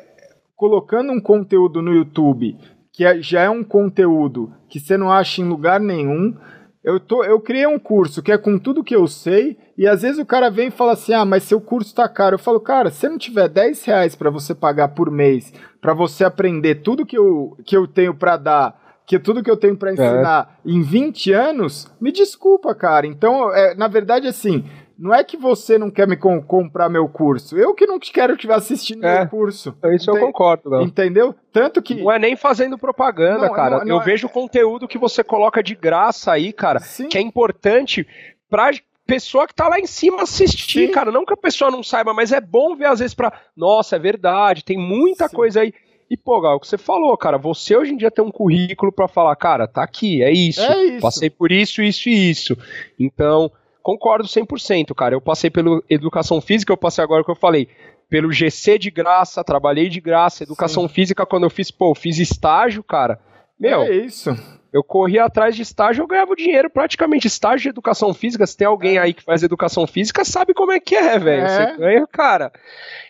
colocando um conteúdo no YouTube que é, já é um conteúdo que você não acha em lugar nenhum, eu, tô, eu criei um curso que é com tudo que eu sei, e às vezes o cara vem e fala assim: ah, mas seu curso tá caro. Eu falo, cara, se não tiver 10 reais para você pagar por mês, para você aprender tudo que eu, que eu tenho para dar, que tudo que eu tenho para ensinar é. em 20 anos, me desculpa, cara. Então, é, na verdade, assim, não é que você não quer me com, comprar meu curso. Eu que não quero que assistindo é, meu curso. Isso Ent eu concordo, não. Entendeu? Tanto que. Não é nem fazendo propaganda, não, cara. Não, não eu é... vejo conteúdo que você coloca de graça aí, cara, Sim. que é importante pra pessoa que tá lá em cima assistir, Sim. cara. Não que a pessoa não saiba, mas é bom ver às vezes pra. Nossa, é verdade, tem muita Sim. coisa aí. E, pô, Gal, o que você falou, cara, você hoje em dia tem um currículo para falar, cara, tá aqui, é isso, é isso. Passei por isso, isso e isso. Então, concordo 100%, cara. Eu passei pela educação física, eu passei agora o que eu falei, pelo GC de graça, trabalhei de graça, educação Sim. física quando eu fiz, pô, fiz estágio, cara. Meu, é isso. Eu corri atrás de estágio, eu ganhava dinheiro praticamente. Estágio de educação física, se tem alguém aí que faz educação física, sabe como é que é, velho. É. Você ganha, cara.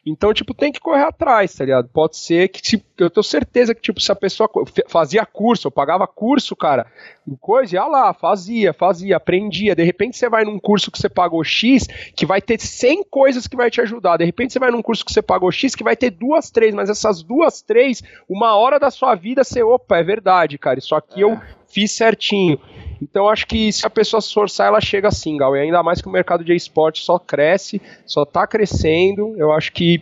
Então, tipo, tem que correr atrás, tá ligado? Pode ser que, tipo, eu tenho certeza que, tipo, se a pessoa fazia curso, eu pagava curso, cara, coisa, ia lá, fazia, fazia, aprendia. De repente você vai num curso que você pagou X, que vai ter 100 coisas que vai te ajudar. De repente você vai num curso que você pagou X, que vai ter duas, três, mas essas duas, três, uma hora da sua vida você, opa, é verdade, cara, isso aqui é. eu fiz certinho. Então acho que se a pessoa se esforçar, ela chega assim, Gal. E ainda mais que o mercado de esporte só cresce, só tá crescendo. Eu acho que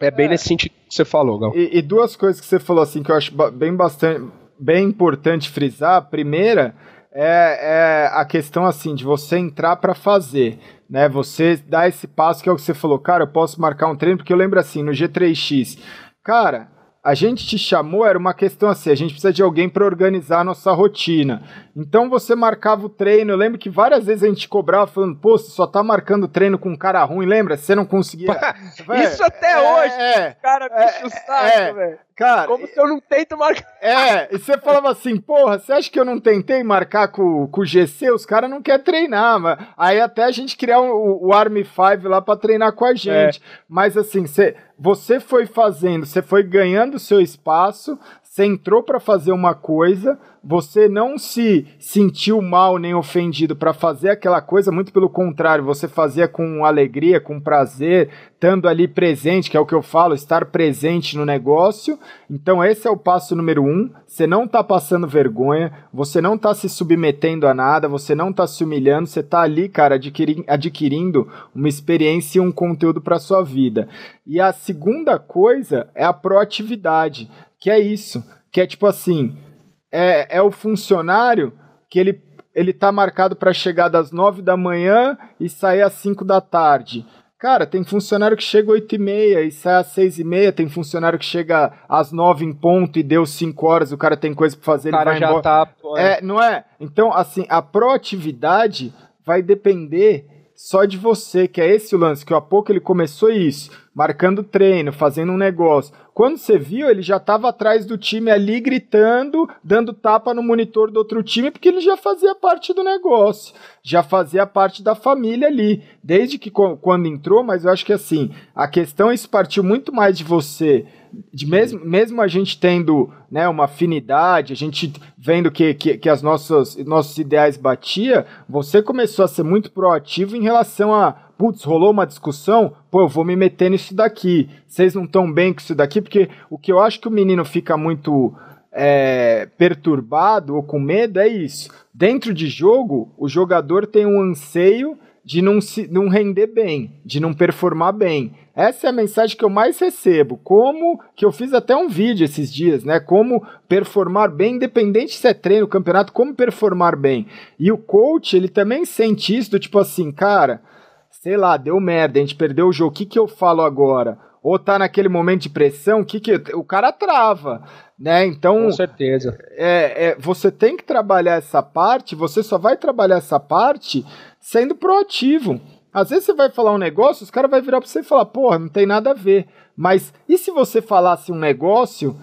é bem é. nesse sentido que você falou, Gal. E, e, duas coisas que você falou assim que eu acho bem bastante bem importante frisar. A primeira é, é a questão assim de você entrar para fazer. Né, você dá esse passo que é o que você falou, cara, eu posso marcar um treino, porque eu lembro assim, no G3X, cara, a gente te chamou, era uma questão assim, a gente precisa de alguém para organizar a nossa rotina. Então você marcava o treino, eu lembro que várias vezes a gente cobrava falando, pô, você só tá marcando treino com um cara ruim, lembra? Você não conseguia. Isso até é, hoje, é, cara, bicho é, saco, é, velho. Cara, Como se eu não tento marcar. É, e você falava assim, porra, você acha que eu não tentei marcar com, com o GC? Os caras não querem treinar, mas aí até a gente criar o, o Army 5 lá para treinar com a gente. É. Mas assim, você, você foi fazendo, você foi ganhando seu espaço, você entrou para fazer uma coisa, você não se sentiu mal nem ofendido para fazer aquela coisa, muito pelo contrário, você fazia com alegria, com prazer, estando ali presente, que é o que eu falo, estar presente no negócio. Então, esse é o passo número um. Você não está passando vergonha, você não está se submetendo a nada, você não está se humilhando, você está ali, cara, adquiri adquirindo uma experiência e um conteúdo para sua vida. E a segunda coisa é a proatividade que é isso, que é tipo assim, é, é o funcionário que ele ele tá marcado para chegar das 9 da manhã e sair às 5 da tarde. Cara, tem funcionário que chega às 8 e meia e sai às 6 e meia, tem funcionário que chega às 9 em ponto e deu 5 horas, o cara tem coisa para fazer, o cara ele vai já embora. Tá, é. é, não é? Então, assim, a proatividade vai depender só de você, que é esse o lance, que há pouco ele começou isso, marcando treino, fazendo um negócio. Quando você viu, ele já estava atrás do time ali gritando, dando tapa no monitor do outro time, porque ele já fazia parte do negócio, já fazia parte da família ali, desde que quando entrou, mas eu acho que assim, a questão isso partiu muito mais de você de mesmo, mesmo a gente tendo né, uma afinidade, a gente vendo que, que, que as nossas, nossos ideais batia, você começou a ser muito proativo em relação a, putz, rolou uma discussão, pô, eu vou me meter nisso daqui, vocês não estão bem com isso daqui, porque o que eu acho que o menino fica muito é, perturbado ou com medo é isso. Dentro de jogo, o jogador tem um anseio de não, se, não render bem, de não performar bem. Essa é a mensagem que eu mais recebo. Como que eu fiz até um vídeo esses dias, né? Como performar bem, independente se é treino, campeonato, como performar bem. E o coach, ele também sente isso, do tipo assim, cara, sei lá, deu merda, a gente perdeu o jogo, o que, que eu falo agora? Ou tá naquele momento de pressão, o que, que o cara trava, né? Então, com certeza. É, é, você tem que trabalhar essa parte, você só vai trabalhar essa parte sendo proativo. Às vezes você vai falar um negócio, os caras vão virar para você e falar, porra, não tem nada a ver. Mas e se você falasse um negócio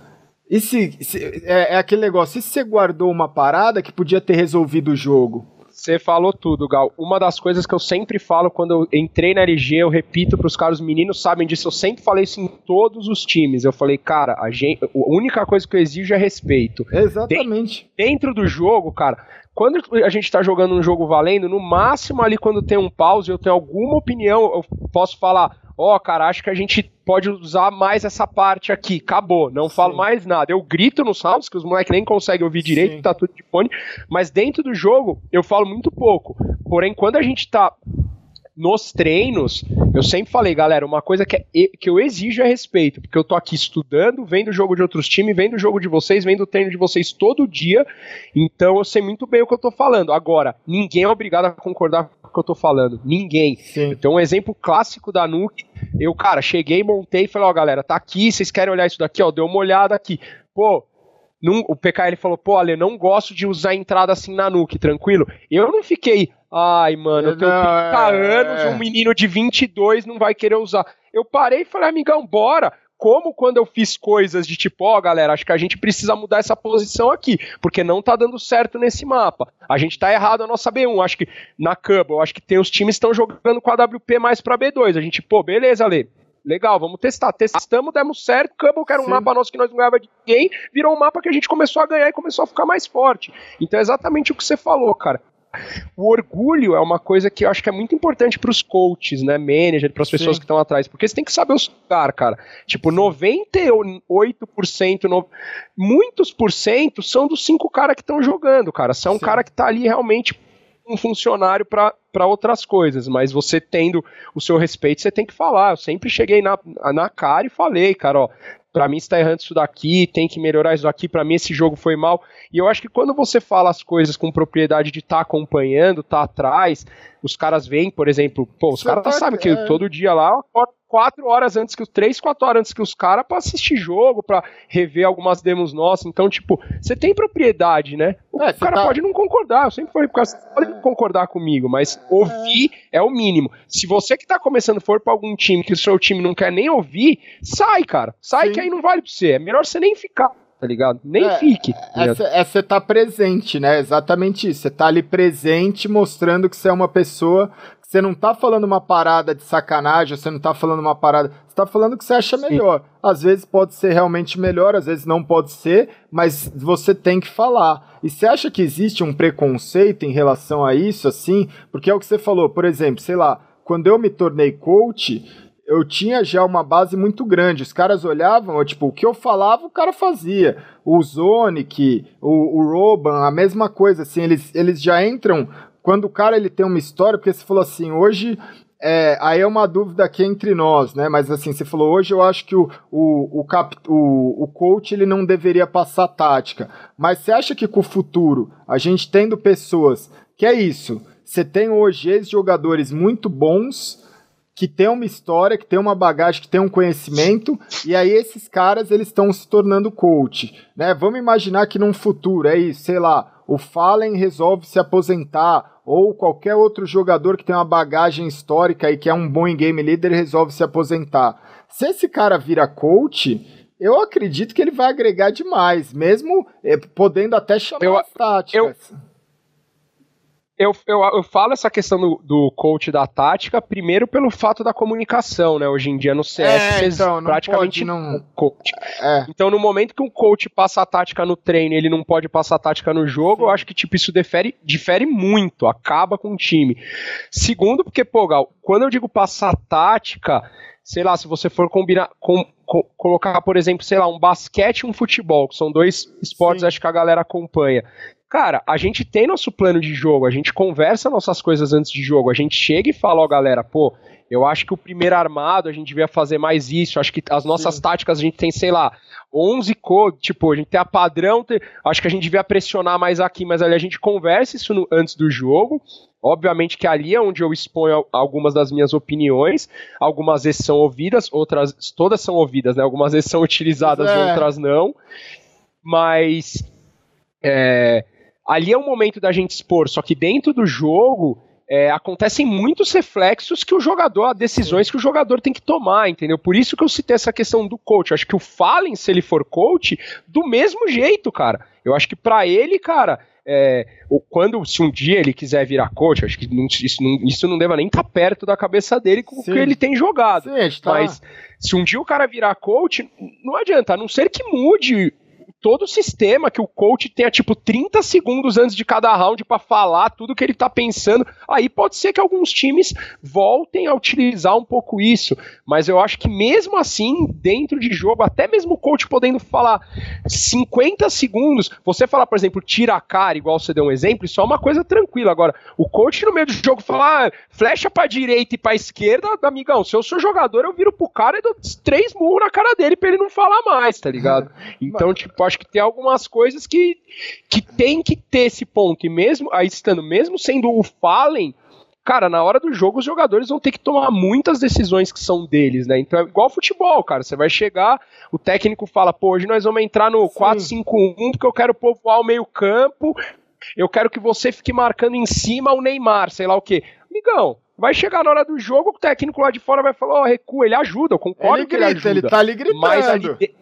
e se, se é, é, aquele negócio, e se você guardou uma parada que podia ter resolvido o jogo? Você falou tudo, Gal. Uma das coisas que eu sempre falo quando eu entrei na LG, eu repito para os caras, os meninos sabem disso, eu sempre falei isso em todos os times. Eu falei, cara, a, gente, a única coisa que eu exijo é respeito. Exatamente. Dentro do jogo, cara, quando a gente está jogando um jogo valendo, no máximo ali quando tem um pause, eu tenho alguma opinião, eu posso falar, ó, oh, cara, acho que a gente pode usar mais essa parte aqui. Acabou, não Sim. falo mais nada. Eu grito nos sounds, que os moleques nem conseguem ouvir direito, Sim. tá tudo de fone, mas dentro do jogo eu falo muito pouco. Porém, quando a gente tá nos treinos, eu sempre falei, galera, uma coisa que, é, que eu exijo é respeito, porque eu tô aqui estudando, vendo o jogo de outros times, vendo o jogo de vocês, vendo o treino de vocês todo dia, então eu sei muito bem o que eu tô falando. Agora, ninguém é obrigado a concordar com o que eu tô falando, ninguém. Sim. Então, um exemplo clássico da Nuke, eu, cara, cheguei, montei e falei, ó, galera, tá aqui, vocês querem olhar isso daqui, ó, deu uma olhada aqui. Pô, o PK ele falou, pô, Ale, não gosto de usar entrada assim na nuke, tranquilo? Eu não fiquei, ai, mano, eu tenho 30 é, anos, é. um menino de 22 não vai querer usar. Eu parei e falei, amigão, bora. Como quando eu fiz coisas de tipo, ó, oh, galera, acho que a gente precisa mudar essa posição aqui, porque não tá dando certo nesse mapa. A gente tá errado a nossa B1. Acho que na Cubble, acho que tem os times estão jogando com a WP mais pra B2. A gente, pô, beleza, Ale legal, vamos testar. Testamos, demos certo. Cubble, que era um Sim. mapa nosso que nós não ganhava de ninguém, virou um mapa que a gente começou a ganhar e começou a ficar mais forte. Então é exatamente o que você falou, cara. O orgulho é uma coisa que eu acho que é muito importante para os coaches, né, manager, para as pessoas que estão atrás, porque você tem que saber os lugar, cara. Tipo, 98%, no... muitos por cento são dos cinco caras que estão jogando, cara. São um cara que tá ali realmente um funcionário para outras coisas, mas você tendo o seu respeito, você tem que falar. Eu sempre cheguei na, na cara e falei, cara, ó, para mim está errando isso daqui, tem que melhorar isso daqui, para mim esse jogo foi mal. E eu acho que quando você fala as coisas com propriedade de estar tá acompanhando, tá atrás, os caras veem, por exemplo, pô, os caras tá, sabem que é. todo dia lá, quatro horas antes que os três, quatro horas antes que os caras para assistir jogo, para rever algumas demos nossas. Então, tipo, você tem propriedade, né? O é, cara tá... pode não concordar. Eu sempre falei, você pode não concordar comigo, mas ouvir é. o mínimo. Se você que tá começando for para algum time que o seu time não quer nem ouvir, sai, cara. Sai Sim. que aí não vale pra você. É melhor você nem ficar tá ligado? Nem é, fique. Tá é, é você tá presente, né? Exatamente isso. Você tá ali presente, mostrando que você é uma pessoa você não tá falando uma parada de sacanagem, você não tá falando uma parada. Você tá falando o que você acha melhor. Às vezes pode ser realmente melhor, às vezes não pode ser, mas você tem que falar. E você acha que existe um preconceito em relação a isso, assim? Porque é o que você falou, por exemplo, sei lá, quando eu me tornei coach, eu tinha já uma base muito grande. Os caras olhavam, eu, tipo, o que eu falava, o cara fazia. O Zonic, o, o Roban, a mesma coisa, assim, eles, eles já entram quando o cara ele tem uma história, porque você falou assim, hoje é, aí é uma dúvida aqui entre nós, né? Mas assim, você falou hoje eu acho que o, o, o, cap, o, o coach ele não deveria passar tática. Mas você acha que com o futuro, a gente tendo pessoas que é isso, você tem hoje ex-jogadores muito bons que tem uma história, que tem uma bagagem, que tem um conhecimento, e aí esses caras eles estão se tornando coach, né? Vamos imaginar que num futuro, é isso, sei lá, o Fallen resolve se aposentar, ou qualquer outro jogador que tem uma bagagem histórica e que é um bom game leader resolve se aposentar. Se esse cara vira coach, eu acredito que ele vai agregar demais, mesmo eh, podendo até chamar eu, as táticas. Eu eu, eu, eu falo essa questão do, do coach da tática, primeiro pelo fato da comunicação, né? Hoje em dia no CS, é, então, praticamente não coach. É. Então, no momento que um coach passa a tática no treino ele não pode passar a tática no jogo, Sim. eu acho que tipo, isso difere, difere muito, acaba com o time. Segundo, porque, pô, Gal, quando eu digo passar tática, sei lá, se você for combinar, com, com, colocar, por exemplo, sei lá, um basquete e um futebol, que são dois esportes Sim. acho que a galera acompanha cara, a gente tem nosso plano de jogo, a gente conversa nossas coisas antes de jogo, a gente chega e fala, ó, oh, galera, pô, eu acho que o primeiro armado a gente devia fazer mais isso. Acho que as nossas Sim. táticas a gente tem, sei lá, 11 cores. Tipo, a gente tem a padrão. Tem, acho que a gente devia pressionar mais aqui, mas ali a gente conversa isso no, antes do jogo. Obviamente que ali é onde eu exponho algumas das minhas opiniões. Algumas vezes são ouvidas, outras. Todas são ouvidas, né? Algumas vezes são utilizadas, é. outras não. Mas. É, ali é o momento da gente expor. Só que dentro do jogo é, acontecem muitos reflexos que o jogador, decisões que o jogador tem que tomar, entendeu? Por isso que eu citei essa questão do coach. Eu acho que o Fallen, se ele for coach, do mesmo jeito, cara. Eu acho que para ele, cara, é, quando se um dia ele quiser virar coach, acho que não, isso, não, isso não deva nem estar tá perto da cabeça dele com o que ele tem jogado. Sim, tá. Mas se um dia o cara virar coach, não adianta, a não ser que mude todo o sistema que o coach tenha tipo 30 segundos antes de cada round para falar tudo que ele tá pensando. Aí pode ser que alguns times voltem a utilizar um pouco isso, mas eu acho que mesmo assim, dentro de jogo, até mesmo o coach podendo falar 50 segundos, você falar, por exemplo, tira a cara, igual você deu um exemplo, isso é uma coisa tranquila. Agora, o coach no meio do jogo falar, ah, flecha pra direita e pra esquerda, amigão, se eu sou jogador, eu viro pro cara e dou três murros na cara dele pra ele não falar mais, tá ligado? Então, tipo, acho que tem algumas coisas que, que tem que ter esse ponto. E mesmo aí estando, mesmo sendo o Fallen, cara, na hora do jogo os jogadores vão ter que tomar muitas decisões que são deles, né? Então é igual futebol, cara. Você vai chegar, o técnico fala, pô, hoje nós vamos entrar no 4-5-1 porque eu quero povoar o meio-campo. Eu quero que você fique marcando em cima o Neymar, sei lá o quê. Amigão, vai chegar na hora do jogo, o técnico lá de fora vai falar, ó, oh, recua, ele ajuda, eu concordo ele que grita, ele ajuda. Ele tá ali gritando. Mas ali,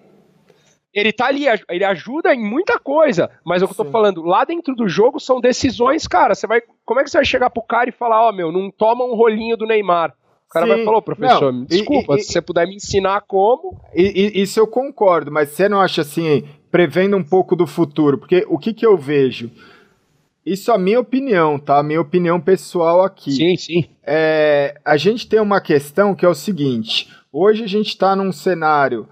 ele tá ali, ele ajuda em muita coisa, mas é o que eu tô falando, lá dentro do jogo são decisões, cara, você vai, como é que você vai chegar pro cara e falar, ó, oh, meu, não toma um rolinho do Neymar? O cara Sim. vai falar, professor, não, desculpa, e, e, se você puder me ensinar como. E, isso eu concordo, mas você não acha assim, prevendo um pouco do futuro, porque o que que eu vejo? Isso é a minha opinião, tá? A minha opinião pessoal aqui. Sim, sim. É, a gente tem uma questão que é o seguinte: hoje a gente está num cenário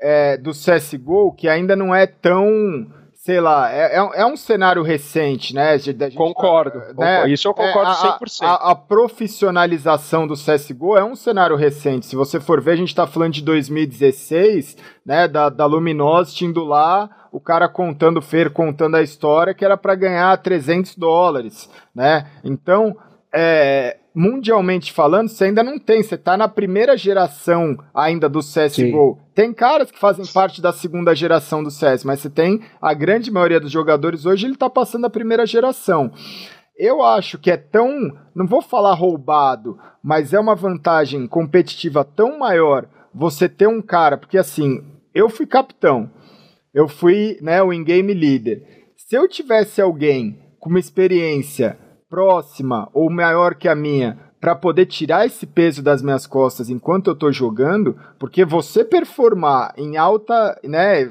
é, do CSGO que ainda não é tão sei lá, é, é, é um cenário recente, né? Tá, concordo, né? isso eu concordo é, 100%. A, a, a, profissionalização do CSGO é um cenário recente. Se você for ver, a gente está falando de 2016, né? Da, da Luminosity indo lá, o cara contando, Fer contando a história que era para ganhar 300 dólares, né? Então, é, mundialmente falando, você ainda não tem. Você está na primeira geração ainda do CSGO. Sim. Tem caras que fazem parte da segunda geração do CS, mas você tem a grande maioria dos jogadores hoje, ele está passando a primeira geração. Eu acho que é tão, não vou falar roubado, mas é uma vantagem competitiva tão maior você ter um cara, porque assim, eu fui capitão, eu fui né, o in-game leader. Se eu tivesse alguém com uma experiência próxima ou maior que a minha para poder tirar esse peso das minhas costas enquanto eu estou jogando, porque você performar em alta, né,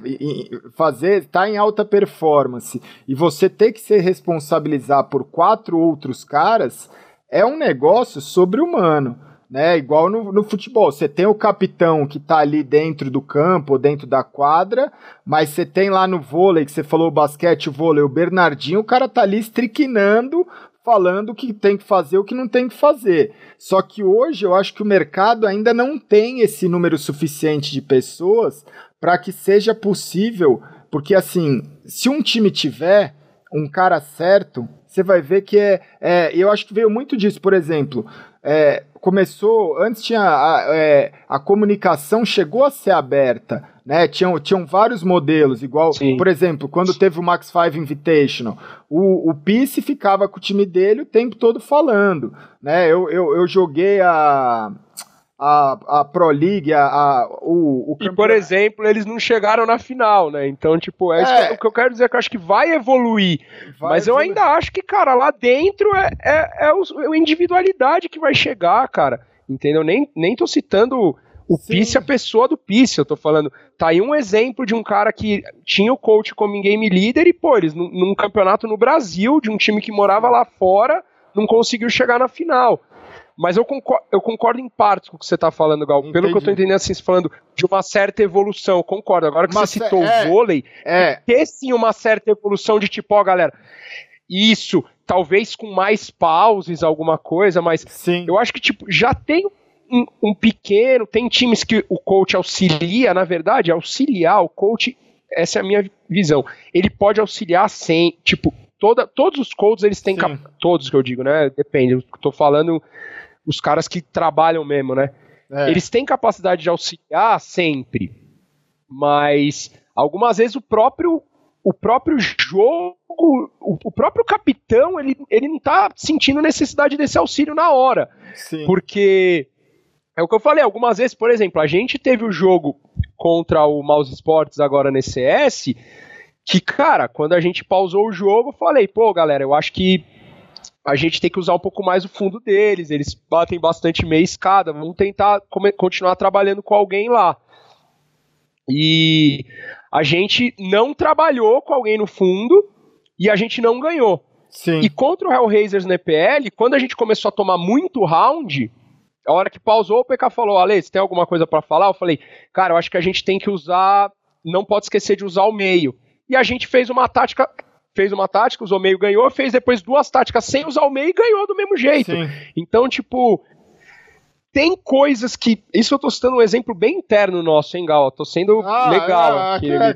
fazer, tá em alta performance e você ter que se responsabilizar por quatro outros caras é um negócio sobre-humano. Né, igual no, no, futebol, você tem o capitão que está ali dentro do campo, dentro da quadra, mas você tem lá no vôlei, que você falou basquete, vôlei, o Bernardinho, o cara tá ali estriquinando, falando o que tem que fazer, o que não tem que fazer. Só que hoje eu acho que o mercado ainda não tem esse número suficiente de pessoas para que seja possível, porque assim, se um time tiver um cara certo, você vai ver que é, é eu acho que veio muito disso, por exemplo, é, começou, antes tinha a, é, a comunicação chegou a ser aberta, né? Tinham, tinham vários modelos, igual, Sim. por exemplo, quando teve o Max 5 Invitational, o, o ficava com o time dele o tempo todo falando, né? Eu, eu, eu joguei a a, a Pro League, a, a o, o E, por exemplo, eles não chegaram na final, né? Então, tipo, é, é. o que eu quero dizer, que eu acho que vai evoluir. Vai mas evoluir. eu ainda acho que, cara, lá dentro é, é, é, o, a individualidade que vai chegar, cara. Entendeu? Nem, nem tô citando o Sim. Pice, a pessoa do Pice, eu tô falando. Tá aí um exemplo de um cara que tinha o coach como game leader e, pô, eles num, num campeonato no Brasil, de um time que morava lá fora, não conseguiu chegar na final. Mas eu concordo, eu concordo em parte com o que você está falando, Gal. Entendi. Pelo que eu estou entendendo, assim, falando de uma certa evolução, eu concordo. Agora que Mas, você citou é, o vôlei, é. ter sim uma certa evolução de tipo, ó, galera, isso, talvez com mais pauses, alguma coisa, mas sim. eu acho que, tipo, já tem um, um pequeno, tem times que o coach auxilia, na verdade, auxiliar o coach, essa é a minha visão. Ele pode auxiliar sem, tipo, toda, todos os coaches eles têm cap... todos que eu digo, né? Depende, eu tô falando os caras que trabalham mesmo, né? É. Eles têm capacidade de auxiliar sempre, mas algumas vezes o próprio o próprio jogo, o, o próprio capitão, ele, ele não tá sentindo necessidade desse auxílio na hora. Sim. Porque é o que eu falei, algumas vezes, por exemplo, a gente teve o jogo contra o Mouse Sports agora nesse CS, que, cara, quando a gente pausou o jogo, eu falei, pô, galera, eu acho que a gente tem que usar um pouco mais o fundo deles, eles batem bastante meia escada, vamos tentar continuar trabalhando com alguém lá. E a gente não trabalhou com alguém no fundo e a gente não ganhou. Sim. E contra o Hellraisers no EPL, quando a gente começou a tomar muito round, a hora que pausou, o PK falou: Ale, você tem alguma coisa para falar? Eu falei: Cara, eu acho que a gente tem que usar. Não pode esquecer de usar o meio. E a gente fez uma tática fez uma tática, usou meio, ganhou, fez depois duas táticas sem usar o meio e ganhou do mesmo jeito. Sim. Então, tipo, tem coisas que. Isso eu tô citando um exemplo bem interno nosso, hein, Gal? tô sendo ah, legal é, aqui, é,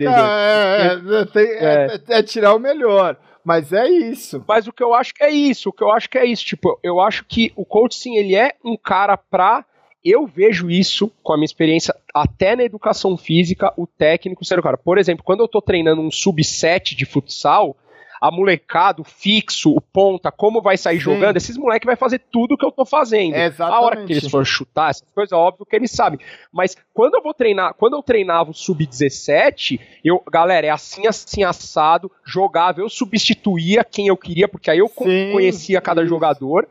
é, é, é, tirar o melhor. Mas é isso. Mas o que eu acho que é isso, o que eu acho que é isso. Tipo, eu acho que o coach, sim, ele é um cara pra eu vejo isso com a minha experiência até na educação física, o técnico ser o cara. Por exemplo, quando eu tô treinando um sub-7 de futsal, a molecada, o fixo, o ponta, como vai sair Sim. jogando, esses moleques vai fazer tudo que eu tô fazendo. A hora que eles for chutar, essas coisas, óbvio que eles sabem. Mas quando eu vou treinar, quando eu treinava o sub-17, eu, galera, é assim, assim, assado, jogava, eu substituía quem eu queria, porque aí eu Sim. conhecia cada jogador.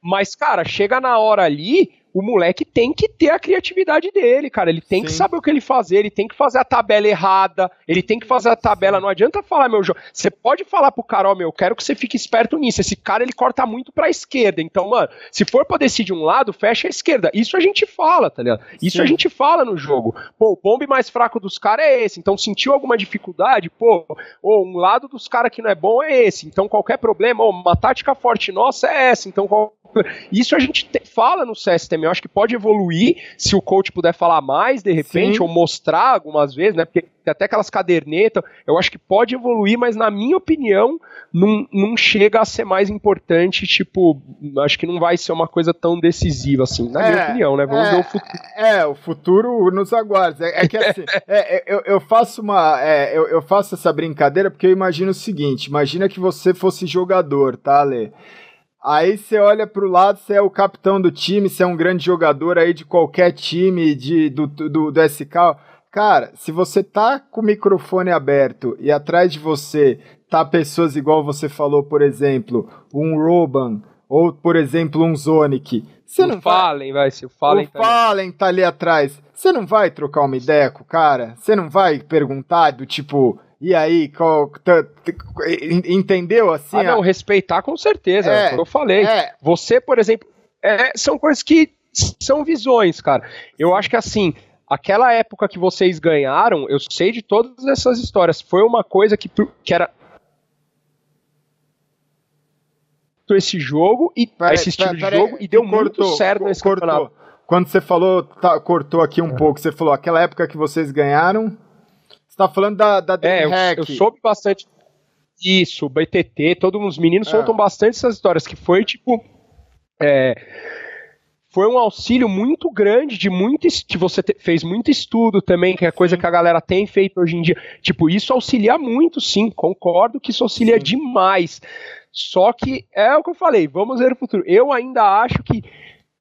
Mas, cara, chega na hora ali, o moleque tem que ter a criatividade dele, cara. Ele tem Sim. que saber o que ele fazer, ele tem que fazer a tabela errada, ele tem que fazer a tabela. Não adianta falar, meu jogo. Você pode falar pro cara, ó, meu, eu quero que você fique esperto nisso. Esse cara ele corta muito pra esquerda. Então, mano, se for pra decidir um lado, fecha a esquerda. Isso a gente fala, tá ligado? Isso Sim. a gente fala no jogo. Pô, o bombe mais fraco dos caras é esse. Então, sentiu alguma dificuldade? Pô, ou um lado dos caras que não é bom é esse. Então, qualquer problema, ou uma tática forte nossa é essa. Então, qual isso a gente te, fala no CSTM, eu acho que pode evoluir se o coach puder falar mais de repente, Sim. ou mostrar algumas vezes, né? Porque tem até aquelas cadernetas, eu acho que pode evoluir, mas na minha opinião, não, não chega a ser mais importante, tipo, acho que não vai ser uma coisa tão decisiva assim, na é, minha opinião, né? Vamos é, ver o futuro. É, o futuro nos aguarda. É, é que assim, é, é, eu, eu, faço uma. É, eu, eu faço essa brincadeira porque eu imagino o seguinte: imagina que você fosse jogador, tá, Ale? Aí você olha para o lado, você é o capitão do time, você é um grande jogador aí de qualquer time de, do, do, do SK. Cara, se você tá com o microfone aberto e atrás de você tá pessoas igual você falou, por exemplo, um Roban ou, por exemplo, um Zonic, você o não Fallen, vai, se o Fallen, o tá, Fallen tá ali atrás. Você não vai trocar uma ideia com o cara? Você não vai perguntar do tipo, e aí, qual, entendeu assim? Ah, não, respeitar com certeza, é, é eu falei. É. Você, por exemplo, é, são coisas que são visões, cara. Eu acho que assim, aquela época que vocês ganharam, eu sei de todas essas histórias, foi uma coisa que, que era esse jogo e pera, esse estilo pera, de jogo e deu cortou, muito certo nesse cortou. campeonato. Quando você falou, tá, cortou aqui um é. pouco, você falou aquela época que vocês ganharam você tá falando da, da É, eu, eu, soube bastante isso, BTT, todos os meninos é. soltam bastante essas histórias, que foi tipo. É, foi um auxílio muito grande de muito que você te, fez muito estudo também, que é coisa sim. que a galera tem feito hoje em dia. Tipo, isso auxilia muito, sim, concordo que isso auxilia sim. demais. Só que é o que eu falei, vamos ver o futuro. Eu ainda acho que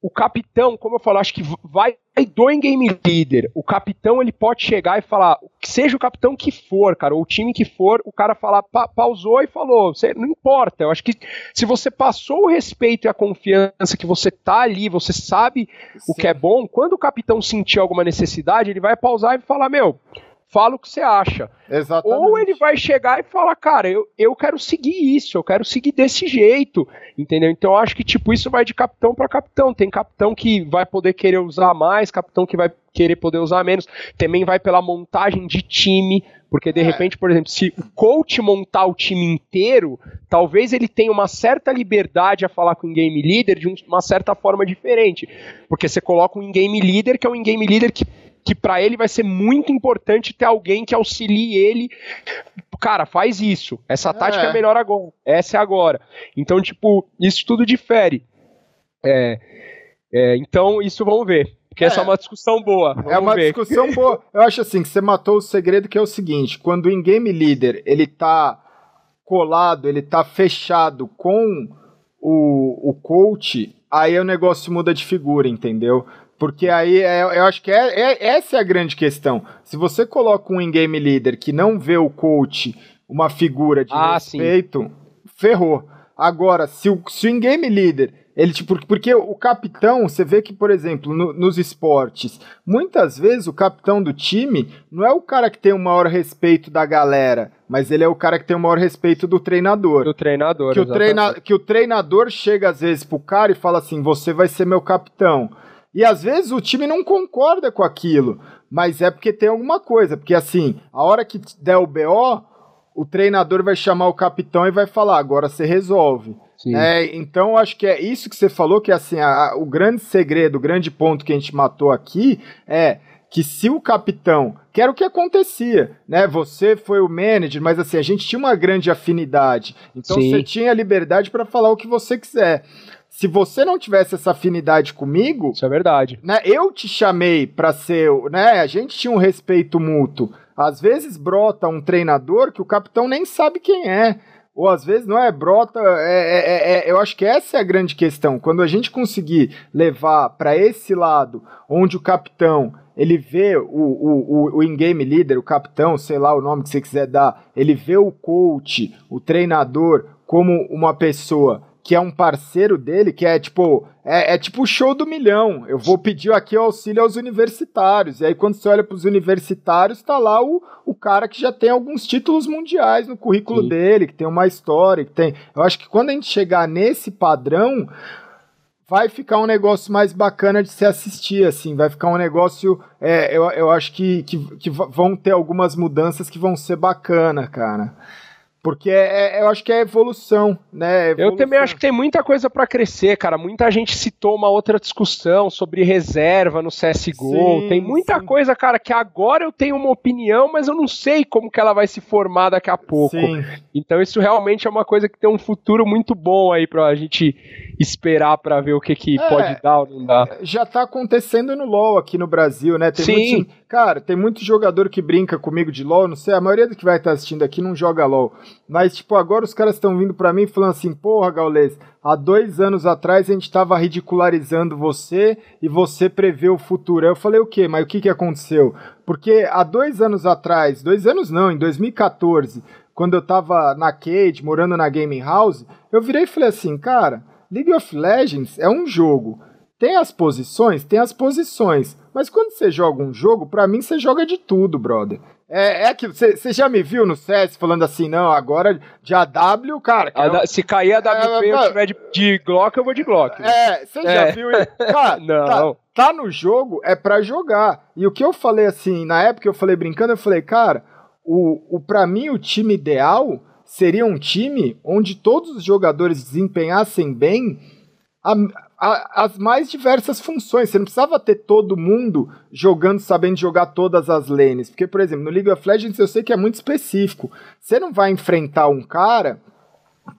o capitão, como eu falo, acho que vai do em game leader. O capitão ele pode chegar e falar, seja o capitão que for, cara, ou o time que for, o cara falar, pa pausou e falou, você, não importa. Eu acho que se você passou o respeito e a confiança que você tá ali, você sabe Sim. o que é bom, quando o capitão sentir alguma necessidade, ele vai pausar e falar, meu, fala o que você acha. Exatamente. Ou ele vai chegar e falar, cara, eu, eu quero seguir isso, eu quero seguir desse jeito, entendeu? Então eu acho que, tipo, isso vai de capitão para capitão. Tem capitão que vai poder querer usar mais, capitão que vai querer poder usar menos. Também vai pela montagem de time, porque de é. repente, por exemplo, se o coach montar o time inteiro, talvez ele tenha uma certa liberdade a falar com o game leader de uma certa forma diferente. Porque você coloca um in-game leader que é um in-game leader que que para ele vai ser muito importante ter alguém que auxilie ele. Cara, faz isso. Essa tática é, é melhor agora. Essa é agora. Então, tipo, isso tudo difere. É, é, então, isso vamos ver. Porque é, essa é uma discussão boa. Vamos é uma ver. discussão boa. Eu acho assim que você matou o segredo que é o seguinte: quando o in-game leader ele tá colado, ele tá fechado com o, o coach, aí o negócio muda de figura, entendeu? Porque aí é, eu acho que é, é, essa é a grande questão. Se você coloca um in-game leader que não vê o coach uma figura de ah, respeito, sim. ferrou. Agora, se o, se o in-game leader ele, tipo, porque o capitão, você vê que, por exemplo, no, nos esportes, muitas vezes o capitão do time não é o cara que tem o maior respeito da galera, mas ele é o cara que tem o maior respeito do treinador. Do treinador, que o, treina, que o treinador chega às vezes pro cara e fala assim: você vai ser meu capitão. E às vezes o time não concorda com aquilo, mas é porque tem alguma coisa. Porque assim, a hora que der o BO, o treinador vai chamar o capitão e vai falar: agora você resolve. É, então, acho que é isso que você falou, que assim, a, a, o grande segredo, o grande ponto que a gente matou aqui é que se o capitão, que era o que acontecia, né? Você foi o manager, mas assim, a gente tinha uma grande afinidade. Então Sim. você tinha liberdade para falar o que você quiser. Se você não tivesse essa afinidade comigo, isso é verdade. Né, eu te chamei para ser, né? A gente tinha um respeito mútuo. Às vezes brota um treinador que o capitão nem sabe quem é ou às vezes não é brota. É, é, é, eu acho que essa é a grande questão. Quando a gente conseguir levar para esse lado, onde o capitão ele vê o, o, o, o in-game leader, o capitão, sei lá o nome que você quiser dar, ele vê o coach, o treinador, como uma pessoa que é um parceiro dele, que é tipo, é, é tipo o show do milhão. Eu vou pedir aqui auxílio aos universitários. E aí, quando você olha para os universitários, tá lá o, o cara que já tem alguns títulos mundiais no currículo Sim. dele, que tem uma história, que tem. Eu acho que quando a gente chegar nesse padrão, vai ficar um negócio mais bacana de se assistir, assim, vai ficar um negócio, é, eu, eu acho que, que, que vão ter algumas mudanças que vão ser bacana, cara. Porque é, é, eu acho que é evolução, né? Evolução. Eu também acho que tem muita coisa para crescer, cara. Muita gente citou uma outra discussão sobre reserva no CSGO. Sim, tem muita sim. coisa, cara, que agora eu tenho uma opinião, mas eu não sei como que ela vai se formar daqui a pouco. Sim. Então isso realmente é uma coisa que tem um futuro muito bom aí pra gente esperar para ver o que, que é, pode dar ou não dá. Já tá acontecendo no LoL aqui no Brasil, né? Tem Sim. Muito, cara, tem muito jogador que brinca comigo de LoL, não sei, a maioria do que vai estar assistindo aqui não joga LoL. Mas, tipo, agora os caras estão vindo para mim falando assim, porra, Gaules, há dois anos atrás a gente tava ridicularizando você e você prevê o futuro. Aí eu falei, o quê? Mas o que que aconteceu? Porque há dois anos atrás, dois anos não, em 2014, quando eu tava na Cade, morando na Gaming House, eu virei e falei assim, cara League of Legends é um jogo. Tem as posições? Tem as posições. Mas quando você joga um jogo, para mim você joga de tudo, brother. É, é aquilo, você já me viu no CS falando assim, não, agora de AW, cara. É se cair a WP é, e eu tiver de, de, Glock, eu vou de Glock. É, você já é. viu isso? Cara, não. Tá, tá, no jogo, é para jogar. E o que eu falei assim, na época eu falei brincando, eu falei, cara, o, o para mim o time ideal seria um time onde todos os jogadores desempenhassem bem a, a, as mais diversas funções. Você não precisava ter todo mundo jogando, sabendo jogar todas as lanes. Porque, por exemplo, no League of Legends eu sei que é muito específico. Você não vai enfrentar um cara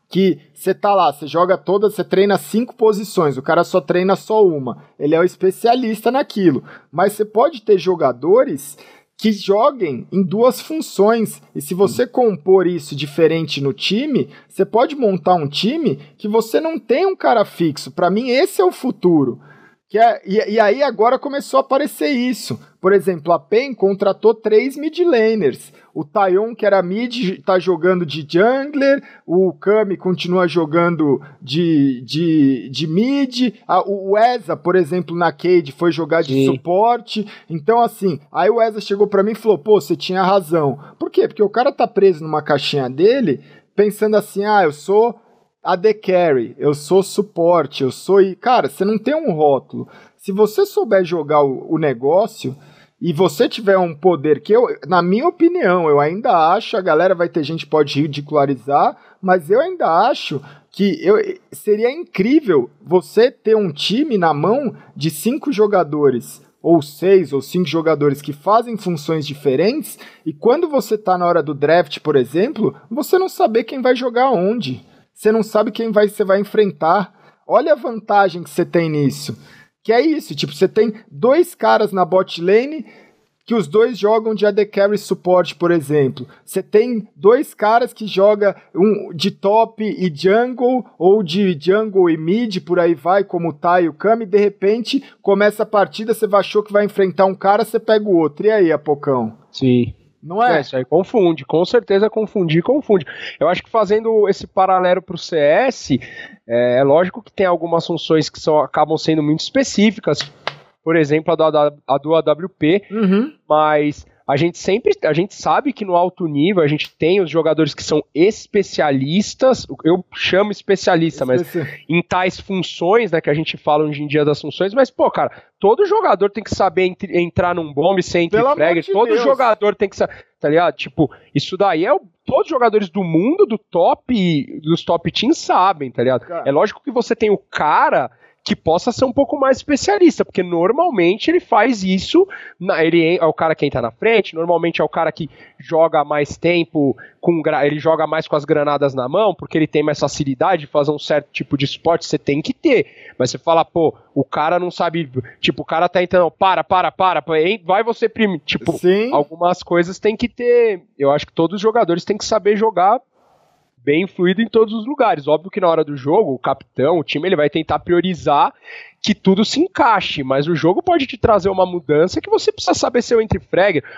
que você tá lá, você joga todas, você treina cinco posições, o cara só treina só uma. Ele é o especialista naquilo. Mas você pode ter jogadores que joguem em duas funções. E se você compor isso diferente no time, você pode montar um time que você não tem um cara fixo. Para mim, esse é o futuro. Que é, e, e, aí agora começou a aparecer isso. Por exemplo, a PEN contratou três mid laners. O Tayon, que era mid, tá jogando de jungler. O Kami continua jogando de, de, de mid. o Eza, por exemplo, na Cade foi jogar de Sim. suporte. Então, assim, aí o Eza chegou para mim e falou: pô, você tinha razão. Por quê? Porque o cara tá preso numa caixinha dele, pensando assim: ah, eu sou AD Carry, eu sou suporte, eu sou. Cara, você não tem um rótulo. Se você souber jogar o, o negócio e você tiver um poder que eu, na minha opinião, eu ainda acho, a galera vai ter gente que pode ridicularizar, mas eu ainda acho que eu, seria incrível você ter um time na mão de cinco jogadores ou seis ou cinco jogadores que fazem funções diferentes, e quando você tá na hora do draft, por exemplo, você não saber quem vai jogar onde. Você não sabe quem vai, você vai enfrentar. Olha a vantagem que você tem nisso. Que é isso, tipo, você tem dois caras na bot lane que os dois jogam de AD Carry Support, por exemplo. Você tem dois caras que jogam um de top e jungle, ou de jungle e mid, por aí vai, como o Tai e o Kami, de repente começa a partida, você achou que vai enfrentar um cara, você pega o outro. E aí, Apocão? Sim. Não é? é? Isso aí confunde, com certeza confundir, confunde. Eu acho que fazendo esse paralelo para o CS, é, é, lógico que tem algumas funções que são, acabam sendo muito específicas, por exemplo, a, da, a do AWP, uhum. mas a gente sempre, a gente sabe que no alto nível a gente tem os jogadores que são especialistas, eu chamo especialista, mas em tais funções, né, que a gente fala hoje em dia das funções, mas pô, cara, todo jogador tem que saber entre, entrar num bombe sem entre frag, todo Deus. jogador tem que saber, tá ligado? Tipo, isso daí é o, todos os jogadores do mundo, do top, dos top teams sabem, tá ligado? Cara. É lógico que você tem o cara que possa ser um pouco mais especialista, porque normalmente ele faz isso, ele é o cara que entra na frente, normalmente é o cara que joga mais tempo, com ele joga mais com as granadas na mão, porque ele tem mais facilidade de fazer um certo tipo de esporte, você tem que ter. Mas você fala, pô, o cara não sabe, tipo, o cara tá entrando, para, para, para, vai você primeiro. Tipo, Sim. algumas coisas tem que ter. Eu acho que todos os jogadores têm que saber jogar bem fluido em todos os lugares. Óbvio que na hora do jogo, o capitão, o time, ele vai tentar priorizar que tudo se encaixe, mas o jogo pode te trazer uma mudança que você precisa saber ser o entre.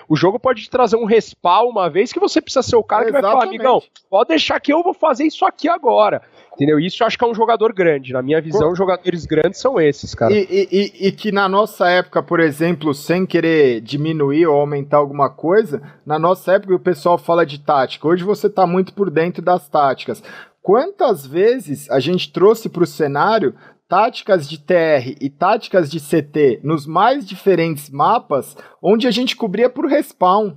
O jogo pode te trazer um respawn uma vez que você precisa ser o cara que vai falar, amigão, pode deixar que eu vou fazer isso aqui agora. Entendeu? Isso eu acho que é um jogador grande. Na minha visão, jogadores grandes são esses, cara. E, e, e, que na nossa época, por exemplo, sem querer diminuir ou aumentar alguma coisa, na nossa época o pessoal fala de tática. Hoje você tá muito por dentro das táticas. Quantas vezes a gente trouxe para o cenário táticas de TR e táticas de CT nos mais diferentes mapas, onde a gente cobria por respawn.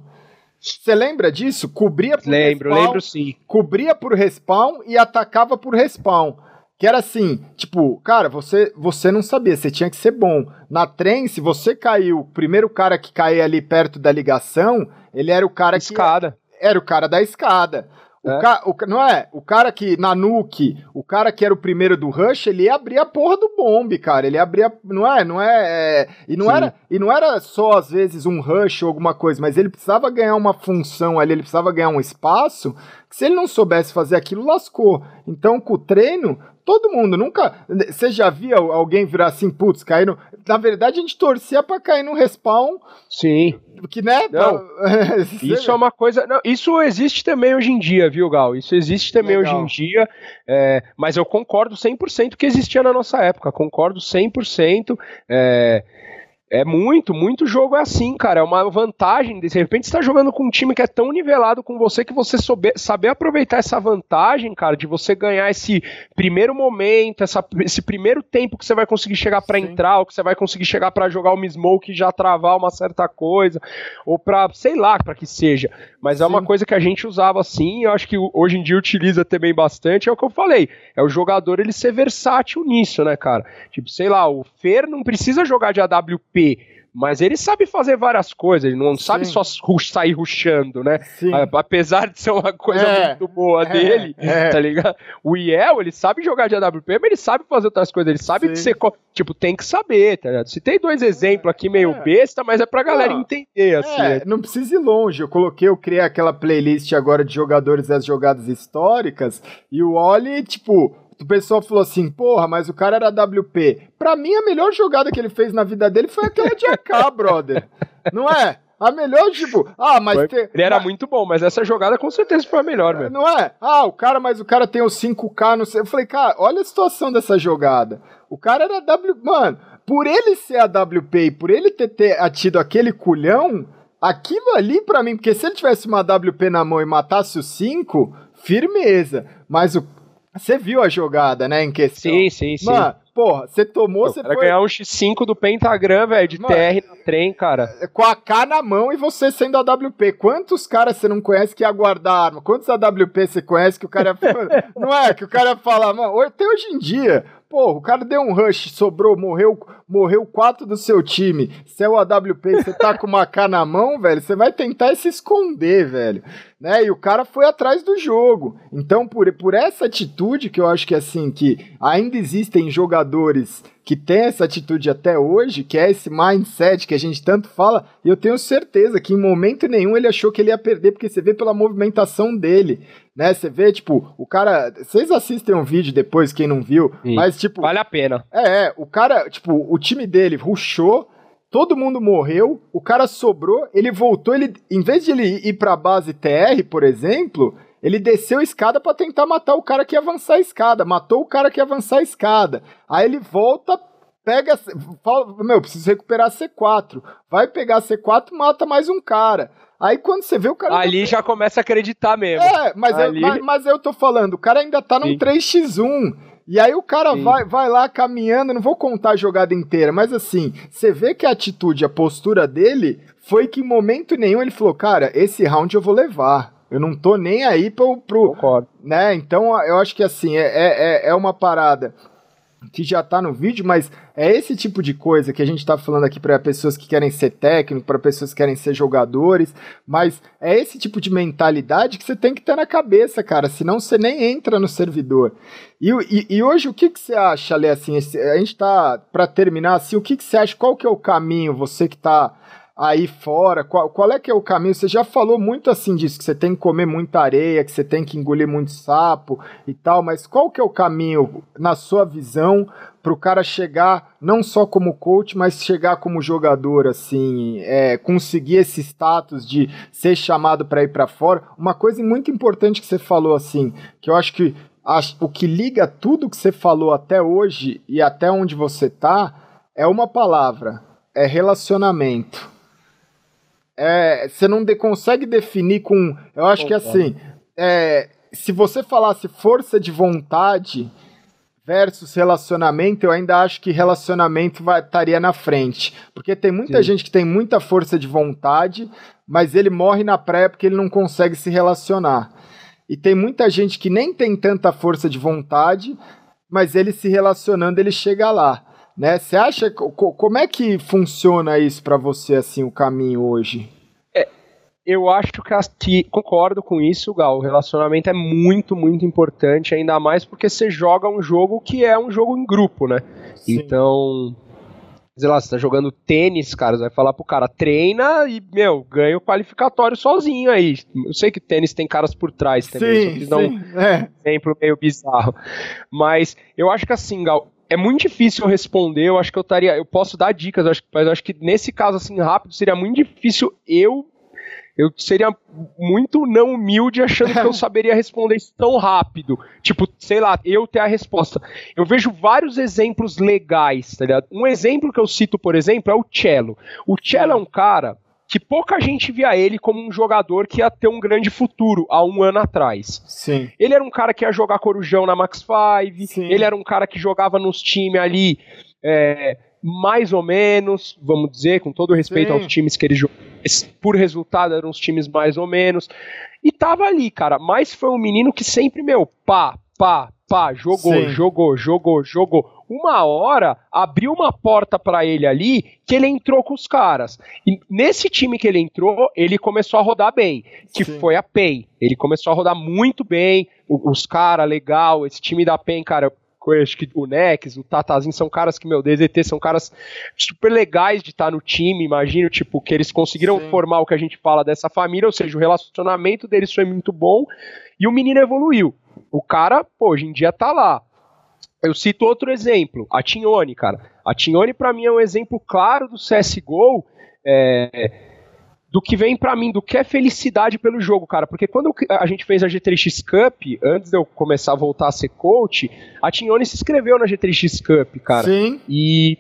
Você lembra disso? Cobria por lembro, respawn. Lembro, sim. Cobria por respawn e atacava por respawn. Que era assim, tipo, cara, você você não sabia, você tinha que ser bom. Na trem, se você caiu, o primeiro cara que caía ali perto da ligação, ele era o cara escada. que. Era o cara da escada. O é. Ca, o, não é? O cara que, na Nuke, o cara que era o primeiro do Rush, ele ia abrir a porra do bombe, cara. Ele abria. Não é? Não é. é e, não era, e não era só, às vezes, um Rush ou alguma coisa, mas ele precisava ganhar uma função ali, ele precisava ganhar um espaço. Que se ele não soubesse fazer aquilo, lascou. Então, com o treino, todo mundo nunca. Você já via alguém virar assim, putz, cair no. Na verdade, a gente torcia pra cair no respawn. Sim. Que, né? Não, isso é uma coisa. Não, isso existe também hoje em dia, viu, Gal? Isso existe também Legal. hoje em dia. É, mas eu concordo 100% que existia na nossa época. Concordo 100%. É, é muito, muito jogo é assim, cara. É uma vantagem. De repente você tá jogando com um time que é tão nivelado com você que você souber, saber aproveitar essa vantagem, cara, de você ganhar esse primeiro momento, essa, esse primeiro tempo que você vai conseguir chegar para entrar, ou que você vai conseguir chegar para jogar uma smoke e já travar uma certa coisa, ou pra, sei lá, para que seja. Mas Sim. é uma coisa que a gente usava assim, eu acho que hoje em dia utiliza também bastante, é o que eu falei. É o jogador ele ser versátil nisso, né, cara? Tipo, sei lá, o Fer não precisa jogar de AWP mas ele sabe fazer várias coisas, ele não Sim. sabe só sair ruxando, né? Sim. Apesar de ser uma coisa é, muito boa é, dele, é. tá ligado? O Iel, ele sabe jogar de AWP, mas ele sabe fazer outras coisas, ele sabe que você, tipo, tem que saber, tá ligado? Se tem dois exemplos aqui meio é. besta, mas é pra galera não, entender, assim. É, né? Não precisa ir longe, eu coloquei, eu criei aquela playlist agora de jogadores das jogadas históricas, e o Oli, tipo, o pessoal falou assim, porra, mas o cara era WP. Pra mim, a melhor jogada que ele fez na vida dele foi aquela de AK, brother. Não é? A melhor, tipo, ah, mas. Foi, te, ele era muito bom, mas essa jogada com certeza foi a melhor, velho. Não é? Ah, o cara, mas o cara tem os 5K, não sei. Eu falei, cara, olha a situação dessa jogada. O cara era W. Mano, por ele ser a WP e por ele ter, ter tido aquele culhão, aquilo ali para mim, porque se ele tivesse uma WP na mão e matasse os 5, firmeza. Mas o. Você viu a jogada, né, em questão? Sim, sim, sim. Mano, porra, você tomou, você foi... ganhar um X5 do Pentagram, velho, de Mano, TR na trem, cara. Com a K na mão e você sendo a WP. Quantos caras você não conhece que ia guardar arma? Quantos AWP você conhece que o cara ia... Não é? Que o cara ia falar, mano, até hoje em dia, Pô, o cara deu um rush, sobrou, morreu, morreu quatro do seu time. Se é o AWP você tá com uma K na mão, velho, você vai tentar se esconder, velho. Né? E o cara foi atrás do jogo. Então, por, por essa atitude que eu acho que assim, que ainda existem jogadores que têm essa atitude até hoje, que é esse mindset que a gente tanto fala, e eu tenho certeza que em momento nenhum ele achou que ele ia perder, porque você vê pela movimentação dele né? Você vê, tipo, o cara. Vocês assistem um vídeo depois, quem não viu, Sim, mas, tipo. Vale a pena. É, é, o cara, tipo, o time dele ruxou, todo mundo morreu, o cara sobrou, ele voltou, ele. Em vez de ele ir pra base TR, por exemplo. Ele desceu a escada para tentar matar o cara que ia avançar a escada. Matou o cara que ia avançar a escada. Aí ele volta, pega. Fala, meu, preciso recuperar C4. Vai pegar C4, mata mais um cara. Aí quando você vê o cara. Ali já começa a acreditar mesmo. É, mas, Ali... eu, mas, mas, eu tô falando, o cara ainda tá num Sim. 3x1. E aí o cara vai, vai lá caminhando, não vou contar a jogada inteira, mas assim, você vê que a atitude, a postura dele foi que em momento nenhum ele falou, cara, esse round eu vou levar. Eu não tô nem aí pro. pro Concordo. Né? Então eu acho que assim, é, é, é uma parada que já tá no vídeo, mas é esse tipo de coisa que a gente tá falando aqui para pessoas que querem ser técnico, para pessoas que querem ser jogadores, mas é esse tipo de mentalidade que você tem que ter na cabeça, cara, senão você nem entra no servidor. E, e, e hoje o que, que você acha, Lê, assim, a gente tá, para terminar, assim, o que, que você acha, qual que é o caminho, você que tá aí fora? Qual, qual é que é o caminho? Você já falou muito assim disso, que você tem que comer muita areia, que você tem que engolir muito sapo e tal, mas qual que é o caminho, na sua visão, para o cara chegar não só como coach, mas chegar como jogador, assim, é, conseguir esse status de ser chamado para ir para fora? Uma coisa muito importante que você falou, assim, que eu acho que o que liga tudo que você falou até hoje e até onde você tá é uma palavra, é relacionamento é, você não de, consegue definir com. Eu acho que assim, é, se você falasse força de vontade versus relacionamento, eu ainda acho que relacionamento estaria na frente. Porque tem muita Sim. gente que tem muita força de vontade, mas ele morre na praia porque ele não consegue se relacionar. E tem muita gente que nem tem tanta força de vontade, mas ele se relacionando, ele chega lá né? Você acha como é que funciona isso para você assim o caminho hoje? É, eu acho que, que, concordo com isso, Gal. O relacionamento é muito, muito importante, ainda mais porque você joga um jogo que é um jogo em grupo, né? Sim. Então, sei lá, você tá jogando tênis, cara, você vai falar pro cara, treina e, meu, ganha o qualificatório sozinho aí. Eu sei que tênis tem caras por trás também, sim, só sim, um é. exemplo meio bizarro. Mas eu acho que assim, Gal, é muito difícil responder. Eu acho que eu estaria. Eu posso dar dicas, mas eu acho que nesse caso, assim, rápido, seria muito difícil eu. Eu seria muito não humilde achando que eu saberia responder isso tão rápido. Tipo, sei lá, eu ter a resposta. Eu vejo vários exemplos legais, tá ligado? Um exemplo que eu cito, por exemplo, é o Cello. O Cello é um cara que pouca gente via ele como um jogador que ia ter um grande futuro há um ano atrás. Sim. Ele era um cara que ia jogar corujão na Max 5, ele era um cara que jogava nos times ali é, mais ou menos, vamos dizer, com todo respeito Sim. aos times que ele jogou, por resultado eram os times mais ou menos, e tava ali, cara, mas foi um menino que sempre, meu, pá, pá, pá, jogou, Sim. jogou, jogou, jogou uma hora abriu uma porta para ele ali que ele entrou com os caras. E nesse time que ele entrou, ele começou a rodar bem, que Sim. foi a PEN. Ele começou a rodar muito bem, os caras, legal, esse time da PEN, cara, acho que o Nex, o Tatazinho são caras que, meu, DZT são caras super legais de estar no time, imagino, tipo, que eles conseguiram Sim. formar o que a gente fala dessa família, ou seja, o relacionamento deles foi muito bom e o menino evoluiu. O cara, pô, hoje em dia tá lá. Eu cito outro exemplo, a Tignone, cara. A Tignone, para mim, é um exemplo claro do CSGO é, do que vem para mim, do que é felicidade pelo jogo, cara. Porque quando a gente fez a G3X Cup, antes de eu começar a voltar a ser coach, a Tignone se inscreveu na G3X Cup, cara. Sim. E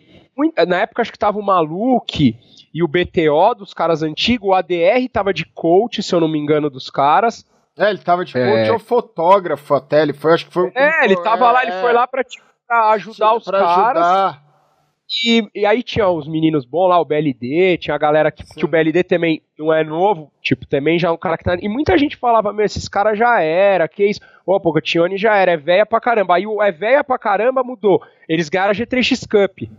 na época acho que tava o Maluque e o BTO dos caras antigos, o ADR tava de coach, se eu não me engano, dos caras. É, ele tava de coach é... ou fotógrafo até, ele foi, acho que foi... É, ele tava é, lá, ele foi lá pra, pra ajudar os pra caras. Ajudar. E, e, aí tinha os meninos bons lá, o BLD, tinha a galera que, que, o BLD também não é novo, tipo, também já é um cara que tá. E muita gente falava, meu, esses caras já era, que isso. Ô, pô, Tione já era, é véia pra caramba. Aí o é véia pra caramba mudou. Eles ganharam a G3X Cup. Sim.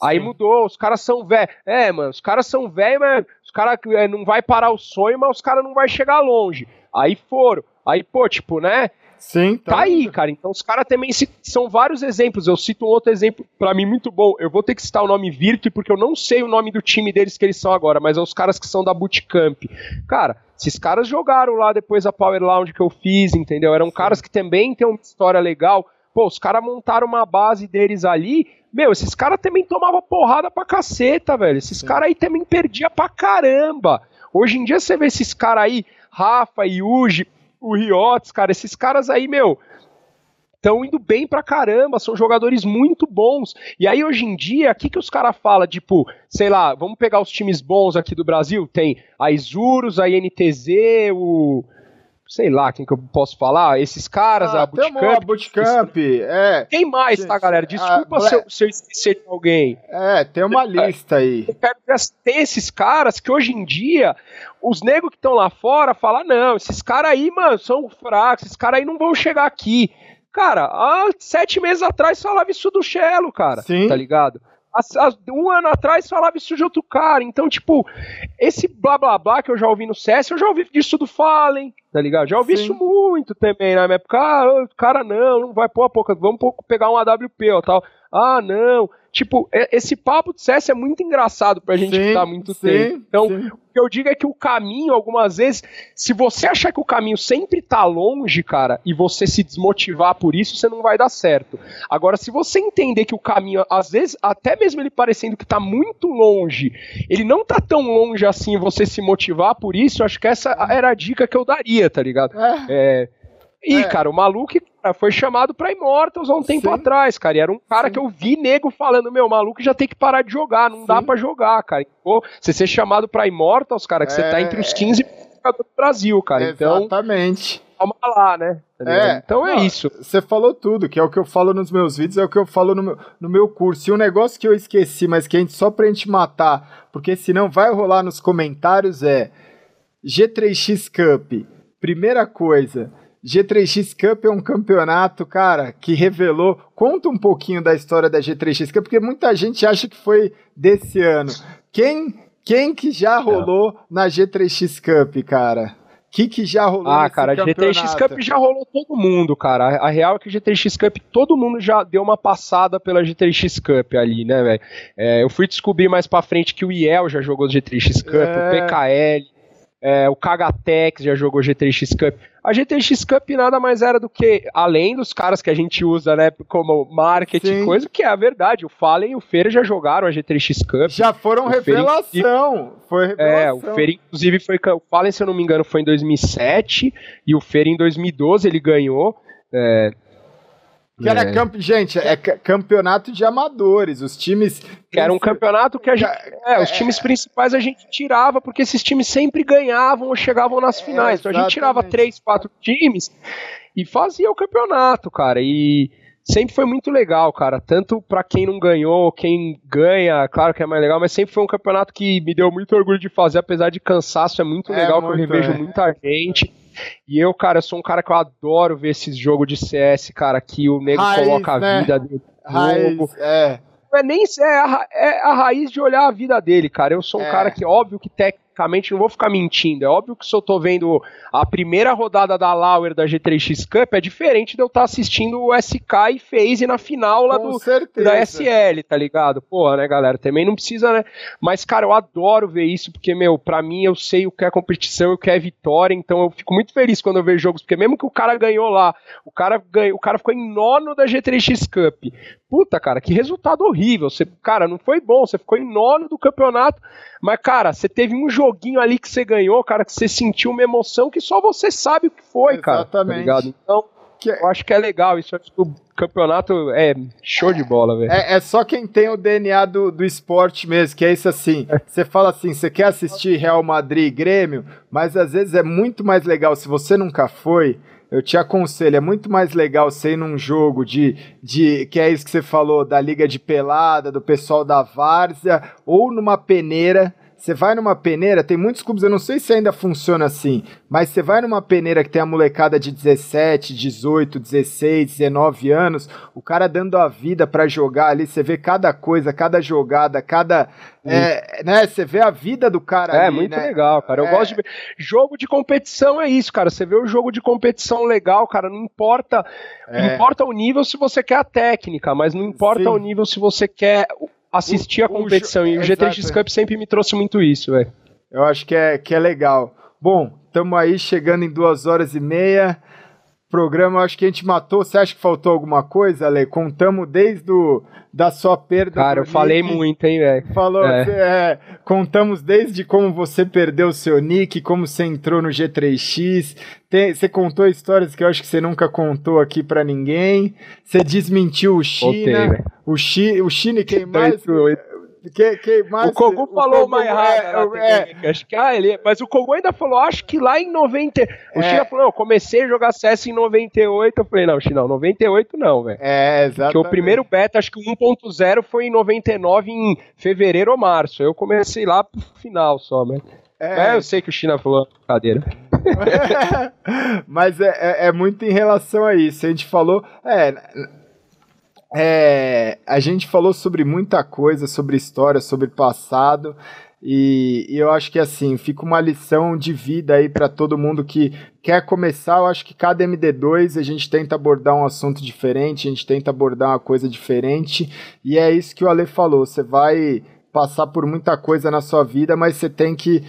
Aí mudou, os caras são velhos. É, mano, os caras são velhos, mas os caras é, não vai parar o sonho, mas os caras não vai chegar longe. Aí foram. Aí, pô, tipo, né? Sim, tá, tá aí, cara. Então os caras também são vários exemplos. Eu cito um outro exemplo para mim muito bom. Eu vou ter que citar o nome Virtu porque eu não sei o nome do time deles que eles são agora, mas é os caras que são da Bootcamp. Cara, esses caras jogaram lá depois da Power Lounge que eu fiz, entendeu? Eram Sim. caras que também têm uma história legal. Pô, os caras montaram uma base deles ali. Meu, esses caras também tomavam porrada pra caceta, velho. Esses caras aí também perdiam pra caramba. Hoje em dia você vê esses caras aí, Rafa, Yuji, o Riotes, cara, esses caras aí, meu, estão indo bem pra caramba, são jogadores muito bons. E aí, hoje em dia, o que, que os caras falam? Tipo, sei lá, vamos pegar os times bons aqui do Brasil? Tem a Isurus, a INTZ, o sei lá quem que eu posso falar, esses caras, ah, a Bootcamp. A Bootcamp, é. Tem mais, tá, galera? Desculpa se, eu, se eu esquecer de alguém. É, tem uma lista aí. Tem esses caras que hoje em dia, os negros que estão lá fora falam, não, esses caras aí, mano, são fracos, esses caras aí não vão chegar aqui. Cara, há sete meses atrás falava isso do Chelo, cara. Sim. Tá ligado? Um ano atrás falava isso de outro cara. Então, tipo, esse blá blá blá que eu já ouvi no CS, eu já ouvi disso do Fallen, tá ligado? Já ouvi Sim. isso muito também na minha época. Ah, cara, não, não vai pôr a pouca, vamos pegar um AWP ou tal. Ah, não. Tipo, esse papo de CS é muito engraçado pra gente sim, que tá muito sim, tempo. Então, sim. o que eu digo é que o caminho, algumas vezes, se você achar que o caminho sempre tá longe, cara, e você se desmotivar por isso, você não vai dar certo. Agora, se você entender que o caminho, às vezes, até mesmo ele parecendo que tá muito longe, ele não tá tão longe assim, você se motivar por isso, acho que essa era a dica que eu daria, tá ligado? É. é e, é. cara, o maluco foi chamado pra Immortals há um tempo Sim. atrás, cara. E era um cara Sim. que eu vi nego falando, meu, maluco já tem que parar de jogar, não Sim. dá para jogar, cara. Pô, você ser chamado pra Immortals, cara, que é. você tá entre os 15 do Brasil, cara. Então, Exatamente. Então, calma lá, né? Tá é, então é não, isso. Você falou tudo, que é o que eu falo nos meus vídeos, é o que eu falo no meu, no meu curso. E um negócio que eu esqueci, mas que a gente só pra gente matar, porque senão vai rolar nos comentários, é G3X Cup. Primeira coisa, G3X Cup é um campeonato, cara, que revelou. Conta um pouquinho da história da G3X Cup, porque muita gente acha que foi desse ano. Quem, quem que já rolou é. na G3X Cup, cara? que, que já rolou Ah, cara, a GTX Cup já rolou todo mundo, cara. A, real é que a GTX Cup, todo mundo já deu uma passada pela GTX Cup ali, né, velho? É, eu fui descobrir mais pra frente que o IEL já jogou GTX Cup, é... o PKL, é, o Kagatex já jogou GTX Cup. A GTX Cup nada mais era do que, além dos caras que a gente usa, né, como marketing e coisa, que é a verdade. O Fallen e o Feira já jogaram a GTX Cup. Já foram o revelação. foi revelação. É, o Feira, inclusive, foi. O Fallen, se eu não me engano, foi em 2007 e o Feira em 2012 ele ganhou. É, que era é. camp... Gente, é campeonato de amadores. Os times. Que era um campeonato que a gente. É, os times principais a gente tirava, porque esses times sempre ganhavam ou chegavam nas finais. É, então a gente tirava três, quatro times e fazia o campeonato, cara. E sempre foi muito legal, cara. Tanto para quem não ganhou, quem ganha, claro que é mais legal, mas sempre foi um campeonato que me deu muito orgulho de fazer, apesar de cansaço. É muito é legal muito, que eu revejo é. muita gente. E eu, cara, sou um cara que eu adoro ver esses jogos de CS, cara, que o nego Raiz, coloca a né? vida dentro do jogo. É. Não é nem é a, é a raiz de olhar a vida dele, cara. Eu sou um é. cara que, óbvio, que tec, tecnicamente, não vou ficar mentindo. É óbvio que se eu tô vendo a primeira rodada da Lauer da G3X Cup, é diferente de eu estar tá assistindo o SK e FaZe na final lá do, da SL, tá ligado? Porra, né, galera? Também não precisa, né? Mas, cara, eu adoro ver isso, porque, meu, pra mim eu sei o que é competição e o que é vitória, então eu fico muito feliz quando eu vejo jogos, porque mesmo que o cara ganhou lá, o cara ganhou, o cara ficou em nono da G3X Cup. Puta, cara, que resultado horrível. Você, cara, não foi bom, você ficou em nono do campeonato, mas, cara, você teve um joguinho ali que você ganhou, cara, que você sentiu uma emoção que só você sabe o que foi, Exatamente. cara. Tá Exatamente. então, que... eu acho que é legal isso. Acho que o campeonato é show de bola, velho. É, é, só quem tem o DNA do, do esporte mesmo, que é isso assim. Você fala assim, você quer assistir Real Madrid e Grêmio, mas às vezes é muito mais legal se você nunca foi eu te aconselho, é muito mais legal você ir num jogo de, de que é isso que você falou, da liga de pelada, do pessoal da várzea, ou numa peneira você vai numa peneira, tem muitos clubes, eu não sei se ainda funciona assim, mas você vai numa peneira que tem a molecada de 17, 18, 16, 19 anos, o cara dando a vida para jogar ali, você vê cada coisa, cada jogada, cada. É, né, você vê a vida do cara é, ali. muito né? legal, cara. Eu é... gosto de ver. Jogo de competição é isso, cara. Você vê o jogo de competição legal, cara. Não importa. É... Não importa o nível se você quer a técnica, mas não importa Sim. o nível se você quer assistir o, a competição. O, e o GTX Cup sempre me trouxe muito isso, velho. Eu acho que é, que é legal. Bom, estamos aí chegando em duas horas e meia. Programa, acho que a gente matou. Você acha que faltou alguma coisa, Ale? Contamos desde o, da sua perda. Cara, eu nick. falei muito, hein, velho. Falou, é. Cê, é, contamos desde como você perdeu o seu nick, como você entrou no G3X. você contou histórias que eu acho que você nunca contou aqui para ninguém. Você desmentiu o China. Voltei, o, Chi, o China quem mais. Que, que mais, o Kogu falou o mais errado. É, é, acho que, ah, ele, mas o Kogu ainda falou, acho que lá em 90. O é, China falou, eu comecei a jogar CS em 98. Eu falei, não, China, 98 não, velho. É, exato. Porque o primeiro beta, acho que o 1.0 foi em 99, em fevereiro ou março. Eu comecei lá pro final só. É, é eu sei que o China falou cadeira. mas é, é, é muito em relação a isso. A gente falou. É é, a gente falou sobre muita coisa, sobre história, sobre passado, e, e, eu acho que assim, fica uma lição de vida aí para todo mundo que quer começar. Eu acho que cada MD2 a gente tenta abordar um assunto diferente, a gente tenta abordar uma coisa diferente, e é isso que o Ale falou. Você vai passar por muita coisa na sua vida, mas você tem que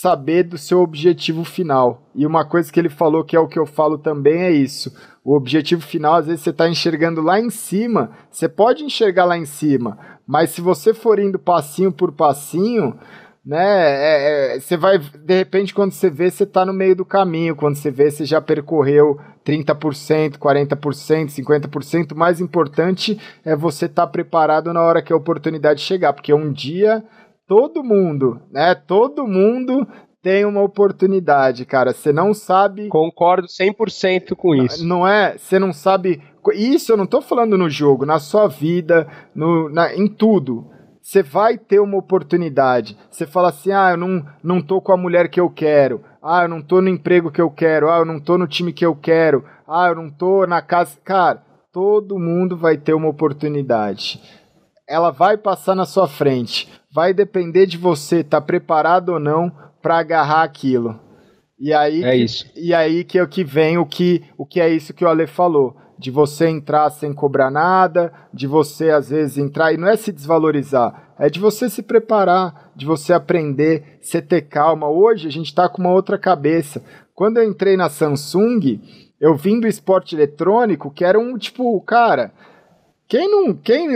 saber do seu objetivo final. E uma coisa que ele falou que é o que eu falo também é isso. O objetivo final, às vezes você está enxergando lá em cima, você pode enxergar lá em cima, mas se você for indo passinho por passinho, né, é, é, você vai, de repente, quando você vê, você está no meio do caminho, quando você vê, você já percorreu 30%, 40%, 50%, o mais importante é você estar tá preparado na hora que a oportunidade chegar, porque um dia todo mundo, né, todo mundo tem uma oportunidade, cara. Você não sabe. Concordo 100% com isso. Não é? Você não sabe. Isso eu não tô falando no jogo, na sua vida, no, na, em tudo. Você vai ter uma oportunidade. Você fala assim: ah, eu não, não tô com a mulher que eu quero. Ah, eu não tô no emprego que eu quero. Ah, eu não tô no time que eu quero. Ah, eu não tô na casa. Cara, todo mundo vai ter uma oportunidade. Ela vai passar na sua frente. Vai depender de você estar tá preparado ou não para agarrar aquilo. E aí, é isso. e aí que é o que vem o que, o que é isso que o Ale falou, de você entrar sem cobrar nada, de você às vezes entrar e não é se desvalorizar, é de você se preparar, de você aprender, você ter calma. Hoje a gente está com uma outra cabeça. Quando eu entrei na Samsung, eu vim do esporte eletrônico, que era um tipo, cara, quem não, quem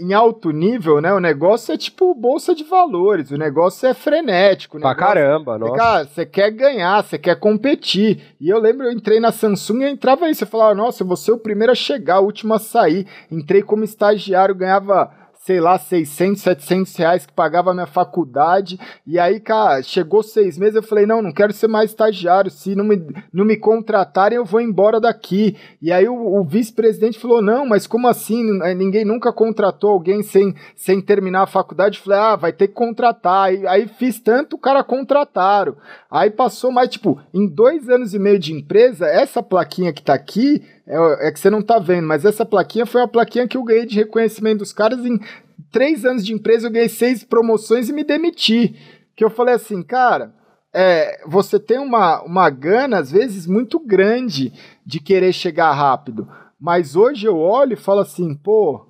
em alto nível, né? O negócio é tipo bolsa de valores, o negócio é frenético. Pra caramba, nossa. Cara, você quer ganhar, você quer competir. E eu lembro, eu entrei na Samsung e entrava aí, você falava, nossa, eu vou ser o primeiro a chegar, o último a sair. Entrei como estagiário, ganhava sei lá, 600, 700 reais que pagava a minha faculdade. E aí, cara, chegou seis meses, eu falei, não, não quero ser mais estagiário. Se não me, não me contratarem, eu vou embora daqui. E aí o, o vice-presidente falou, não, mas como assim? Ninguém nunca contratou alguém sem, sem terminar a faculdade. Eu falei, ah, vai ter que contratar. Aí, aí fiz tanto, o cara contrataram. Aí passou mais, tipo, em dois anos e meio de empresa, essa plaquinha que tá aqui, é, é, que você não tá vendo, mas essa plaquinha foi a plaquinha que eu ganhei de reconhecimento dos caras. Em três anos de empresa, eu ganhei seis promoções e me demiti. que eu falei assim, cara, é, você tem uma, uma gana, às vezes, muito grande de querer chegar rápido. Mas hoje eu olho e falo assim, pô,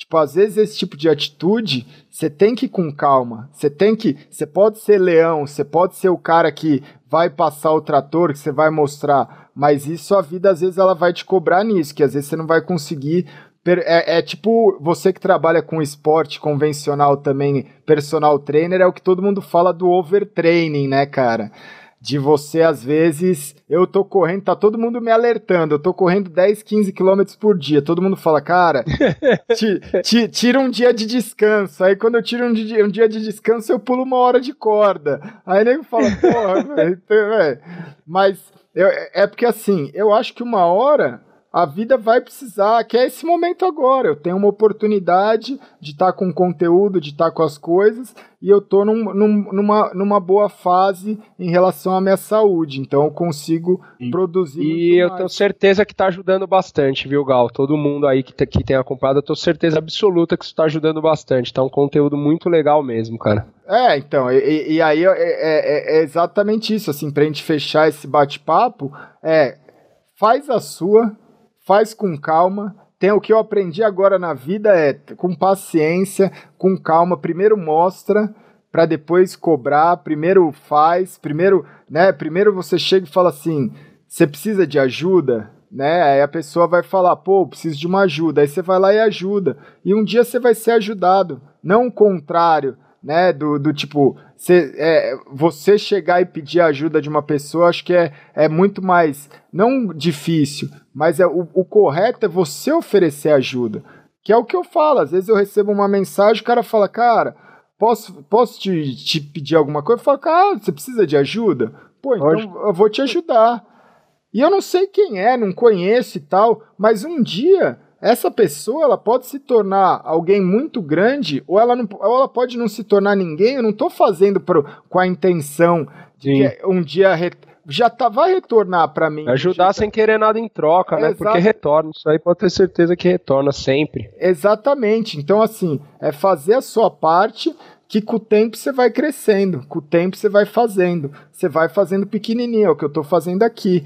Tipo, às vezes esse tipo de atitude, você tem que ir com calma. Você tem que. Você pode ser leão, você pode ser o cara que vai passar o trator, que você vai mostrar. Mas isso a vida, às vezes, ela vai te cobrar nisso, que às vezes você não vai conseguir. É, é tipo você que trabalha com esporte convencional também, personal trainer, é o que todo mundo fala do overtraining, né, cara? De você, às vezes, eu tô correndo, tá todo mundo me alertando, eu tô correndo 10, 15 quilômetros por dia, todo mundo fala, cara, tira um dia de descanso, aí quando eu tiro um dia, um dia, de descanso, eu pulo uma hora de corda, aí nego fala, porra, velho, então, mas eu, é porque assim, eu acho que uma hora a vida vai precisar, que é esse momento agora. Eu tenho uma oportunidade de estar tá com conteúdo, de estar tá com as coisas, e eu estou num, num, numa, numa boa fase em relação à minha saúde. Então eu consigo Sim. produzir. E eu mais. tenho certeza que está ajudando bastante, viu, Gal? Todo mundo aí que, que tem acompanhado, eu tenho certeza absoluta que isso está ajudando bastante. Está um conteúdo muito legal mesmo, cara. É, então, e, e aí é, é, é, exatamente isso, assim, pra gente fechar esse bate-papo, é faz a sua, faz com calma. Tem o que eu aprendi agora na vida é com paciência, com calma. Primeiro mostra para depois cobrar. Primeiro faz. Primeiro, né? Primeiro você chega e fala assim: você precisa de ajuda, né? Aí a pessoa vai falar: pô, preciso de uma ajuda. Aí você vai lá e ajuda. E um dia você vai ser ajudado, não o contrário né? Do, do tipo, cê, é, você chegar e pedir ajuda de uma pessoa, acho que é, é muito mais, não difícil, mas é, o, o correto é você oferecer ajuda. Que é o que eu falo. Às vezes eu recebo uma mensagem, o cara fala, cara, posso, posso te, te pedir alguma coisa? Eu falo, cara, você precisa de ajuda? Pô, então Hoje... eu vou te ajudar. E eu não sei quem é, não conheço e tal, mas um dia essa pessoa ela pode se tornar alguém muito grande ou ela, não, ou ela pode não se tornar ninguém. Eu não estou fazendo pro, com a intenção de Sim. um dia re, já tá, vai retornar para mim. Ajudar sem querer nada em troca, né? Porque retorna. Isso aí pode ter certeza que retorna sempre. Exatamente. Então, assim, é fazer a sua parte que com o tempo você vai crescendo, com o tempo você vai fazendo, você vai fazendo pequenininho, é o que eu estou fazendo aqui.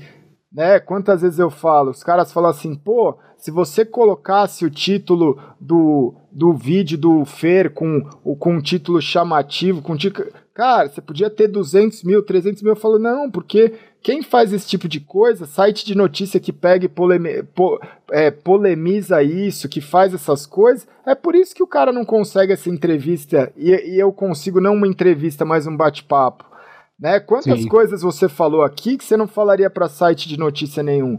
Né? Quantas vezes eu falo, os caras falam assim, pô, se você colocasse o título do, do vídeo do Fer com, com um título chamativo, com título. Cara, você podia ter 200 mil, 300 mil. Eu falo, não, porque quem faz esse tipo de coisa, site de notícia que pega e polemi, po, é, polemiza isso, que faz essas coisas, é por isso que o cara não consegue essa entrevista e, e eu consigo não uma entrevista, mas um bate-papo. Né? Quantas Sim. coisas você falou aqui que você não falaria para site de notícia nenhum?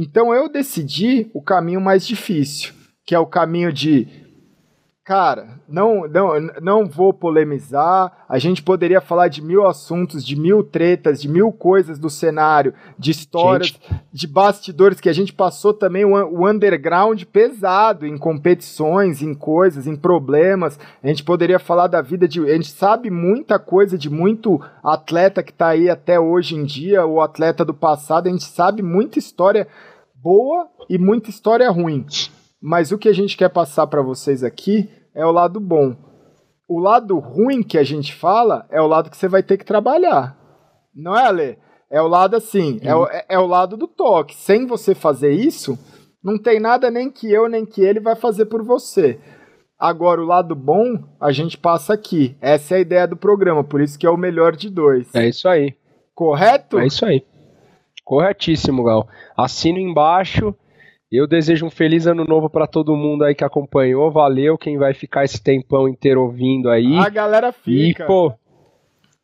Então eu decidi o caminho mais difícil, que é o caminho de cara, não, não, não vou polemizar. A gente poderia falar de mil assuntos, de mil tretas, de mil coisas do cenário, de histórias, gente. de bastidores que a gente passou também o, o, underground pesado em competições, em coisas, em problemas. A gente poderia falar da vida de. A gente sabe muita coisa de muito atleta que está aí até hoje em dia, o atleta do passado. A gente sabe muita história boa e muita história ruim. Mas o que a gente quer passar para vocês aqui é o lado bom. O lado ruim que a gente fala é o lado que você vai ter que trabalhar. Não é, Ale? É o lado assim, é o, é, é o lado do toque. Sem você fazer isso, não tem nada nem que eu nem que ele vai fazer por você. Agora, o lado bom, a gente passa aqui. Essa é a ideia do programa, por isso que é o melhor de dois. É isso aí. Correto? É isso aí. Corretíssimo, Gal. Assino embaixo. Eu desejo um feliz ano novo para todo mundo aí que acompanhou. Valeu quem vai ficar esse tempão inteiro ouvindo aí. A galera fica. E, pô,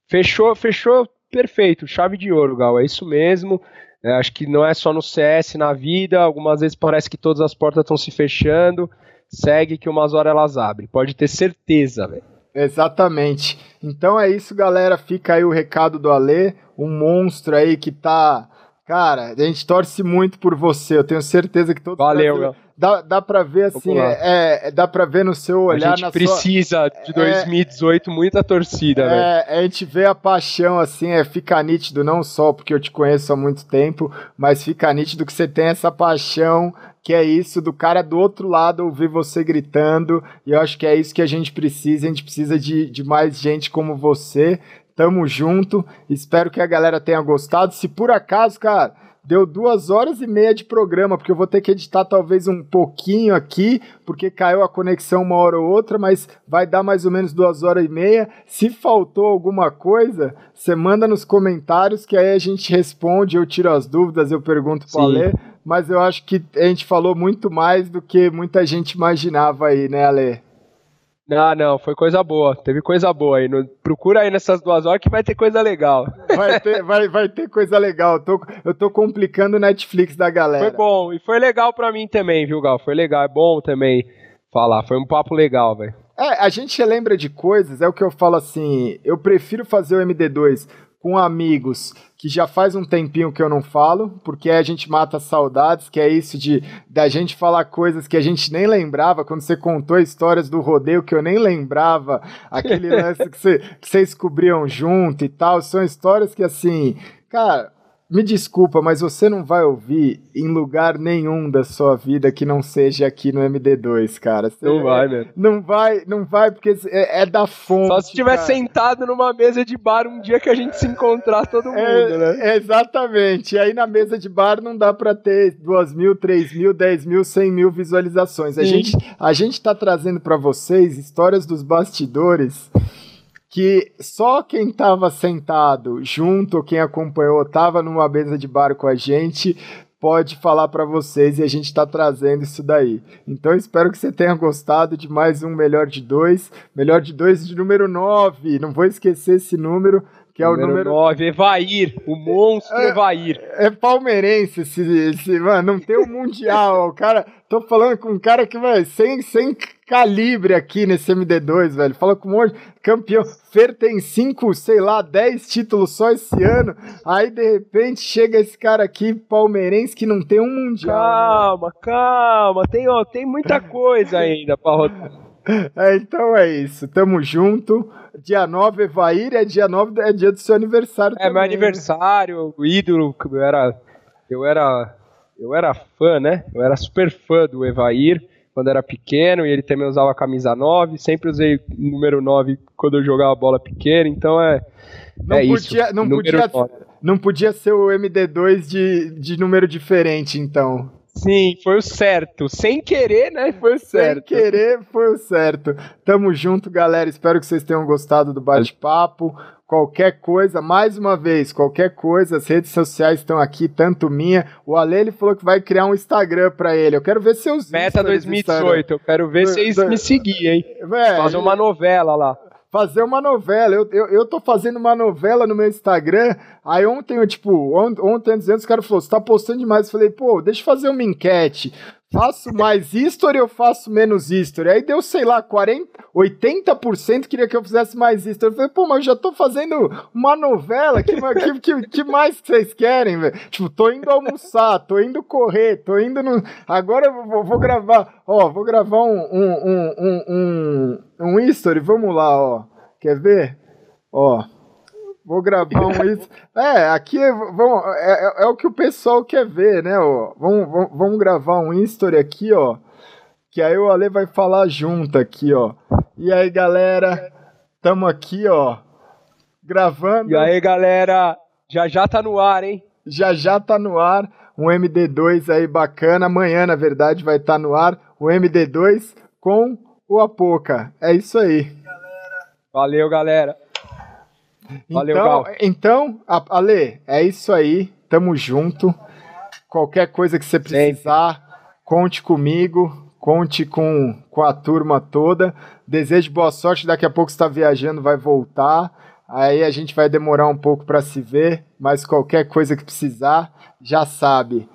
fechou, fechou perfeito. Chave de ouro, Gal. É isso mesmo. É, acho que não é só no CS, na vida. Algumas vezes parece que todas as portas estão se fechando. Segue que umas horas elas abrem. Pode ter certeza, velho. Exatamente. Então é isso, galera. Fica aí o recado do Alê, um monstro aí que tá Cara, a gente torce muito por você. Eu tenho certeza que todos. Valeu, meu. Dá, dá pra ver assim, é, é, dá pra ver no seu olhar. A gente precisa sua... de 2018 é, muita torcida, é, velho. A gente vê a paixão assim, é, fica nítido, não só porque eu te conheço há muito tempo, mas fica nítido que você tem essa paixão que é isso do cara do outro lado ouvir você gritando, e eu acho que é isso que a gente precisa, a gente precisa de, de mais gente como você. Tamo junto, espero que a galera tenha gostado. Se por acaso, cara, deu duas horas e meia de programa, porque eu vou ter que editar talvez um pouquinho aqui, porque caiu a conexão uma hora ou outra, mas vai dar mais ou menos duas horas e meia. Se faltou alguma coisa, você manda nos comentários que aí a gente responde, eu tiro as dúvidas, eu pergunto para Alê. Mas eu acho que a gente falou muito mais do que muita gente imaginava aí, né, Alê? Não, não, foi coisa boa. Teve coisa boa aí. No, procura aí nessas duas horas que vai ter coisa legal. Vai ter, vai, vai ter coisa legal. Eu tô, eu tô complicando o Netflix da galera. Foi bom. E foi legal pra mim também, viu, Gal? Foi legal. É bom também falar. Foi um papo legal, velho. É, a gente lembra de coisas, é o que eu falo assim. Eu prefiro fazer o MD2 com amigos que já faz um tempinho que eu não falo, porque a gente mata saudades, que é isso de da gente falar coisas que a gente nem lembrava, quando você contou histórias do rodeio que eu nem lembrava, aquele lance que, que vocês descobriam junto e tal, são histórias que assim, cara, me desculpa, mas você não vai ouvir em lugar nenhum da sua vida que não seja aqui no MD2, cara. Você não vai, né? Não vai, não vai, porque é, é da fonte. Só se estiver sentado numa mesa de bar um dia que a gente se encontrar todo mundo, é, né? Exatamente. E aí na mesa de bar não dá para ter duas mil, três mil, dez mil, cem mil visualizações. A gente, a gente tá trazendo para vocês histórias dos bastidores que só quem estava sentado junto, quem acompanhou, estava numa mesa de bar com a gente, pode falar para vocês e a gente está trazendo isso daí. Então espero que você tenha gostado de mais um Melhor de Dois. Melhor de Dois de número 9. Não vou esquecer esse número que é número o número 9, Evair, o monstro é, Evair. É palmeirense esse, esse, mano, não tem o um mundial, o cara, tô falando com um cara que, vai sem, sem calibre aqui nesse MD2, velho, fala com um monte, campeão, Fer tem cinco, sei lá, dez títulos só esse ano, aí de repente chega esse cara aqui, palmeirense, que não tem um mundial. Calma, né? calma, tem, ó, tem muita coisa ainda pra rodar. É, então é isso, tamo junto. Dia 9, Evair, é dia 9, é dia do seu aniversário. É também, meu né? aniversário, o ídolo, eu era, eu era, eu era fã, né? Eu era super fã do Evair quando era pequeno e ele também usava a camisa 9. Sempre usei número 9 quando eu jogava bola pequena, então é. Não, é podia, isso, não, podia, não podia ser o MD2 de, de número diferente, então. Sim, foi o certo. Sem querer, né? Foi o certo. Sem querer, foi o certo. Tamo junto, galera. Espero que vocês tenham gostado do bate-papo. Qualquer coisa, mais uma vez, qualquer coisa, as redes sociais estão aqui, tanto minha. O Ale ele falou que vai criar um Instagram para ele. Eu quero ver seus Meta 2018, eu quero ver vocês me seguir, hein? É, Fazer uma novela lá fazer uma novela. Eu, eu, eu tô fazendo uma novela no meu Instagram. Aí ontem, eu, tipo, ontem, ontem dizendo, os caras falaram, você tá postando demais. Eu falei, pô, deixa eu fazer uma enquete. Faço mais history ou faço menos history? Aí deu, sei lá, 40, 80% queria que eu fizesse mais history. Eu falei, pô, mas eu já tô fazendo uma novela, que, que, que, que mais que vocês querem, velho? Tipo, tô indo almoçar, tô indo correr, tô indo no... Agora eu vou, vou gravar, ó, vou gravar um, um, um, um, um, um history, vamos lá, ó. Quer ver? Ó, Vou gravar um isso. É, aqui vamos, é, é, é, o que o pessoal quer ver, né? Ó. Vamos, vamos, vamos gravar um history aqui, ó. Que aí o Ale vai falar junto aqui, ó. E aí, galera, tamo aqui, ó. Gravando. E aí, galera, já já tá no ar, hein? Já já tá no ar. Um MD2 aí bacana. Amanhã, na verdade, vai estar tá no ar. O MD2 com o Apoca. É isso aí. Valeu, galera. Valeu, então, Gal. Então, Ale, é isso aí. Tamo junto. Qualquer coisa que você precisar, Sempre. conte comigo, conte com, com a turma toda. Desejo boa sorte. Daqui a pouco você está viajando, vai voltar. Aí a gente vai demorar um pouco para se ver, mas qualquer coisa que precisar, já sabe.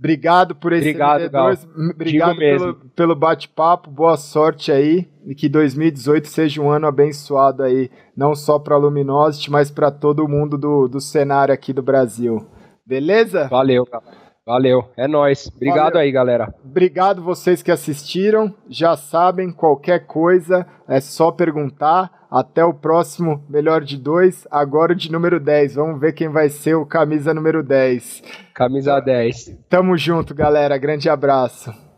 Obrigado por esse Obrigado, Gal. Obrigado pelo, pelo bate-papo. Boa sorte aí. E que 2018 seja um ano abençoado aí, não só para a Luminosity, mas para todo mundo do, do cenário aqui do Brasil. Beleza? Valeu, cara. Valeu, é nós. Obrigado Valeu. aí, galera. Obrigado vocês que assistiram. Já sabem, qualquer coisa é só perguntar. Até o próximo Melhor de Dois, agora de número 10. Vamos ver quem vai ser o camisa número 10. Camisa 10. Tamo junto, galera. Grande abraço.